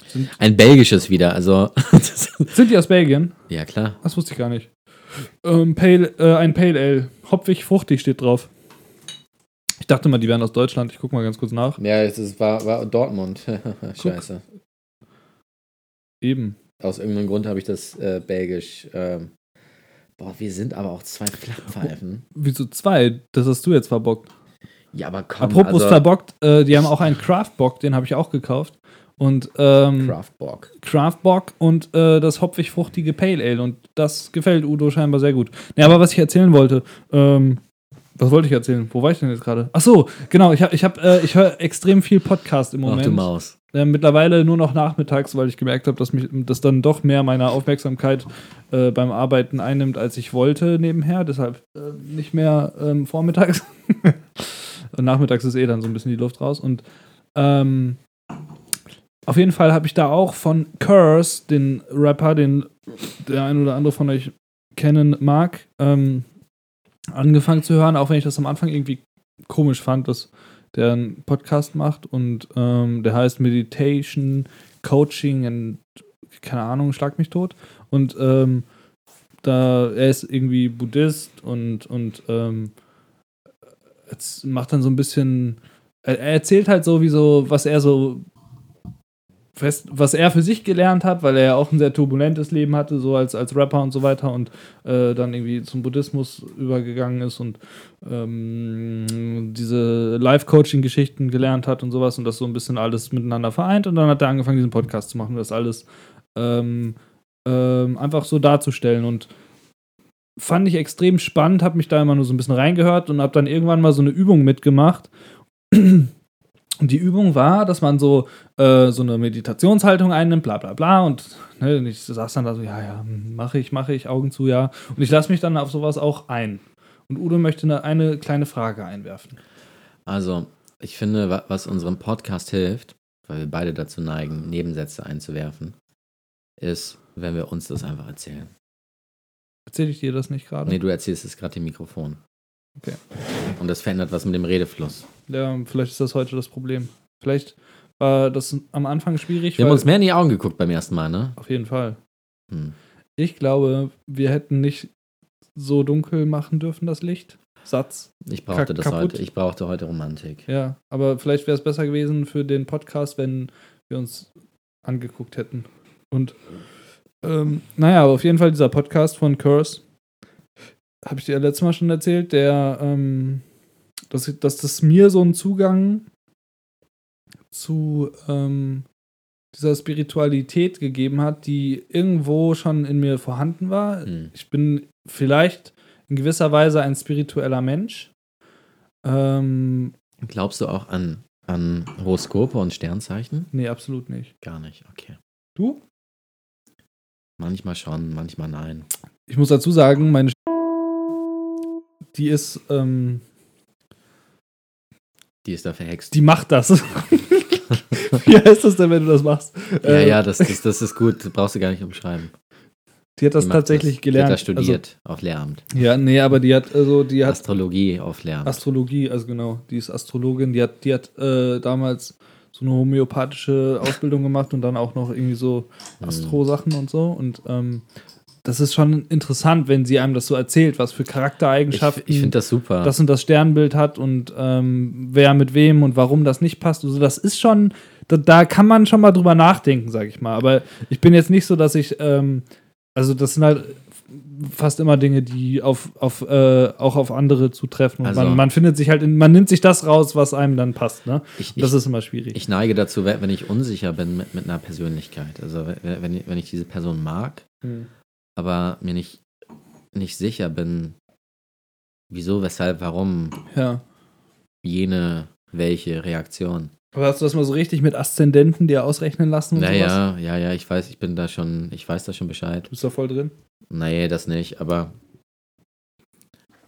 Craftbiere. Ein belgisches wieder, also. Sind die aus Belgien? ja, klar. Das wusste ich gar nicht. Ähm, Pale, äh, ein Pale Ale. Hopfig, fruchtig steht drauf. Ich dachte mal, die wären aus Deutschland. Ich guck mal ganz kurz nach. Ja, es ist, war, war Dortmund. Scheiße. Eben. Aus irgendeinem Grund habe ich das äh, belgisch. Ähm, boah, wir sind aber auch zwei Flachpfeifen. Wieso zwei? Das hast du jetzt verbockt. Ja, aber komm, Apropos also, verbockt, äh, die haben auch einen Craftbock, den habe ich auch gekauft. Und ähm, Craftbock. Craftbock und äh, das hopfig-fruchtige Pale Ale. Und das gefällt Udo scheinbar sehr gut. Ne, aber was ich erzählen wollte, ähm, was wollte ich erzählen? Wo war ich denn jetzt gerade? Ach so, genau. Ich, hab, ich, hab, äh, ich höre extrem viel Podcast im Ach du Moment. Maus. Äh, mittlerweile nur noch nachmittags, weil ich gemerkt habe, dass mich das dann doch mehr meiner Aufmerksamkeit äh, beim Arbeiten einnimmt, als ich wollte nebenher. Deshalb äh, nicht mehr ähm, vormittags. Und nachmittags ist eh dann so ein bisschen die Luft raus. Und ähm, auf jeden Fall habe ich da auch von Curse, den Rapper, den der ein oder andere von euch kennen mag, ähm, angefangen zu hören, auch wenn ich das am Anfang irgendwie komisch fand, dass der einen Podcast macht und ähm, der heißt Meditation, Coaching und keine Ahnung, schlag mich tot. Und ähm, da er ist irgendwie Buddhist und, und ähm, macht dann so ein bisschen er erzählt halt so, wie so, was er so fest, was er für sich gelernt hat, weil er ja auch ein sehr turbulentes Leben hatte, so als, als Rapper und so weiter und äh, dann irgendwie zum Buddhismus übergegangen ist und ähm, diese Life-Coaching-Geschichten gelernt hat und sowas und das so ein bisschen alles miteinander vereint und dann hat er angefangen, diesen Podcast zu machen, das alles ähm, ähm, einfach so darzustellen und fand ich extrem spannend, habe mich da immer nur so ein bisschen reingehört und habe dann irgendwann mal so eine Übung mitgemacht. Und die Übung war, dass man so, äh, so eine Meditationshaltung einnimmt, bla bla bla. Und ne, ich saß dann da so, ja, ja, mache ich, mache ich, Augen zu, ja. Und ich lasse mich dann auf sowas auch ein. Und Udo möchte eine, eine kleine Frage einwerfen. Also, ich finde, wa- was unserem Podcast hilft, weil wir beide dazu neigen, Nebensätze einzuwerfen, ist, wenn wir uns das einfach erzählen. Erzähle ich dir das nicht gerade? Nee, du erzählst es gerade im Mikrofon. Okay. Und das verändert was mit dem Redefluss. Ja, vielleicht ist das heute das Problem. Vielleicht war das am Anfang schwierig. Wir haben uns mehr in die Augen geguckt beim ersten Mal, ne? auf jeden Fall. Hm. Ich glaube, wir hätten nicht so dunkel machen dürfen, das Licht. Satz. Ich brauchte das kaputt. heute. Ich brauchte heute Romantik. Ja, aber vielleicht wäre es besser gewesen für den Podcast, wenn wir uns angeguckt hätten. Und ähm, naja, aber auf jeden Fall dieser Podcast von Curse, habe ich dir letztes Mal schon erzählt, der, ähm, dass, dass das mir so einen Zugang zu ähm, dieser Spiritualität gegeben hat, die irgendwo schon in mir vorhanden war. Hm. Ich bin vielleicht in gewisser Weise ein spiritueller Mensch. Ähm, Glaubst du auch an, an Horoskope und Sternzeichen? nee, absolut nicht. Gar nicht, okay. Du? Manchmal schon, manchmal nein. Ich muss dazu sagen, meine die ist, ähm, Die ist da verhext. die macht das. Wie heißt das denn, wenn du das machst? ja, Äh, ja, das, das, das ist gut. Das brauchst du gar nicht umschreiben. Die hat das Die tatsächlich das. gelernt. Die hat das studiert auf Lehramt. Also, ja, nee, aber die hat, also die hat Astrologie auf Lehramt. Astrologie, also genau, die ist Astrologin, die hat, die hat äh, damals so eine homöopathische Ausbildung gemacht und dann auch noch irgendwie so Hm. Astro-Sachen und so. Und ähm, das ist schon interessant, wenn sie einem das so erzählt, was für ich Charaktereigenschaften ich finde das super. das und das Sternbild hat und ähm, wer mit wem und warum das nicht passt. Also das ist schon, da, da kann man schon mal drüber nachdenken, sag ich mal. Aber ich bin jetzt nicht so, dass ich, ähm, also das sind halt fast immer Dinge, die auf, auf, äh, auch auf andere zutreffen. Und Also- man, man findet sich halt, in, man nimmt sich das raus, was einem dann passt. Ne? ich, Das ich, ist immer schwierig. ich neige dazu, wenn ich unsicher bin mit, mit einer Persönlichkeit. Also wenn, wenn ich- wenn ich diese Person mag, Hm. Aber mir nicht, nicht sicher bin, wieso, weshalb, warum Ja. jene, welche Reaktion. Aber hast du das mal so richtig mit Aszendenten dir ausrechnen lassen und sowas? Naja, ja, ja, ich weiß, ich bin da schon, ich weiß da schon Bescheid. Du bist da voll drin. Nee, das nicht, aber.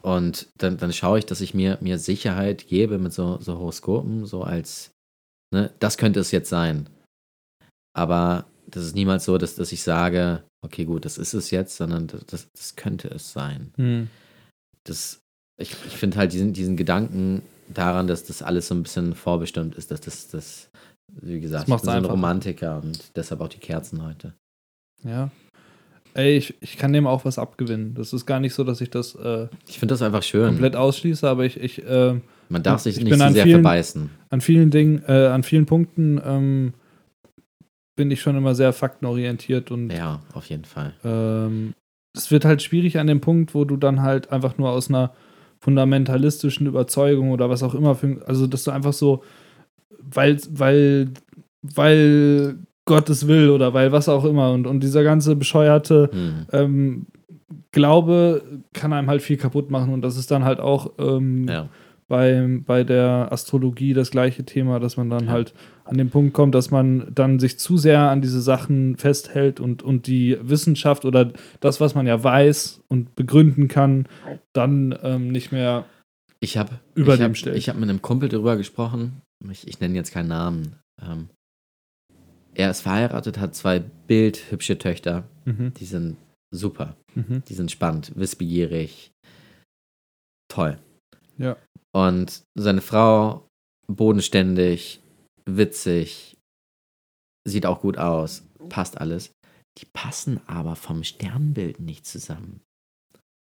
Und dann, dann schaue ich, dass ich mir, mir Sicherheit gebe mit so, so Horoskopen, so als, ne, das könnte es jetzt sein. Aber das ist niemals so, dass, dass ich sage, okay, gut, das ist es jetzt, sondern das, das, das könnte es sein. Hm. Das, ich ich finde halt diesen, diesen Gedanken daran, dass das alles so ein bisschen vorbestimmt ist, dass das, das wie gesagt, Das ich bin so ein. Romantiker und deshalb auch die Kerzen heute. Ja. Ey, ich, ich kann dem auch was abgewinnen. Das ist gar nicht so, dass ich das äh, Ich finde das einfach schön. komplett ausschließe, aber ich, ich äh, Man darf sich Ich nicht zu an sehr vielen- verbeißen. an vielen Dingen, äh, an vielen Punkten ähm, bin ich schon immer sehr faktenorientiert und Ja, auf jeden Fall. ähm, es wird halt schwierig an dem Punkt, wo du dann halt einfach nur aus einer fundamentalistischen Überzeugung oder was auch immer, für, also dass du einfach so, weil, weil, weil Gott es will oder weil was auch immer und, und dieser ganze bescheuerte Hm. ähm, Glaube kann einem halt viel kaputt machen und das ist dann halt auch ähm, Ja. bei, bei der Astrologie das gleiche Thema, dass man dann Ja. halt an den Punkt kommt, dass man dann sich zu sehr an diese Sachen festhält und, und die Wissenschaft oder das, was man ja weiß und begründen kann, dann ähm, nicht mehr Ich habe Über ich dem hab, stellt. ich hab mit einem Kumpel darüber gesprochen. Ich, ich nenne jetzt keinen Namen. Ähm, er ist verheiratet, hat zwei bildhübsche Töchter. Mhm. Die sind super. Mhm. Die sind spannend, wissbegierig. Toll. Ja. Und seine Frau, bodenständig, witzig, sieht auch gut aus, passt alles. Die passen aber vom Sternbild nicht zusammen.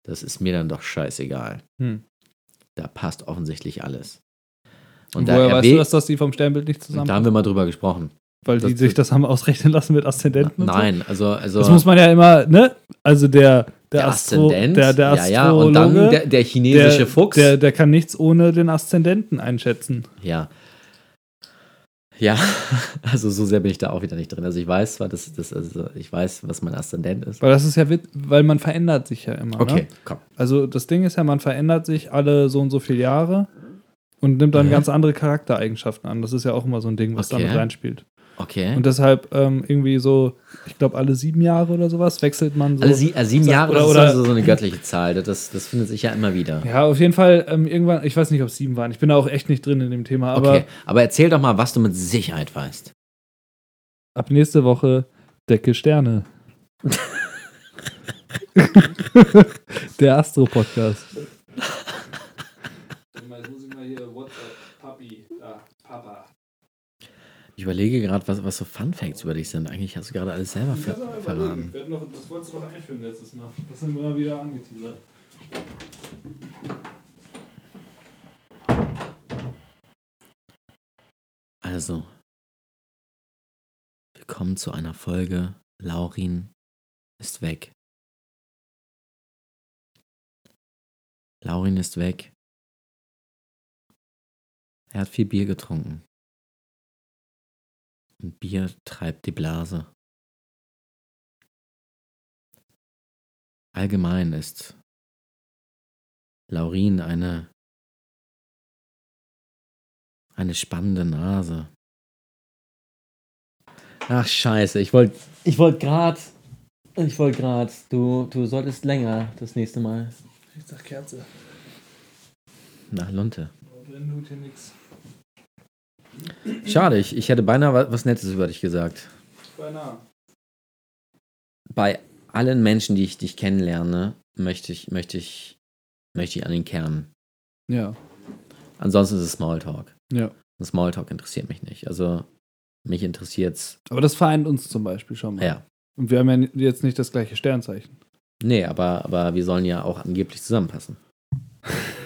Das ist mir dann doch scheißegal. Hm. Da passt offensichtlich alles. Und Woher da weißt du, dass das die vom Sternbild nicht zusammen da haben wir mal drüber gesprochen. Weil die das- sich das haben ausrechnen lassen mit Aszendenten und so? Nein, also, also Das muss man ja immer, ne? Also der, der, der Astro, Aszendent, der, der ja, ja, und dann der, der chinesische Fuchs. Der, der kann nichts ohne den Aszendenten einschätzen. Ja. Ja, also so sehr bin ich da auch wieder nicht drin. Also ich weiß zwar, dass das, also ich weiß, was mein Aszendent ist. Weil das ist ja, weil man verändert sich ja immer. Okay, Ne? komm. Also das Ding ist ja, man verändert sich alle so und so viele Jahre und nimmt dann Mhm. ganz andere Charaktereigenschaften an. Das ist ja auch immer so ein Ding, was Okay. da mit reinspielt. Okay. Und deshalb ähm, irgendwie so, ich glaube, alle sieben Jahre oder sowas wechselt man so. Alle sie, äh, sieben Jahre oder- das ist oder- also so eine göttliche Zahl. Das, das findet sich ja immer wieder. ja, auf jeden Fall ähm, irgendwann, ich weiß nicht, ob es sieben waren. Ich bin da auch echt nicht drin in dem Thema, aber okay, aber erzähl doch mal, was du mit Sicherheit weißt. ab nächste Woche Decke Sterne. Der Astro-Podcast. Ich überlege gerade, was, was so Fun Facts über dich sind. Eigentlich hast du gerade alles selber ver verraten. das wolltest du doch einführen letztes Mal. Das sind wir mal wieder angeteasert. Also, willkommen zu einer Folge. Laurin ist weg. Laurin ist weg. Er hat viel Bier getrunken. Und Bier treibt die Blase. Allgemein ist Laurin eine eine spannende Nase. Ach scheiße, ich wollte ich wollte gerade ich wollte gerade du du solltest länger das nächste Mal Ich sag Kerze. nach Lunte. Drin tut hier nichts. Schade, ich, ich hätte beinahe wa- was Nettes über dich gesagt. Beinahe. Bei allen Menschen, die ich dich kennenlerne, möchte ich möchte ich möchte ich an den Kern. Ja. Ansonsten ist es Smalltalk. Ja. Und Smalltalk interessiert mich nicht. Also mich interessiert's. Aber das vereint uns zum Beispiel schon mal. Ja. Und wir haben ja jetzt nicht das gleiche Sternzeichen. Nee, aber, aber wir sollen ja auch angeblich zusammenpassen.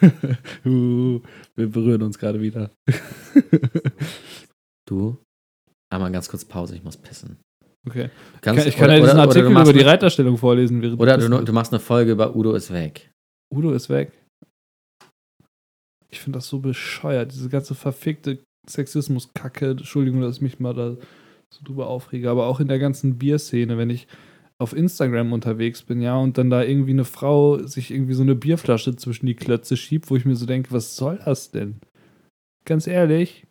uh, wir berühren uns gerade wieder. Du, einmal ganz kurz Pause, ich muss pissen. Okay. Kannst, ich kann ja oder, diesen oder, Artikel oder über die Reiterstellung vorlesen. Während Oder du du, du machst eine Folge über Udo ist weg. Udo ist weg. Ich finde das so bescheuert, diese ganze verfickte Sexismus-Kacke. Entschuldigung, dass ich mich mal da so drüber aufrege, aber auch in der ganzen Bierszene, wenn ich auf Instagram unterwegs bin, ja, und dann da irgendwie eine Frau sich irgendwie so eine Bierflasche zwischen die Klötze schiebt, wo ich mir so denke, was soll das denn? Ganz ehrlich.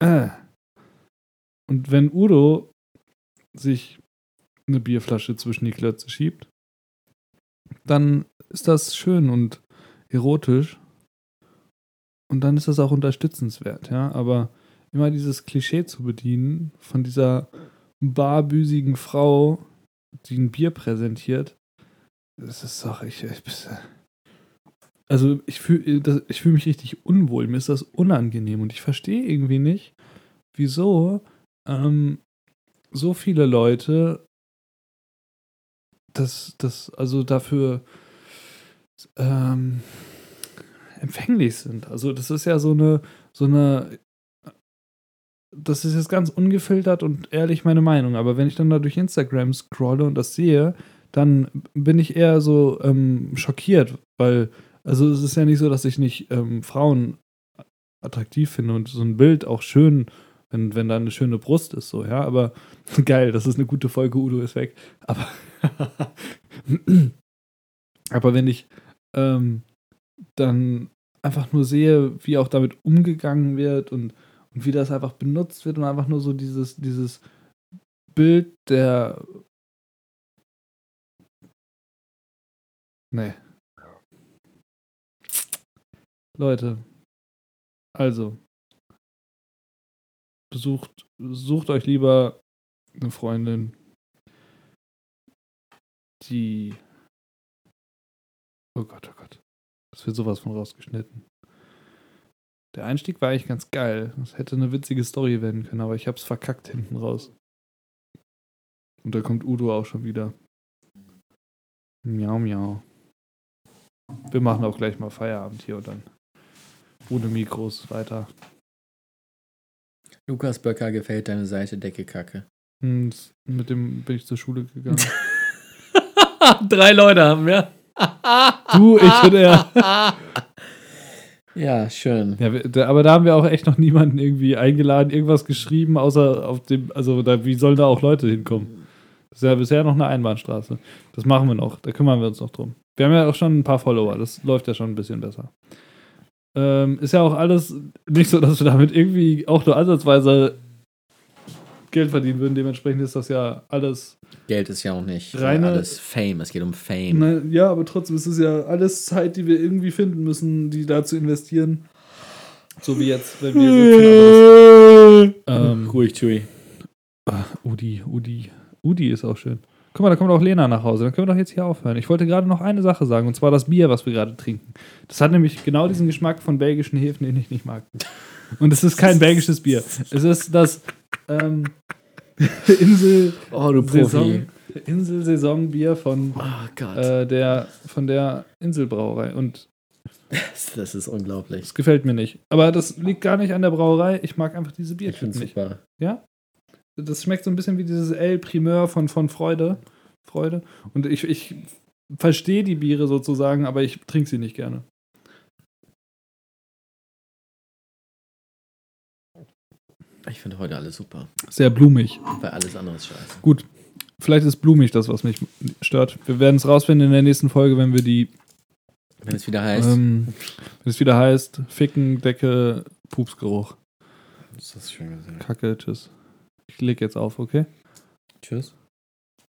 Und wenn Udo sich eine Bierflasche zwischen die Klötze schiebt, dann ist das schön und erotisch. Und dann ist das auch unterstützenswert, ja. Aber immer dieses Klischee zu bedienen von dieser barbüsigen Frau, die ein Bier präsentiert, das ist doch, ich, ich also ich fühle ich fühl mich richtig unwohl, mir ist das unangenehm und ich verstehe irgendwie nicht, wieso ähm, so viele Leute das, das, also dafür ähm, empfänglich sind. Also das ist ja so eine, so eine, das ist jetzt ganz ungefiltert und ehrlich meine Meinung, aber wenn ich dann da durch Instagram scrolle und das sehe, dann bin ich eher so ähm, schockiert, weil, also es ist ja nicht so, dass ich nicht ähm, Frauen attraktiv finde und so ein Bild auch schön, wenn, wenn da eine schöne Brust ist, so, ja, aber geil, das ist eine gute Folge, Udo ist weg, aber aber wenn ich ähm, dann einfach nur sehe, wie auch damit umgegangen wird und, und wie das einfach benutzt wird und einfach nur so dieses, dieses Bild der. Nee. Leute, also, besucht, sucht euch lieber eine Freundin, die. Oh Gott, oh Gott. Das wird sowas von rausgeschnitten. Der Einstieg war eigentlich ganz geil. Das hätte eine witzige Story werden können, aber ich hab's verkackt hinten raus. Und da kommt Udo auch schon wieder. Miau, miau. Wir machen auch gleich mal Feierabend hier und dann ohne Mikros weiter. Lukas Böcker gefällt deine Seite Decke Kacke. Und mit dem bin ich zur Schule gegangen. Drei Leute haben wir. du, ich und er. Ja, schön. Ja, aber da haben wir auch echt noch niemanden irgendwie eingeladen, irgendwas geschrieben, außer auf dem, also da, wie sollen da auch Leute hinkommen? Das ist ja bisher noch eine Einbahnstraße. Das machen wir noch, da kümmern wir uns noch drum. Wir haben ja auch schon ein paar Follower, das läuft ja schon ein bisschen besser. Ähm, ist ja auch alles nicht so, dass wir damit irgendwie auch nur ansatzweise Geld verdienen würden. Dementsprechend ist das ja alles. Geld ist ja auch nicht Reine- alles Fame. Es geht um Fame. Ne, ja, aber trotzdem ist es ja alles Zeit, die wir irgendwie finden müssen, die da zu investieren. So wie jetzt, wenn wir sitzen. Das, ähm, Ruhig, Tui. Ah, Udi, Udi. Udi ist auch schön. Guck mal, da kommt auch Lena nach Hause. Dann können wir doch jetzt hier aufhören. Ich wollte gerade noch eine Sache sagen, und zwar das Bier, was wir gerade trinken. Das hat nämlich genau diesen Geschmack von belgischen Hefen, den ich nicht mag. Und es ist kein belgisches Bier. Es ist das ähm, Insel Oh, du Saison, Insel-Saison-Bier von, Oh äh, der, von der Inselbrauerei. Und das ist unglaublich. es gefällt mir nicht. Aber das liegt gar nicht an der Brauerei. Ich mag einfach diese Ich Biertypen finde nicht. super. Das schmeckt so ein bisschen wie dieses El Primeur von, von Freude. Freude. Und ich, ich verstehe die Biere sozusagen, aber ich trinke sie nicht gerne. Ich finde heute alles super. Sehr blumig. Weil alles andere ist scheiße. Vielleicht ist blumig das, was mich stört. Wir werden es rausfinden in der nächsten Folge, wenn wir die, Wenn es wieder heißt. ähm, wenn es wieder heißt, Ficken, Decke, Pupsgeruch. ist das schön gesagt. Kacke, tschüss. Ich leg jetzt auf, okay? Tschüss.